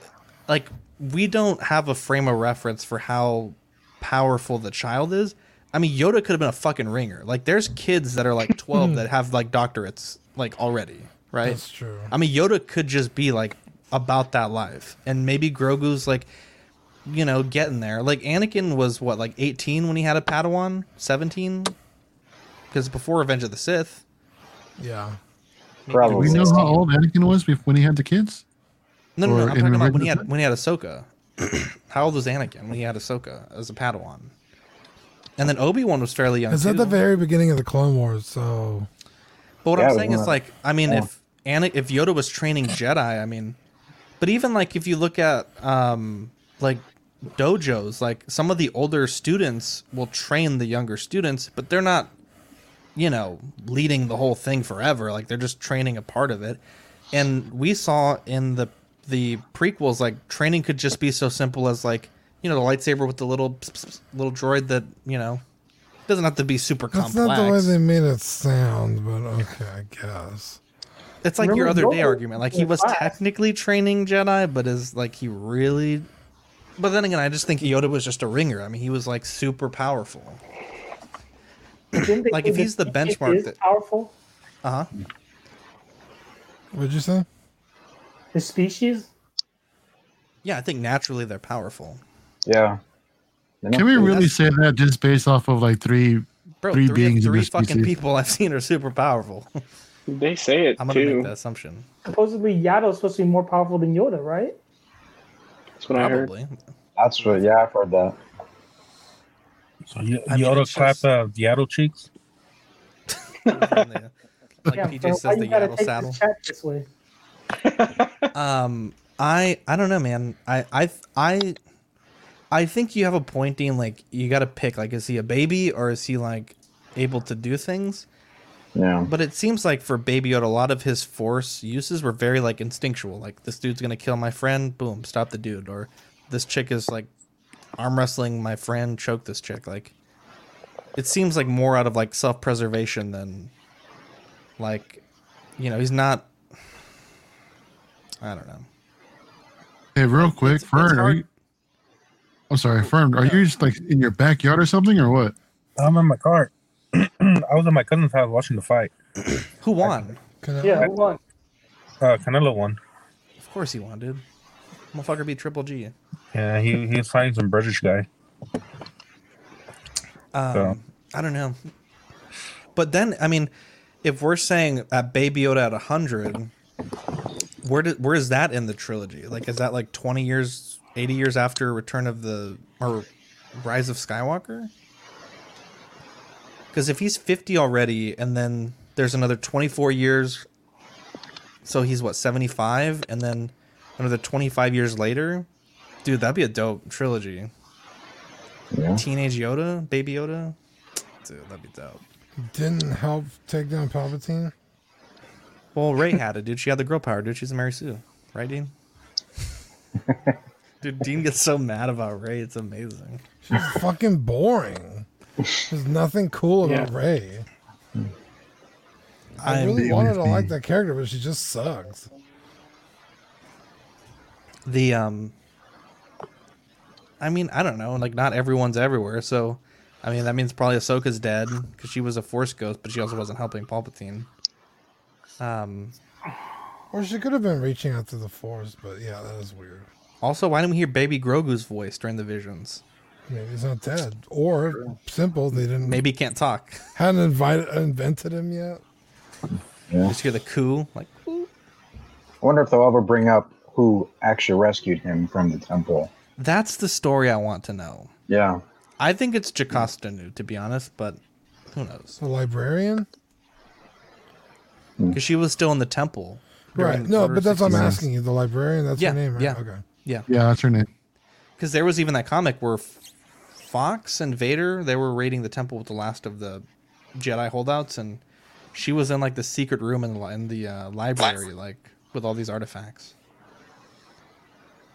like we don't have a frame of reference for how powerful the child is. I mean, Yoda could have been a fucking ringer. Like, there's kids that are like 12 that have like doctorates, like already, right? That's true. I mean, Yoda could just be like about that life, and maybe Grogu's like, you know, getting there. Like Anakin was what, like 18 when he had a Padawan, 17, because before Revenge of the Sith. Yeah. Do Probably. we know how old Anakin was bef- when he had the kids? No, no, no. Or I'm in talking about Revenge when he had when he had Ahsoka. how old was Anakin when he had Ahsoka as a Padawan? And then Obi Wan was fairly young. It's at the very beginning of the Clone Wars, so But what Yeah, I'm saying is like, I mean, yeah. if Ana- if Yoda was training Jedi, I mean, but even like if you look at um like dojos, like some of the older students will train the younger students, but they're not, you know, leading the whole thing forever. Like they're just training a part of it. And we saw in the the prequels, like training could just be so simple as like you know the lightsaber with the little pss, pss, pss, little droid that you know doesn't have to be super that's complex. not the way they made it sound. But okay, I guess. It's like your Remember other day argument. Like he was class. technically training Jedi, but is like he really. But then again, I just think Yoda was just a ringer. I mean, he was like super powerful. Like, if he's the benchmark is that- powerful. Uh huh. What'd you say? The species. Yeah, I think naturally they're powerful. yeah. Can we really say that just based off of like three Bro, three three, beings three fucking species? people I've seen are super powerful. They say it I'm gonna too. make that assumption. Supposedly Yaddle's supposed to be more powerful than Yoda, right? That's what I heard. Probably. That's what. Yeah, I've heard that. So y- I mean, Yoda it's clap just- uh, Yaddle cheeks. Like Yeah, PJ says, the you Yaddle saddle. this way? Um, I I don't know, man. I I I I think you have a point, Dean. Like you got to pick. Like, is he a baby or is he like able to do things? Yeah. But it seems like for Baby Yoda, a lot of his force uses were very like instinctual. Like this dude's gonna kill my friend, boom, stop the dude. Or this chick is like arm wrestling my friend, choke this chick. Like it seems like more out of like self preservation than like you know he's not. I don't know. Hey, real quick, Fern, are you? I'm sorry, Fern. Are you just like in your backyard or something, or what? I'm in my car. I was at my cousin's house watching the fight. Who won? Yeah, who won? Uh, Canelo won. Of course he won, dude. Motherfucker beat Triple G. Yeah, he he was fighting some British guy. Um, So- I don't know. But then, I mean, if we're saying at Baby Yoda at 100, where, did, where is that in the trilogy? Like, is that like 20 years, 80 years after Return of the, or Rise of Skywalker? Because if he's 50 already, and then there's another 24 years, so he's what, 75? And then another 25 years later? Dude, that'd be a dope trilogy. Yeah. Teenage Yoda, Baby Yoda. Dude, that'd be dope. Didn't help take down Palpatine. Well, Rey had it, dude. She had the girl power, dude. She's a Mary Sue, right, Dean? dude, Dean gets so mad about Rey. It's amazing. She's fucking boring. There's nothing cool about Yeah. Rey. I I'm- really wanted to like that character, but she just sucks. The um, I mean, I don't know. Like, not everyone's everywhere, so I mean, that means probably Ahsoka's dead because she was a Force ghost, but she also wasn't helping Palpatine. Um. Or she could have been reaching out to the Force, but yeah, that is weird. Also, why didn't we hear Baby Grogu's voice during the visions? Maybe he's not dead. Or simple, they didn't Maybe he can't talk. hadn't invited invented him yet. Yeah. Just hear the coo, like I wonder if they'll ever bring up who actually rescued him from the temple. that's the story I want to know. Yeah. I think it's Jocasta Nu, to be honest, but who knows? The librarian? Hmm. Because she was still in the temple. Right. during No, but that's what I'm asking you. The librarian, that's Yeah, her name, right? yeah. Okay. Yeah. Yeah, that's her name. Because there was even that comic where F- Fox and Vader they were raiding the temple with the last of the Jedi holdouts, and she was in like the secret room in the, in the uh, library, like with all these artifacts.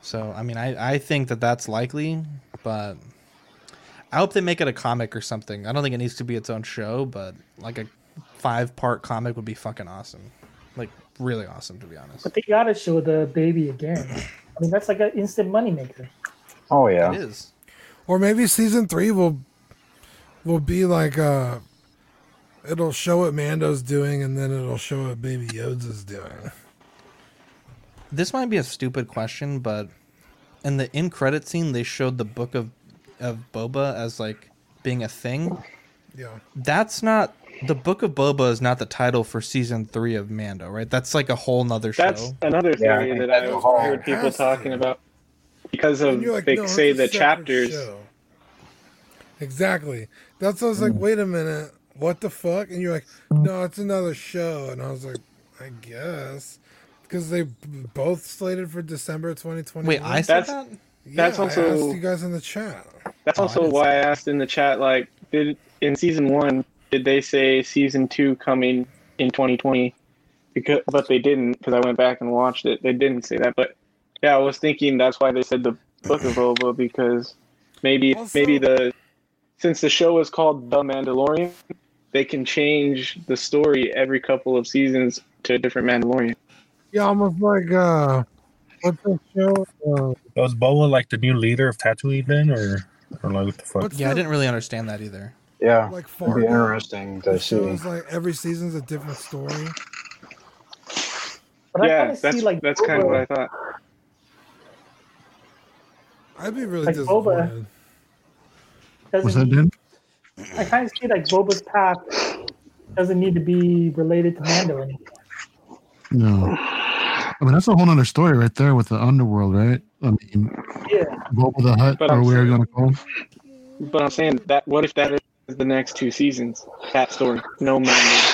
So I mean, I I think that that's likely, but I hope they make it a comic or something. I don't think it needs to be its own show, but like a five part comic would be fucking awesome, like really awesome to be honest. But they gotta show the baby again. I mean, that's like an instant moneymaker. Oh yeah. It is. Or maybe season three will will be like uh it'll show what Mando's doing and then it'll show what Baby Yoda's is doing. This might be a stupid question, but in the in credit scene, they showed the book of of Boba as like being a thing. Yeah. That's not the book of Boba is not the title for season three of Mando, right? That's like a whole nother show. That's another Yeah, theory think that I've heard people talking about because of like, they "No, say the chapters. show." Exactly. That's why I was like, mm. wait a minute, what the fuck? And you're like, no, it's another show. And I was like, I guess. Because they both slated for December 2020. Wait, I said That's- that. yeah, that's I also- asked you guys in the chat. That's Oh, I also didn't why I asked in the chat, like, did in season one did they say season two coming in 2020? Because, but they didn't because I went back and watched it. They didn't say that, but yeah, I was thinking that's why they said the Book of Boba because maybe Also- maybe the since the show is called The Mandalorian, they can change the story every couple of seasons to a different Mandalorian. Yeah, almost like, uh, what's the show? Uh, Was Boba like the new leader of Tatooine then, or or like what the fuck? What's Yeah, I didn't really understand that either. Yeah. Like It'd be interesting to the see. show is like every season's a different story. But yeah, kind that's see like that's kind of what I thought. I'd be really Like Boba. disappointed. What's that, doesn't Dan? I kind of see like Boba's path doesn't need to be related to Mando anymore. No. I mean, that's a whole other story right there with the underworld, right? I mean, Yeah. Boba the Hut, But or I'm we're going to call him. But I'm saying that what if that is the next two seasons? That story, no Mando.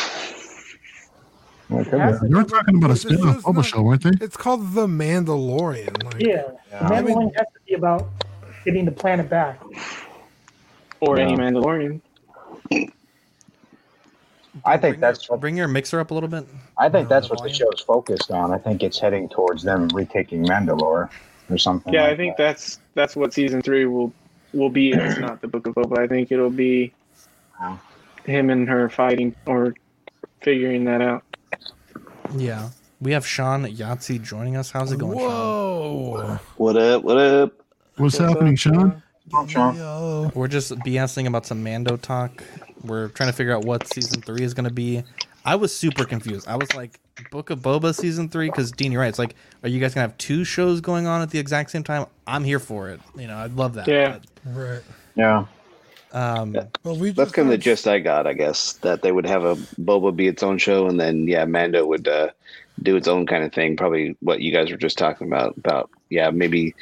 Well, it could Has be. You were talking about a It's spin off just Boba not- show, weren't they? It's called The Mandalorian. Like, Yeah. Yeah. The I mean- Mandalorian has to be about getting the planet back. Or any Mandalorian. I think Bring that's your, what bring your mixer up a little bit. I think that's the what the volume. show's focused on. I think it's heading towards them retaking Mandalore or something. Yeah, I think that. that's that's what season three will will be. It's not the Book of Boba. I think it'll be Wow. him and her fighting or figuring that out. Yeah. We have Sean Yahtzee joining us. How's it going, Sean? Whoa. What up? What up? What's What's happening, up, Sean? Sean. Yo. We're just BSing about some Mando talk. We're trying to figure out what season three is going to be. I was super confused. I was like, Book of Boba season three? Because Dean, you're right. It's like, are you guys going to have two shows going on at the exact same time? I'm here for it. You know, I'd love that. Yeah. Right. Yeah. But, um, But we That's kind of the gist I got, I guess, that they would have a Boba be its own show, and then yeah, Mando would uh, do its own kind of thing. Probably what you guys were just talking about. About yeah, maybe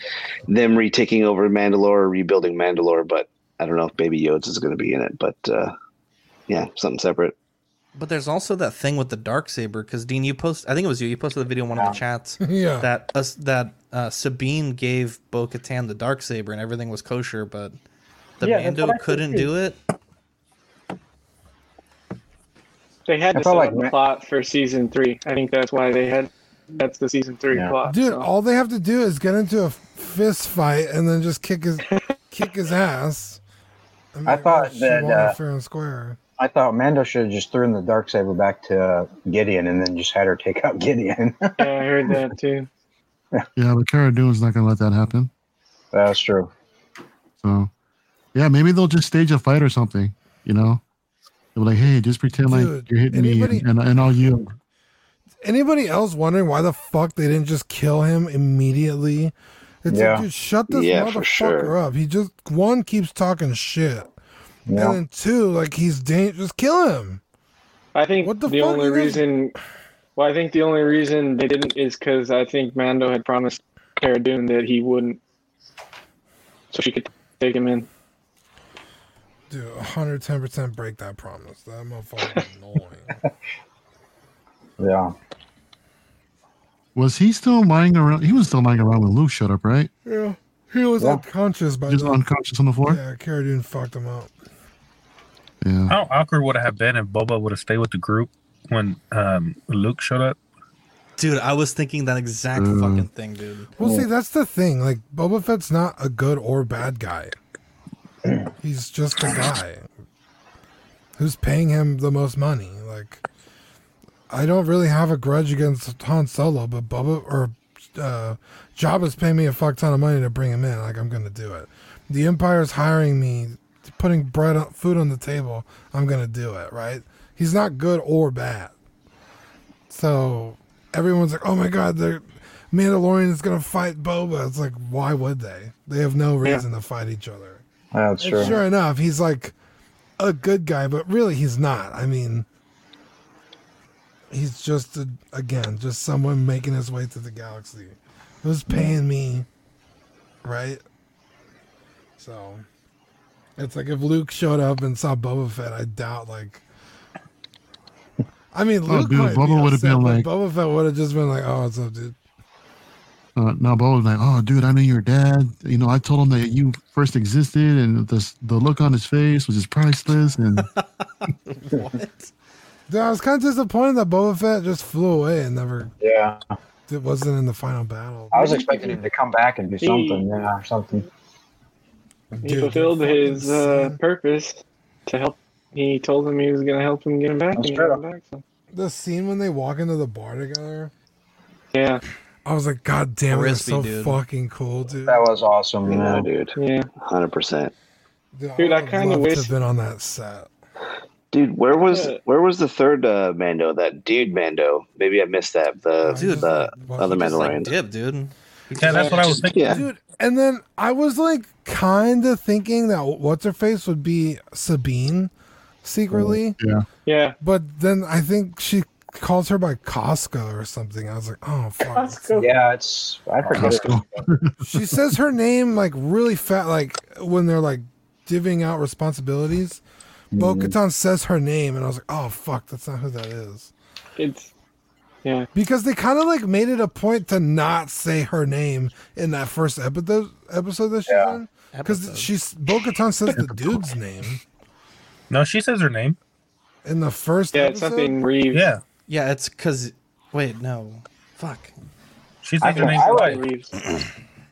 them retaking over Mandalore, rebuilding Mandalore. But I don't know if Baby Yoda is going to be in it. But uh, yeah, something separate. but there's also that thing with the dark saber. Because Dean, you post, I think it was you. You posted the video in one of the chats Yeah. that us that uh, Sabine gave Bo Katan the dark saber and everything was kosher, but the Yeah, Mando couldn't do it. They had to set like the Ma- plot for season three. I think that's why they had. That's the season three Yeah. plot. Dude, so. all they have to do is get into a fist fight and then just kick his kick his ass. mean, I thought that, uh, fair and square. I thought Mando should have just thrown the dark saber back to uh, Gideon and then just had her take out Gideon. yeah, I heard that too. Yeah, but Cara Dune's not going to let that happen. That's true. So, yeah, maybe they'll just stage a fight or something. You know, they'll be like, "Hey, just pretend like you're hitting anybody- me, and, and, and I'll yield." Anybody else wondering why the fuck they didn't just kill him immediately? It's Yeah. like, dude, shut this Yeah, motherfucker sure. up. He just one keeps talking shit, Yeah. and then two, like he's dangerous. Just kill him. I think What the the, fuck, only you guys- reason. Well, I think the only reason they didn't is because I think Mando had promised Cara Dune that he wouldn't, so she could take him in. Dude, 110 percent break that promise. That motherfucker annoying. Yeah. Was he still lying around? He was still lying around when Luke showed up, right? yeah, he was Yeah. unconscious by Just then. unconscious on the floor. Yeah, Cara Dune fucked him up. Yeah. How awkward would it have been if Boba would have stayed with the group when um, Luke showed up? Dude, I was thinking that exact Mm. fucking thing, dude. Well, see, that's the thing. Like, Boba Fett's not a good or bad guy. He's just a guy who's paying him the most money. Like, I don't really have a grudge against Han Solo, but Boba or uh, Jabba's paying me a fuck ton of money to bring him in. Like, I'm gonna do it. The Empire's hiring me, putting bread, on, food on the table. I'm gonna do it. Right? He's not good or bad. So everyone's like, "Oh my god, the Mandalorian is gonna fight Boba." It's like, why would they? They have no reason to fight each other. That's true. sure enough, he's like a good guy, but really he's not. I mean, he's just a, again just someone making his way through the galaxy, who's paying me, right? So it's like if Luke showed up and saw Boba Fett, I doubt like. I mean, Oh, Luke dude, might Boba would've been like- Boba Fett would have just been like, "Oh, what's up, dude?" Uh, no, Boba was like, "Oh, dude, I knew your dad. You know, I told him that you first existed, and the the look on his face was just priceless." And What? Dude, I was kind of disappointed that Boba Fett just flew away and never Yeah. it wasn't in the final battle. I was expecting him to come back and do He- something. Yeah, or something. He Dude, fulfilled his uh, purpose to help. He told him he was gonna help him get him back. That's and he him back, so. the scene when they walk into the bar together. Yeah, I was like, God damn it, that's Crispy, so dude. fucking cool, dude. That was awesome. Yeah, Yeah. dude, yeah. hundred percent. Dude, Dude, I kinda love to wish- have been on that set. Dude, where was Yeah. where was the third uh, Mando? That dude Mando. Maybe I missed that. The Dude, the What? other Just like Mandalorian. dip, dude. Yeah, that's what I was thinking. Yeah. Dude, and then I was like kind of thinking that what's her face would be Sabine secretly, Yeah. Yeah. but then I think she calls her by Koska or something. I was like, oh fuck. Costco. Yeah, it's I forget. it. She says her name like really fat, like when they're like divvying out responsibilities. Bo mm-hmm. Katan says her name, and I was like, oh fuck, that's not who that is. It's yeah. Because they kind of like made it a point to not say her name in that first episode episode that she's Yeah. in. Because she's Bo Katan says the dude's name No, she says her name. in the first Yeah, it's episode. something Reeves. Yeah, Yeah, it's because. Wait, no. Fuck. she I, says her name I, read,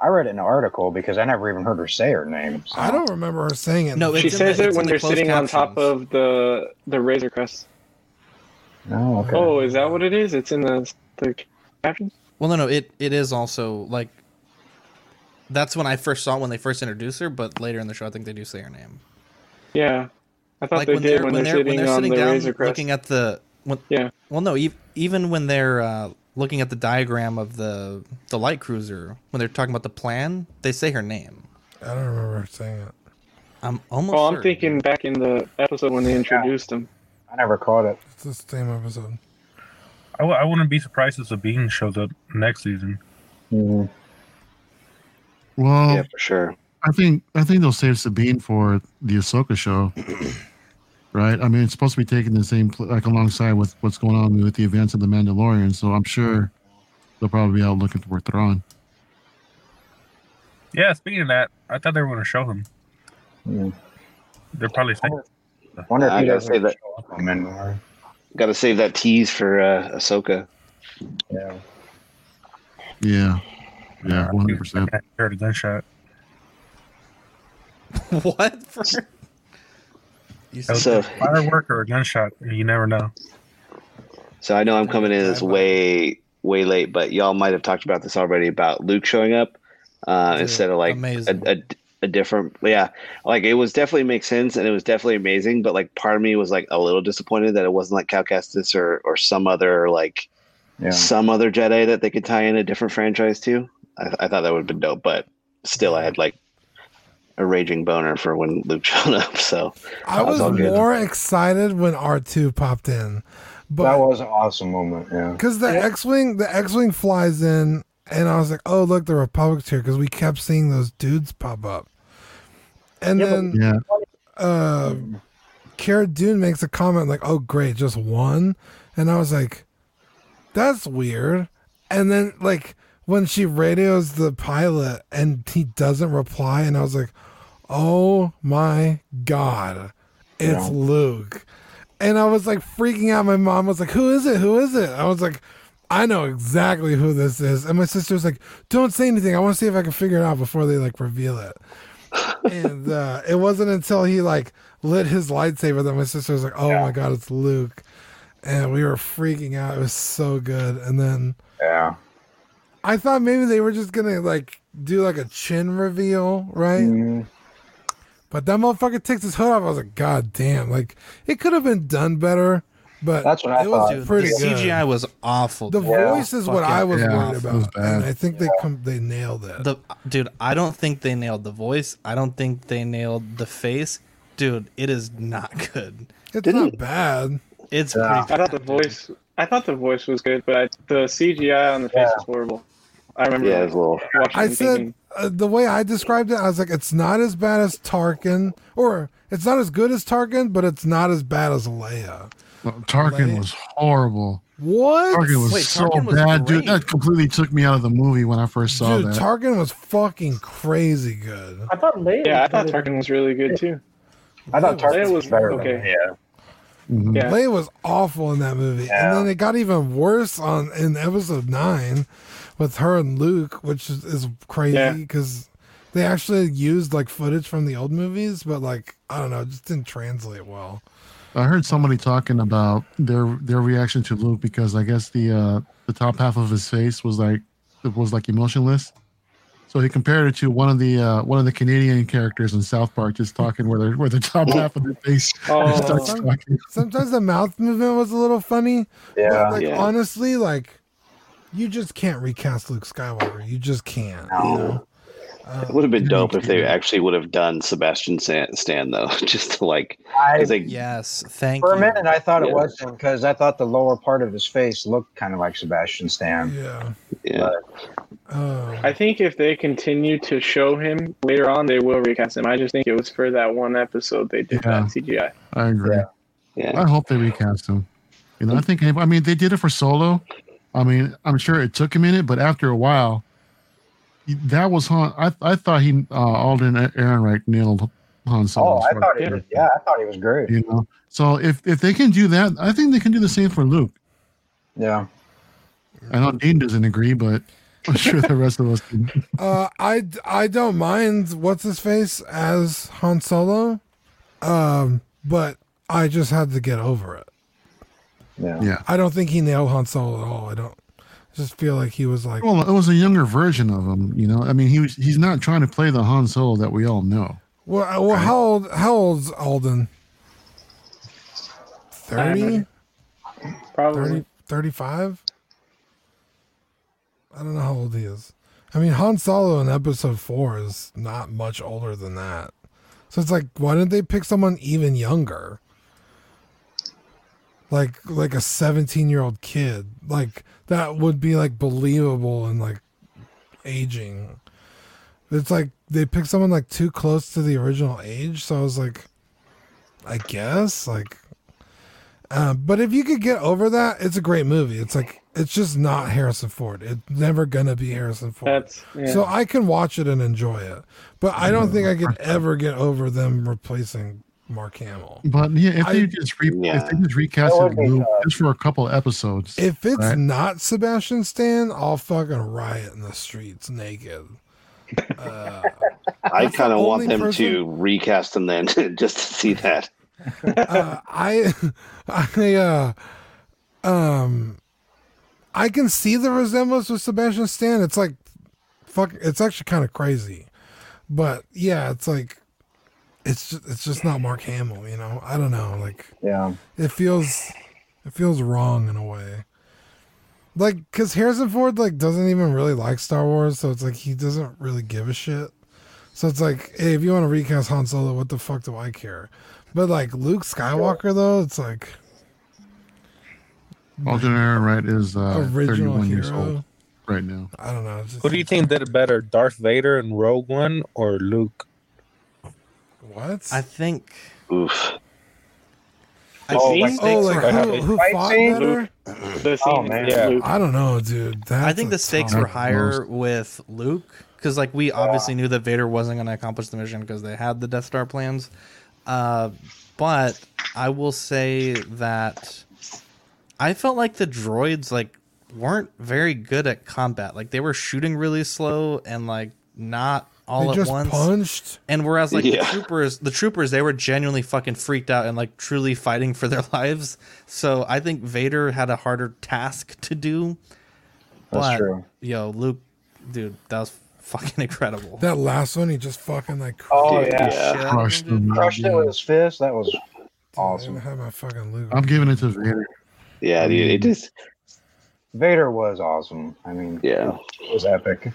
I read an article because I never even heard her say her name. so- I don't remember her saying it. No, She It's in says the- it it's when they're closed sitting on top of the the Razor Crest. Oh, okay. Oh, is that what it is? It's in the the captions. Well, no, no. It it is also like. That's when I first saw it when they first introduced her, but later in the show, I think they do say her name. Yeah, I thought like they when did they're when when they're, they're when sitting they're on sitting the down Razor Crest. looking at the when, Yeah. well no e- even when they're uh, looking at the diagram of the the light cruiser when they're talking about the plan they say her name I don't remember saying it. i'm almost Oh, I'm certain. thinking back in the episode when they introduced him. I never caught it. It's the same episode. I, w- I wouldn't be surprised if Sabine shows up next season. Mhm. Well, Yeah, for sure. I think I think they'll save Sabine for the Ahsoka show, right? I mean, it's supposed to be taking the same like alongside with what's going on with the events of the Mandalorian. So I'm sure they'll probably be out looking for Thrawn. Yeah, speaking of that, I thought they were going to show him. Hmm. They're probably saying, Wonder if I he gotta doesn't say that- show up on Mandalore. Got to save that tease for uh, Ahsoka. Yeah. Yeah, yeah, one hundred percent. Heard a gunshot. what for you That was So- a firework or a gunshot. You never know. So I know I'm coming in as way way late, but y'all might have talked about this already about Luke showing up uh, Dude, instead of like a, a, a different. Yeah, like it was definitely makes sense and it was definitely amazing, but like part of me was like a little disappointed that it wasn't like Cal Kestis or or some other like Yeah. some other Jedi that they could tie in a different franchise to. I, I thought that would have been dope, but still, I had like a raging boner for when Luke showed up. So I was was more excited when R two popped in, but that was an awesome moment. Yeah. because the X wing, the X wing flies in, and I was like, "Oh, look, the Republic's here," because we kept seeing those dudes pop up, and Yeah, then Yeah, uh, Cara Dune makes a comment like, "Oh, great, just one," and I was like, "That's weird." And then like when she radios the pilot and he doesn't reply, and I was like, "Oh my god, it's Yeah. Luke!" And I was like freaking out. My mom was like, "Who is it? Who is it?" I was like. I know exactly who this is. And my sister was like, Don't say anything. I want to see if I can figure it out before they like reveal it and uh, it wasn't until he like lit his lightsaber that my sister was like, "Oh my god, it's Luke," and we were freaking out. It was so good. And then Yeah. I thought maybe they were just gonna like do like a chin reveal, right? Mhm. But that motherfucker takes his hood off. I was like, God damn! Like it could have been done better, but That's what I it was thought. Dude, pretty the good. CGI was awful. the dude. Yeah. voice is what Fucking- I was Yeah, worried about, was and I think they come they nailed it. The dude, I don't think they nailed the voice. I don't think they nailed the face. Dude, it is not good. it's didn't- not bad. It's Yeah. pretty. I thought the voice. I thought the voice was good, but I, the CGI on the face Yeah. was horrible. I remember yeah, it was a little. I said thinking, uh, the way I described it, I was like, it's not as bad as Tarkin, or it's not as good as Tarkin, but it's not as bad as Leia. Well, Tarkin Like- was horrible. What? Tarkin was Wait, so Tarkin was bad, dude. That completely took me out of the movie when I first saw Dude, that. Tarkin was fucking crazy good. I thought Leia. yeah, I thought. Tarkin was really good too. I thought Tarkin was was better. okay. Than, yeah. Mhm. Yeah. Leia was awful in that movie, Yeah. and then it got even worse on in episode nine with her and Luke, which is, is crazy because they actually used like footage from the old movies, but like I don't know, it just didn't translate well. I heard somebody talking about their their reaction to Luke because I guess the uh the top half of his face was like it was like emotionless. So he compared it to one of the uh, one of the Canadian characters in South Park, just talking where the where the top half of their face Oh. starts talking. Sometimes the mouth movement was a little funny. Yeah. But, like Yeah. honestly, like you just can't recast Luke Skywalker. You just can't. You know? Uh, It would have been dope if they actually would have done Sebastian Stan, Stan though, just to like. I, 'cause they- Yes, thank you for a minute, I thought it was him because I thought the lower part of his face looked kind of like Sebastian Stan. Yeah. yeah. Um, I think if they continue to show him later on, they will recast him. I just think it was for that one episode they did Yeah. that CGI. I agree. Yeah. I hope they recast him. You know, I think. I mean, they did it for Solo. I mean, I'm sure it took a minute, but after a while, that was Han. I I thought he uh, Alden Ehrenreich nailed Han Solo. Oh, I thought he was. Yeah, I thought he was great. you know. So if if they can do that, I think they can do the same for Luke. Yeah. I know Dean doesn't agree, but I'm sure the rest of us can. Uh, I I don't mind what's his face as Han Solo, um, but I just had to get over it. Yeah. Yeah. I don't think he nailed Han Solo at all. I don't. I just feel like he was like, Well, it was a younger version of him. You know, I mean, he was he's not trying to play the Han Solo that we all know. well, uh, well how old? How old's Alden? 30? Probably. 30 35? I don't know how old he is. I mean, Han Solo in episode four is not much older than that. So it's like, why didn't they pick someone even younger? Like, like a 17 year old kid. Like, that would be like believable and like aging. It's like they picked someone like too close to the original age. So I was like, I guess, like, uh, but if you could get over that, it's a great movie. It's like it's just not Harrison Ford. It's never gonna be Harrison Ford. That's yeah. So I can watch it and enjoy it, but I don't think I could ever get over them replacing Mark Hamill. But yeah, if they I- just re- Yeah. if they just recast it Luke, just for a couple episodes, If it's right? not Sebastian Stan, I'll fucking riot in the streets naked. Uh, I kind of want them person- to recast him then, just to see that. uh, I, I, uh, um, I can see the resemblance with Sebastian Stan. It's like, fuck, it's actually kind of crazy, but yeah, it's like, it's just, it's just not Mark Hamill, you know. I don't know, like Yeah. it feels, it feels wrong in a way. Like, cause Harrison Ford like doesn't even really like Star Wars, so it's like he doesn't really give a shit. So it's like, hey, if you want to recast Han Solo, what the fuck do I care? But like Luke Skywalker though, it's like Alden Ehrenreich is uh, original 31 years hero. old right now. I don't know. It's just, Who do you think did it better, Darth Vader in Rogue One or Luke? What? I think. Oof. I Oh, think like- the oh, stakes like who, who fought scene? better? the scene Oh, man. Yeah. I don't know, dude. That's I think the stakes were higher with Luke because, like, we obviously knew that Vader wasn't going to accomplish the mission because they had the Death Star plans. Uh, but I will say that I felt like the droids like weren't very good at combat. Like they were shooting really slow and like not all They at just once. punched. And whereas like Yeah. the troopers, the troopers, they were genuinely fucking freaked out and like truly fighting for their lives. So I think Vader had a harder task to do. That's but true. yo, Luke, dude, that was fucking incredible. That last one, he just fucking like Oh Dude, yeah. yeah. Shit Crushed him, Crushed it with his fist. That was I awesome. have my fucking Luke. I'm giving it to Vader. Yeah, dude. It just Vader was awesome. I mean, yeah. it was epic.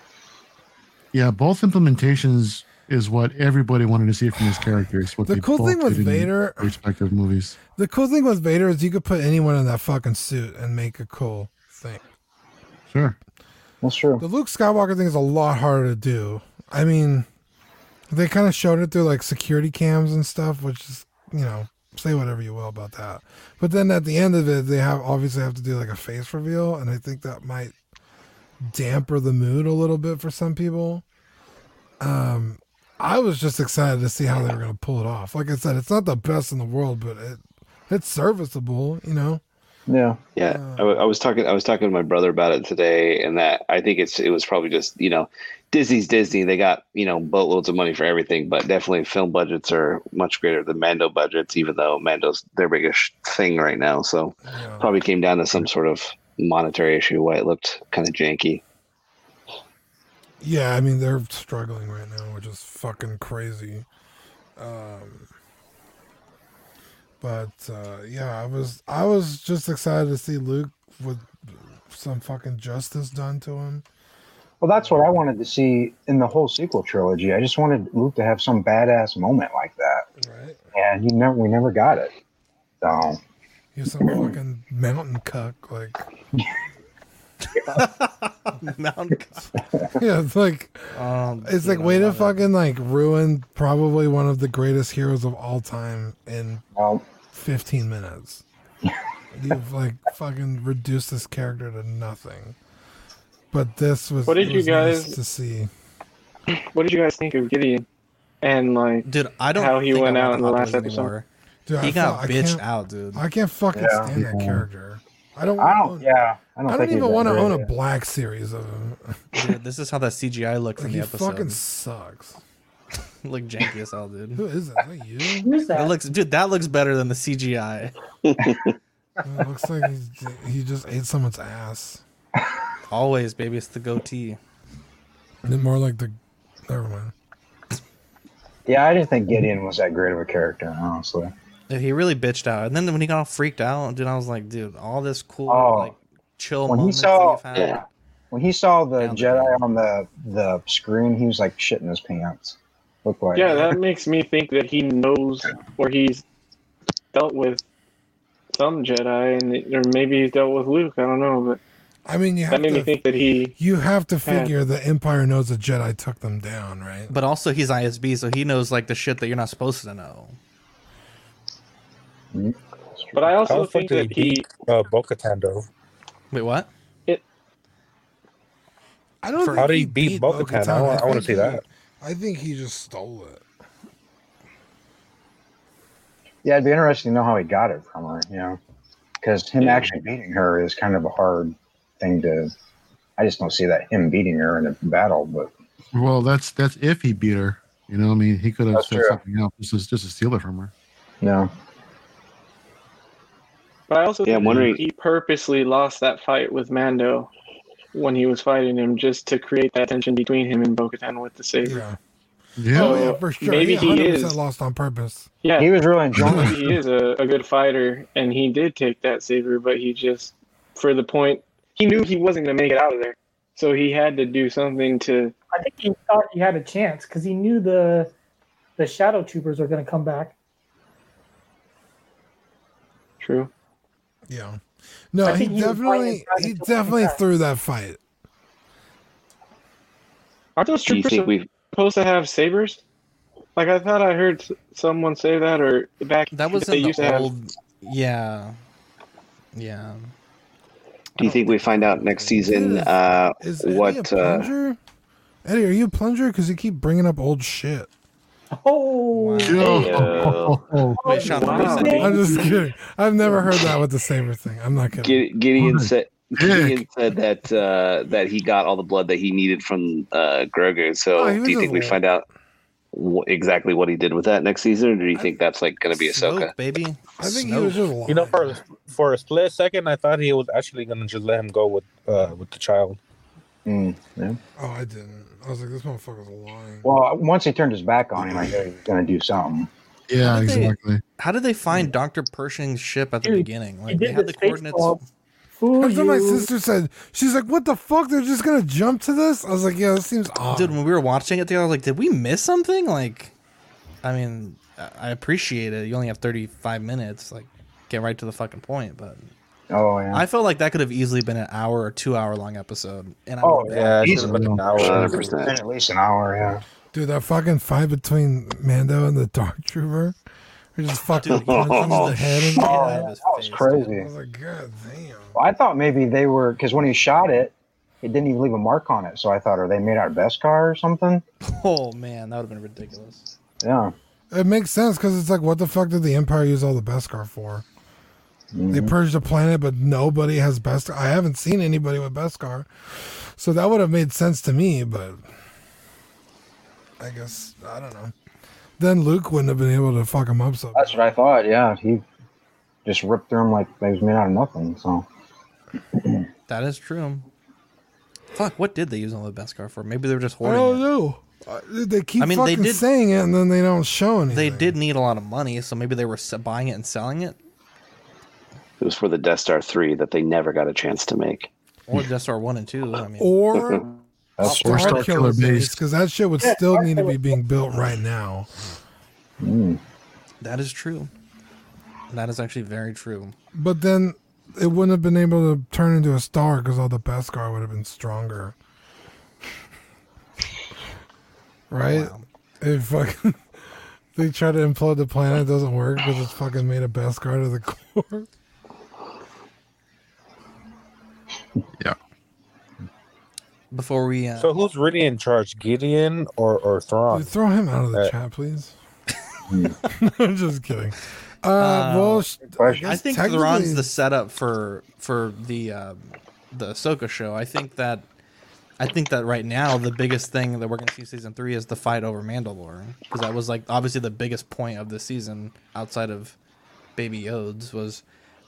Yeah, both implementations is what everybody wanted to see from his characters. What The cool thing with Vader- respective movies. The cool thing with Vader is you could put anyone in that fucking suit and make a cool thing. Sure. That's true. The Luke Skywalker thing is a lot harder to do. I mean, they kind of showed it through like security cams and stuff, which is, you know, say whatever you will about that. But then at the end of it, they have obviously have to do like a face reveal, and I think that might damper the mood a little bit for some people. Um, I was just excited to see how they were going to pull it off. Like I said, it's not the best in the world, but it it's serviceable, you know. Yeah. Yeah, I, w- I was talking. I was talking to my brother about it today, and that I think it's it was probably just you know, Disney's Disney. They got you know boatloads of money for everything, but definitely film budgets are much greater than Mando budgets. Even though Mando's their biggest thing right now, so Yeah. probably came down to some sort of monetary issue why it looked kind of janky. Yeah, I mean they're struggling right now, which is fucking crazy. Um, but uh, yeah, I was I was just excited to see Luke with some fucking justice done to him. Well, that's what I wanted to see in the whole sequel trilogy. I just wanted Luke to have some badass moment like that, Right. and he never, we never got it. So He's some fucking mountain cuck. Like, Mountain. yeah, it's like, Um, it's like way to fucking like ruin probably one of the greatest heroes of all time in well, 15 minutes. You've like fucking reduced this character to nothing. But this was What did you was nice guys- to see? What did you guys think of Gideon? And like, dude, I don't. how he think I went out in the last Wheels episode. anymore. Dude, he I got thought- bitched out, dude. I can't fucking Yeah. stand that character. I don't. I don't. Yeah, I don't, I don't think even want to own a black series of him. Dude, this is how that CGI looked Like, in the episode. fucking sucks. Look janky as hell, dude. Who is that? Is that you? Who's That that? looks, dude. That looks better than the CGI. It looks like he's, he just ate someone's ass. Always, baby. It's the goatee. And more like the. Never mind. Yeah, I didn't think Gideon was that great of a character, honestly. Yeah, He really bitched out, and then when he got all freaked out, dude, I was like, dude, all this cool, Oh. like, chill When he saw- that you've had. Yeah. When he saw the Down the Jedi on the the screen, he was like shitting his pants. Look like yeah, that makes me think that he knows or he's dealt with some Jedi, and or maybe he's dealt with Luke. I don't know, but I mean, you that have made me think that he. You have to figure the Empire knows the Jedi took them down, right? But also, he's ISB, so he knows like the shit that you're not supposed to know. But I also the think that he he. beat uh, Bo-Katan. Wait, what? It. I don't. For- How did he beat Bo-Katan? Bo-Katan. I wanna- I wanna see that. I think he just stole it. Yeah, it'd be interesting to know how he got it from her, you know, because him actually beating her is kind of a hard thing to. I just don't see that him beating her in a battle, but Well, that's that's if he beat her. You know, I mean, he could have That's said true. something else just to, just to steal it from her. no. But I also Yeah, I'm wondering- he purposely lost that fight with Mando when he was fighting him, just to create that tension between him and Bo-Katan with the saber. Yeah. Yeah, Oh yeah, for sure. maybe he he 100% is. lost on purpose. Yeah, He was really enjoying maybe he is a, a good fighter, and he did take that saber, but he just, for the point, he knew he wasn't going to make it out of there, so he had to do something to. I think he thought he had a chance because he knew the the shadow troopers are going to come back. True. Yeah. No, I he think definitely he definitely back. threw that fight. Aren't those Do troopers think we? supposed to have sabers? Like I thought I heard someone say that, or back That was they in used to the have. old. Yeah. Yeah. Do you think we find out next season uh, Is Eddie what? a Uh, plunger? Eddie, are you a plunger? Because you keep bringing up old shit. Oh, Yo. Wait, Sean, Wow. I'm just kidding. I've never heard that with the saber thing. I'm not kidding. Gide- Gideon said Dick. Gideon said that uh, that he got all the blood that he needed from uh, Grogu. So Oh, do you think we find out wh- exactly what he did with that next season, or do you think that's like going to be Ahsoka? Snoke, baby. I think he was just lying. You know, for a, for a split second, I thought he was actually gonna just let him go with uh with the child. Mm, yeah. Oh, I didn't. I was like, this motherfucker's lying. Well, once he turned his back on him, I knew he was going to do something. Yeah, How did they- exactly. How did they find Dr. Pershing's ship at the Dude, beginning? Like they had the the coordinates. ball. Fool That's what my sister said. She's like, "What the fuck? They're just gonna jump to this?" I was like, "Yeah, this seems odd." Dude, when we were watching it together, I was like, did we miss something? Like, I mean, I- I appreciate it. You only have 35 minutes. Like, get right to the fucking point. But Oh yeah. I felt like that could have easily been an hour or two hour long episode. And I Oh, Yeah, it should have Easily. been an hour. 100%. At least an hour. Yeah. Dude, that fucking fight between Mando and the Dark Trooper, we just fucking Dude, punch him in the head. And Oh, out yeah, that his was face, crazy. I was like, God damn. Well, I thought maybe they were because when he shot it, it didn't even leave a mark on it. So I thought, are they made out of Beskar or something? Oh man, that would have been ridiculous. Yeah. It makes sense because it's like, what the fuck did the Empire use all the Beskar for? They Mhm. purged the planet, but nobody has Beskar. I haven't seen anybody with Beskar, so that would have made sense to me. But I guess I don't know. Then Luke wouldn't have been able to fuck him up so. That's what I thought. Yeah, he just ripped through him like they was made out of nothing. So That is true. Fuck, what did they use all the Beskar for? Maybe they were just I hoarding don't it. know. Uh, They keep I mean, they did- saying it, and then they don't show anything. They did need a lot of money, so maybe they were buying it and selling it. It was for the Death Star three that they never got a chance to make. or Death Star one and two. I mean, or That's Star, Star Killer Killer base base. because that shit would Yeah, still Star need to be being built right now. Mm. that is true. That is actually very true. But then it wouldn't have been able to turn into a star because all the Beskar would have been stronger. Right? Wow. If fucking they try to implode the planet, it doesn't work because it's fucking made of Beskar to the core. Yeah. Before we, uh, So who's really in charge, Gideon or or Thrawn? Dude, throw him out of the Uh, chat, please. I'm just kidding. Uh, well, sh- I, I think technically- Thrawn's the setup for for the um, the Ahsoka show. I think that I think that right now the biggest thing that we're going to see season three is the fight over Mandalore because that was like obviously the biggest point of the season outside of Baby Yodes was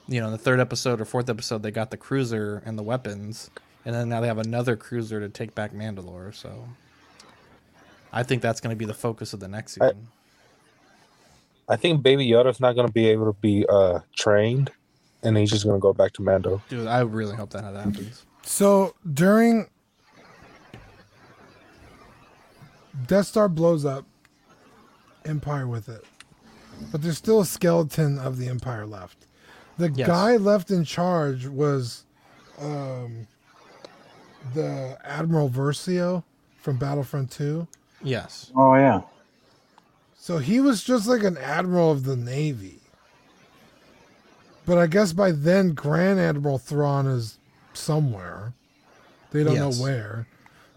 you know in the third episode or fourth episode they got the cruiser and the weapons and then now they have another cruiser to take back Mandalore. So I think that's going to be the focus of the next I- season. I think Baby Yoda's not going to be able to be uh trained, and he's just going to go back to Mando. Dude, I really hope that happens. So during Death Star blows up, Empire with it, but there's still a skeleton of the Empire left. The Yes. guy left in charge was um, the Admiral Versio from Battlefront Two. Yes. Oh yeah. So he was just like an admiral of the navy. But I guess by then Grand Admiral Thrawn is somewhere. They don't Yes. know where.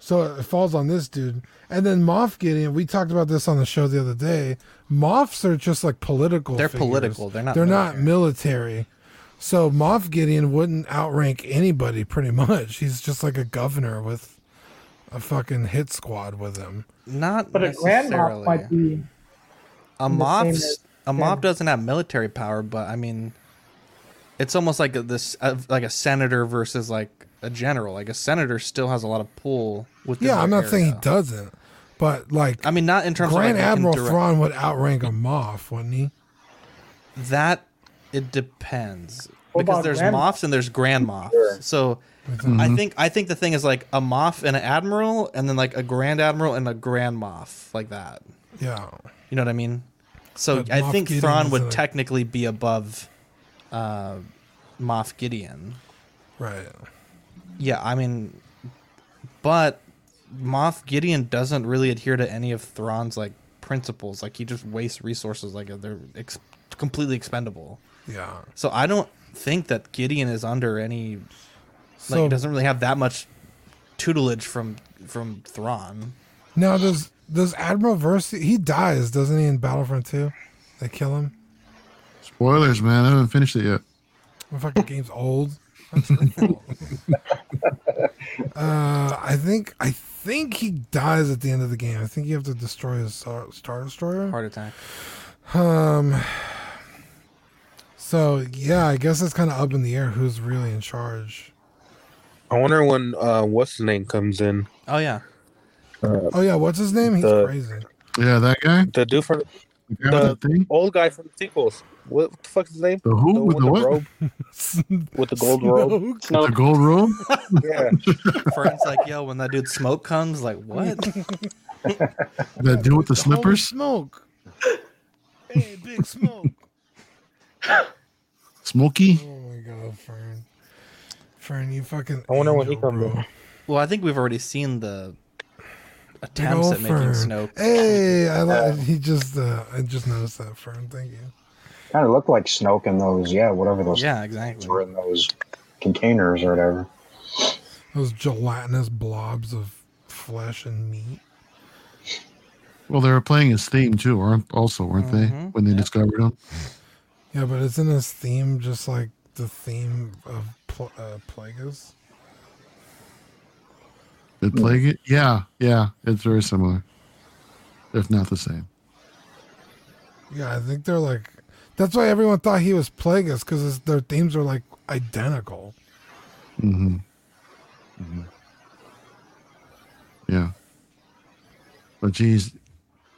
So it falls on this dude. And then Moff Gideon, we talked about this on the show the other day. Moffs are just like political. They're figures. political, they're not They're not military. So Moff Gideon wouldn't outrank anybody pretty much. He's just like a governor with a fucking hit squad with him. Not But a grand necessarily. moff might be a in the same mob a mob doesn't have military power but i mean it's almost like a, this uh, like a senator versus like a general. Like a senator still has a lot of pull within Yeah, I'm their not saying he doesn't, but like i mean not in terms Grand of like, Admiral direct- Thrawn would outrank a Moff, wouldn't he? that it depends. What because there's Grand- moffs and there's grand moffs. So i think i think the thing is like a moff and an admiral and then like a grand admiral and a grand moff like that. Yeah. you know what i mean? So But i Moff think Gideon thrawn would a- technically be above uh moff gideon. Right. Yeah, I mean, but Moff Gideon doesn't really adhere to any of Thrawn's like principles. Like he just wastes resources. Like they're ex- completely expendable. Yeah. So I don't think that Gideon is under any. Like So- he doesn't really have that much tutelage from from Thrawn. Now does does Admiral Versio he dies, doesn't he, in Battlefront 2? They kill him. Spoilers, man. I haven't finished it yet. The fucking game's old. That's your fault. uh, I think I think he dies at the end of the game. I think you have to destroy his star, star destroyer. Heart attack. Um. So yeah, I guess it's kind of up in the air who's really in charge. I wonder when uh, what's his name comes in. Oh yeah, Uh, Oh yeah, what's his name? He's The- crazy. Yeah, that guy. the dude from The the the thing. old guy from the sequels. What the fuck is his name? The who? The With one the with what? robe, with the gold robe. Snoke. The gold robe. Yeah. Fern's like, yo, when that dude smoke comes, like what? That dude with the slippers. smoke. Hey, big smoke. Smoky. Oh my god, Fern. Fern, you fucking. I wonder when he angel, comes bro. in. well, I think we've already seen the Big attempts at making Fern. Snoke. Hey, I like. He just. Uh, I just noticed that, Fern. Thank you. Kind of looked like Snoke in those, yeah, whatever those Yeah, exactly. were in those containers or whatever. Those gelatinous blobs of flesh and meat. Well, they were playing his theme too, aren't also, weren't they? Mhm. When they discovered him. Yeah, but isn't his theme just like the theme of Pl- uh, Plagueis? Did plague? Yeah, yeah. It's very similar, if not the same. Yeah, I think they're like. That's why everyone thought he was Plagueis because their themes are like identical. Mm-hmm. Yeah. But geez,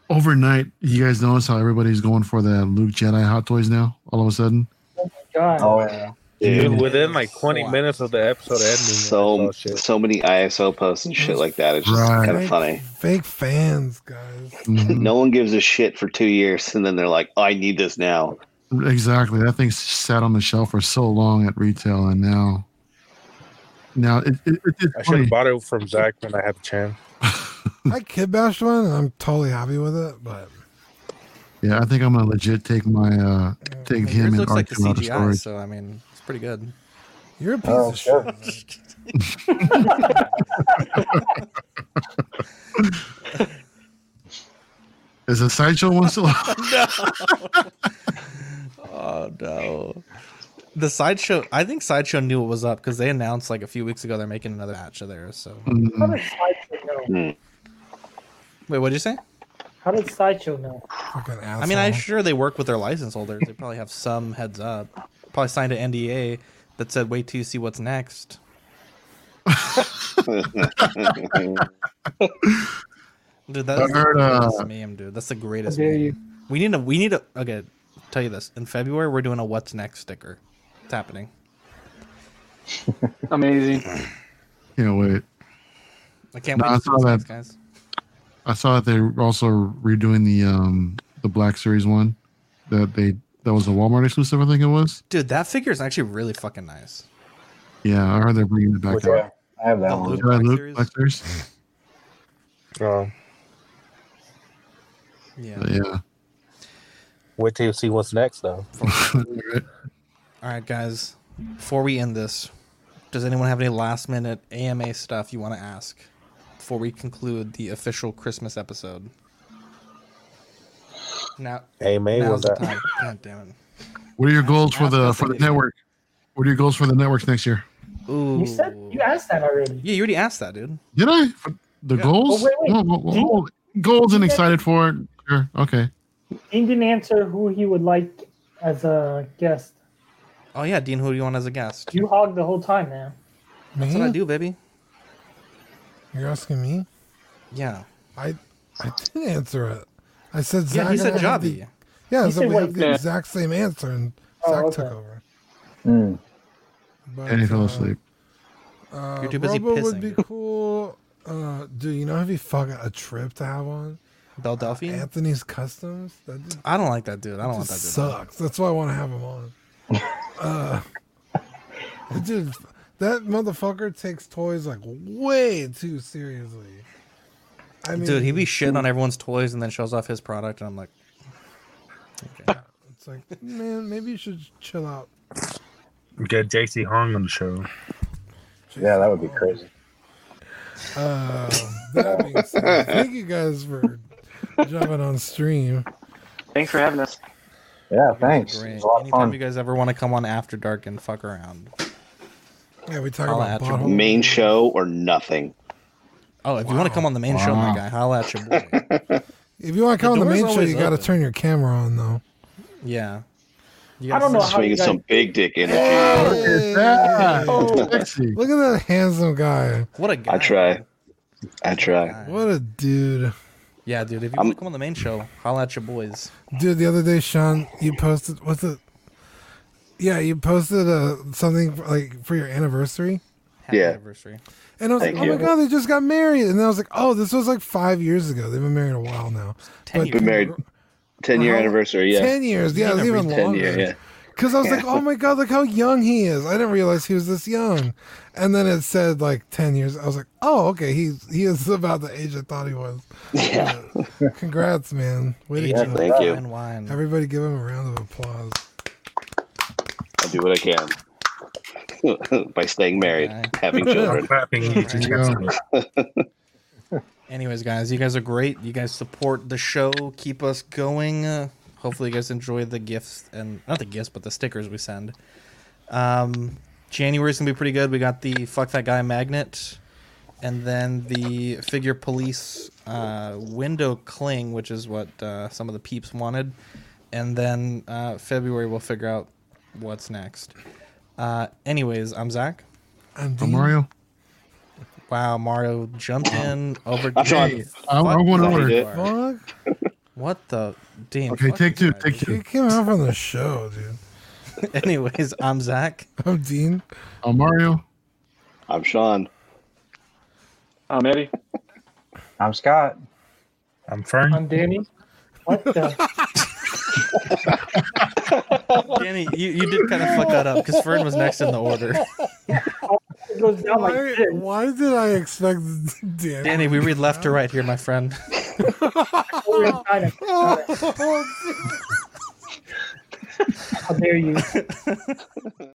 overnight, you guys notice how everybody's going for the Luke Jedi hot toys now? All of a sudden, Oh my God. Oh, yeah. Dude, Dude. within like 20 minutes of the episode ending, So so many ISO posts and shit like that. It's just Right. kind of funny. Fake fans, guys. No one gives a shit for two years, and then they're like, "I need this now." Exactly. That thing sat on the shelf for so long at retail, and now, now it, it, it, it's I should have bought it from Zach when I had the chance. I kid bashed one, and I'm totally happy with it. But Yeah, I think I'm gonna legit take my uh take Yours him and looks like the R2 out of CGI, storage. so I mean, it's pretty good. you're a piece Oh, of sure. shit. Is the sideshow one still? Oh no. The sideshow. I think sideshow knew what was up because they announced like a few weeks ago they're making another batch of theirs. So How did Sideshow know? wait, what did you say? How did Sideshow know? Fucking asshole. I mean, I'm sure they work with their license holders. They probably have some heads up. Probably signed an NDA that said, "Wait till you see what's next." Dude, I that's heard, the uh, greatest meme, dude. That's the greatest dare meme. you. We need a. We need a. Okay, tell you this. In February, we're doing a "What's Next" sticker. It's happening. Amazing. Can't wait. I can't No, wait I see saw that. next, guys. I saw that they're also redoing the um the Black Series one that they that was a Walmart exclusive. I think it was. Dude, that figure is actually really fucking nice. Yeah, I heard they're bringing it back Which out. I have that The one. Luke Yeah, Black Luke Series? Black Series. Uh, Yeah. But yeah. Wait till you see what's next, though. All right, guys. Before we end this, does anyone have any last minute AMA stuff you want to ask before we conclude the official Christmas episode? Now, AMA May was that? time. God damn it. What are your goals for the for the network? What are your goals for the networks next year? Ooh. You said you asked that already. Yeah, you already asked that, dude. Did I? For the Yeah. goals? Oh, wait, wait. Whoa, whoa, whoa, whoa. Goals and excited for it. Sure. Okay. Dean didn't answer who he would like as a guest. Oh yeah, Dean, who do you want as a guest? You hog the whole time, man. That's Me? what I do, baby. You're asking me? Yeah. I I didn't answer it. I said Yeah, Zach. he said and the- Javi. Yeah, He so said we have the Yeah. exact same answer, and Oh, Zach okay. took over. Mm. But, And he fell uh, asleep. Uh, You're too busy Robo would be cool. Uh, dude, you know if he fucking a trip to have on Belle Delphine? Anthony's Customs. That dude I don't like that dude. I don't want that dude. sucks. That's why I want to have him on. uh, dude, that motherfucker takes toys like way too seriously. I mean, Dude, he be shitting on everyone's toys and then shows off his product, and I'm like, okay. It's like, man, maybe you should chill out. Get JC Hong on the show. Yeah, that would be crazy. Uh, that being said, thank you guys for jumping on stream. Thanks for having us. Yeah, thanks. It was a lot of Anytime fun. you guys ever want to come on After Dark and fuck around. Yeah, we talk Holla about at your butthole. Main show or nothing. Oh, if you want to come on the main show, my Wow. guy, holla at your boy. If you want to come on The the door's main show, always you got to open. turn your camera on though. yeah. You I don't know how you Swinging guys. some big dick energy. Hey! that. Oh, sexy. Look at that handsome guy. What a guy. I try. I try. What a dude. Yeah, dude. If you I'm- want to come on the main show, holla at your boys. Dude, the other day, Sean, you posted what's it? Yeah, you posted uh, something like for your anniversary, Happy Yeah. anniversary. and I was Thank like, "Oh my god, they just got married!" And then I was like, "Oh, this was like five years ago. They've been married a while now." Ten But Been married ten year Uh-huh. anniversary. Yeah. Ten years, yeah, it was even Ten longer. year. Yeah. Because I was like, "Oh my god, look how young he is!" I didn't realize he was this young. And then it said like ten years. I was like, "Oh, okay, he's he is about the age I thought he was." Yeah. Uh, congrats, man! Way to thank you. wine. Everybody, give him a round of applause. I do what I can by staying married, Okay. having children. Clapping each There you go. Anyways, guys, you guys are great. You guys support the show. Keep us going. Uh, hopefully, you guys enjoy the gifts and not the gifts, but the stickers we send. Um, January's gonna be pretty good. We got the fuck that guy magnet, and then the figure police uh, window cling, which is what uh, some of the peeps wanted. And then uh, February we'll figure out what's next. Uh, anyways, I'm Zach. And Oh, Mario. Wow, Mario jumped in over. I'm trying- I, I fuck want you order. Fuck. What the? Damn. Okay, take two. Take two. He came out from the show, dude. Anyways, I'm Zach. I'm Dean. I'm Mario. I'm Sean. I'm Eddie. I'm Scott. I'm Fern. I'm Danny. What the? Danny, you, you did kind of fuck that up because Fern was next in the order. It goes down like Why, why did I expect Danny? Danny, we read left to right here, my friend. We're in China. How dare you?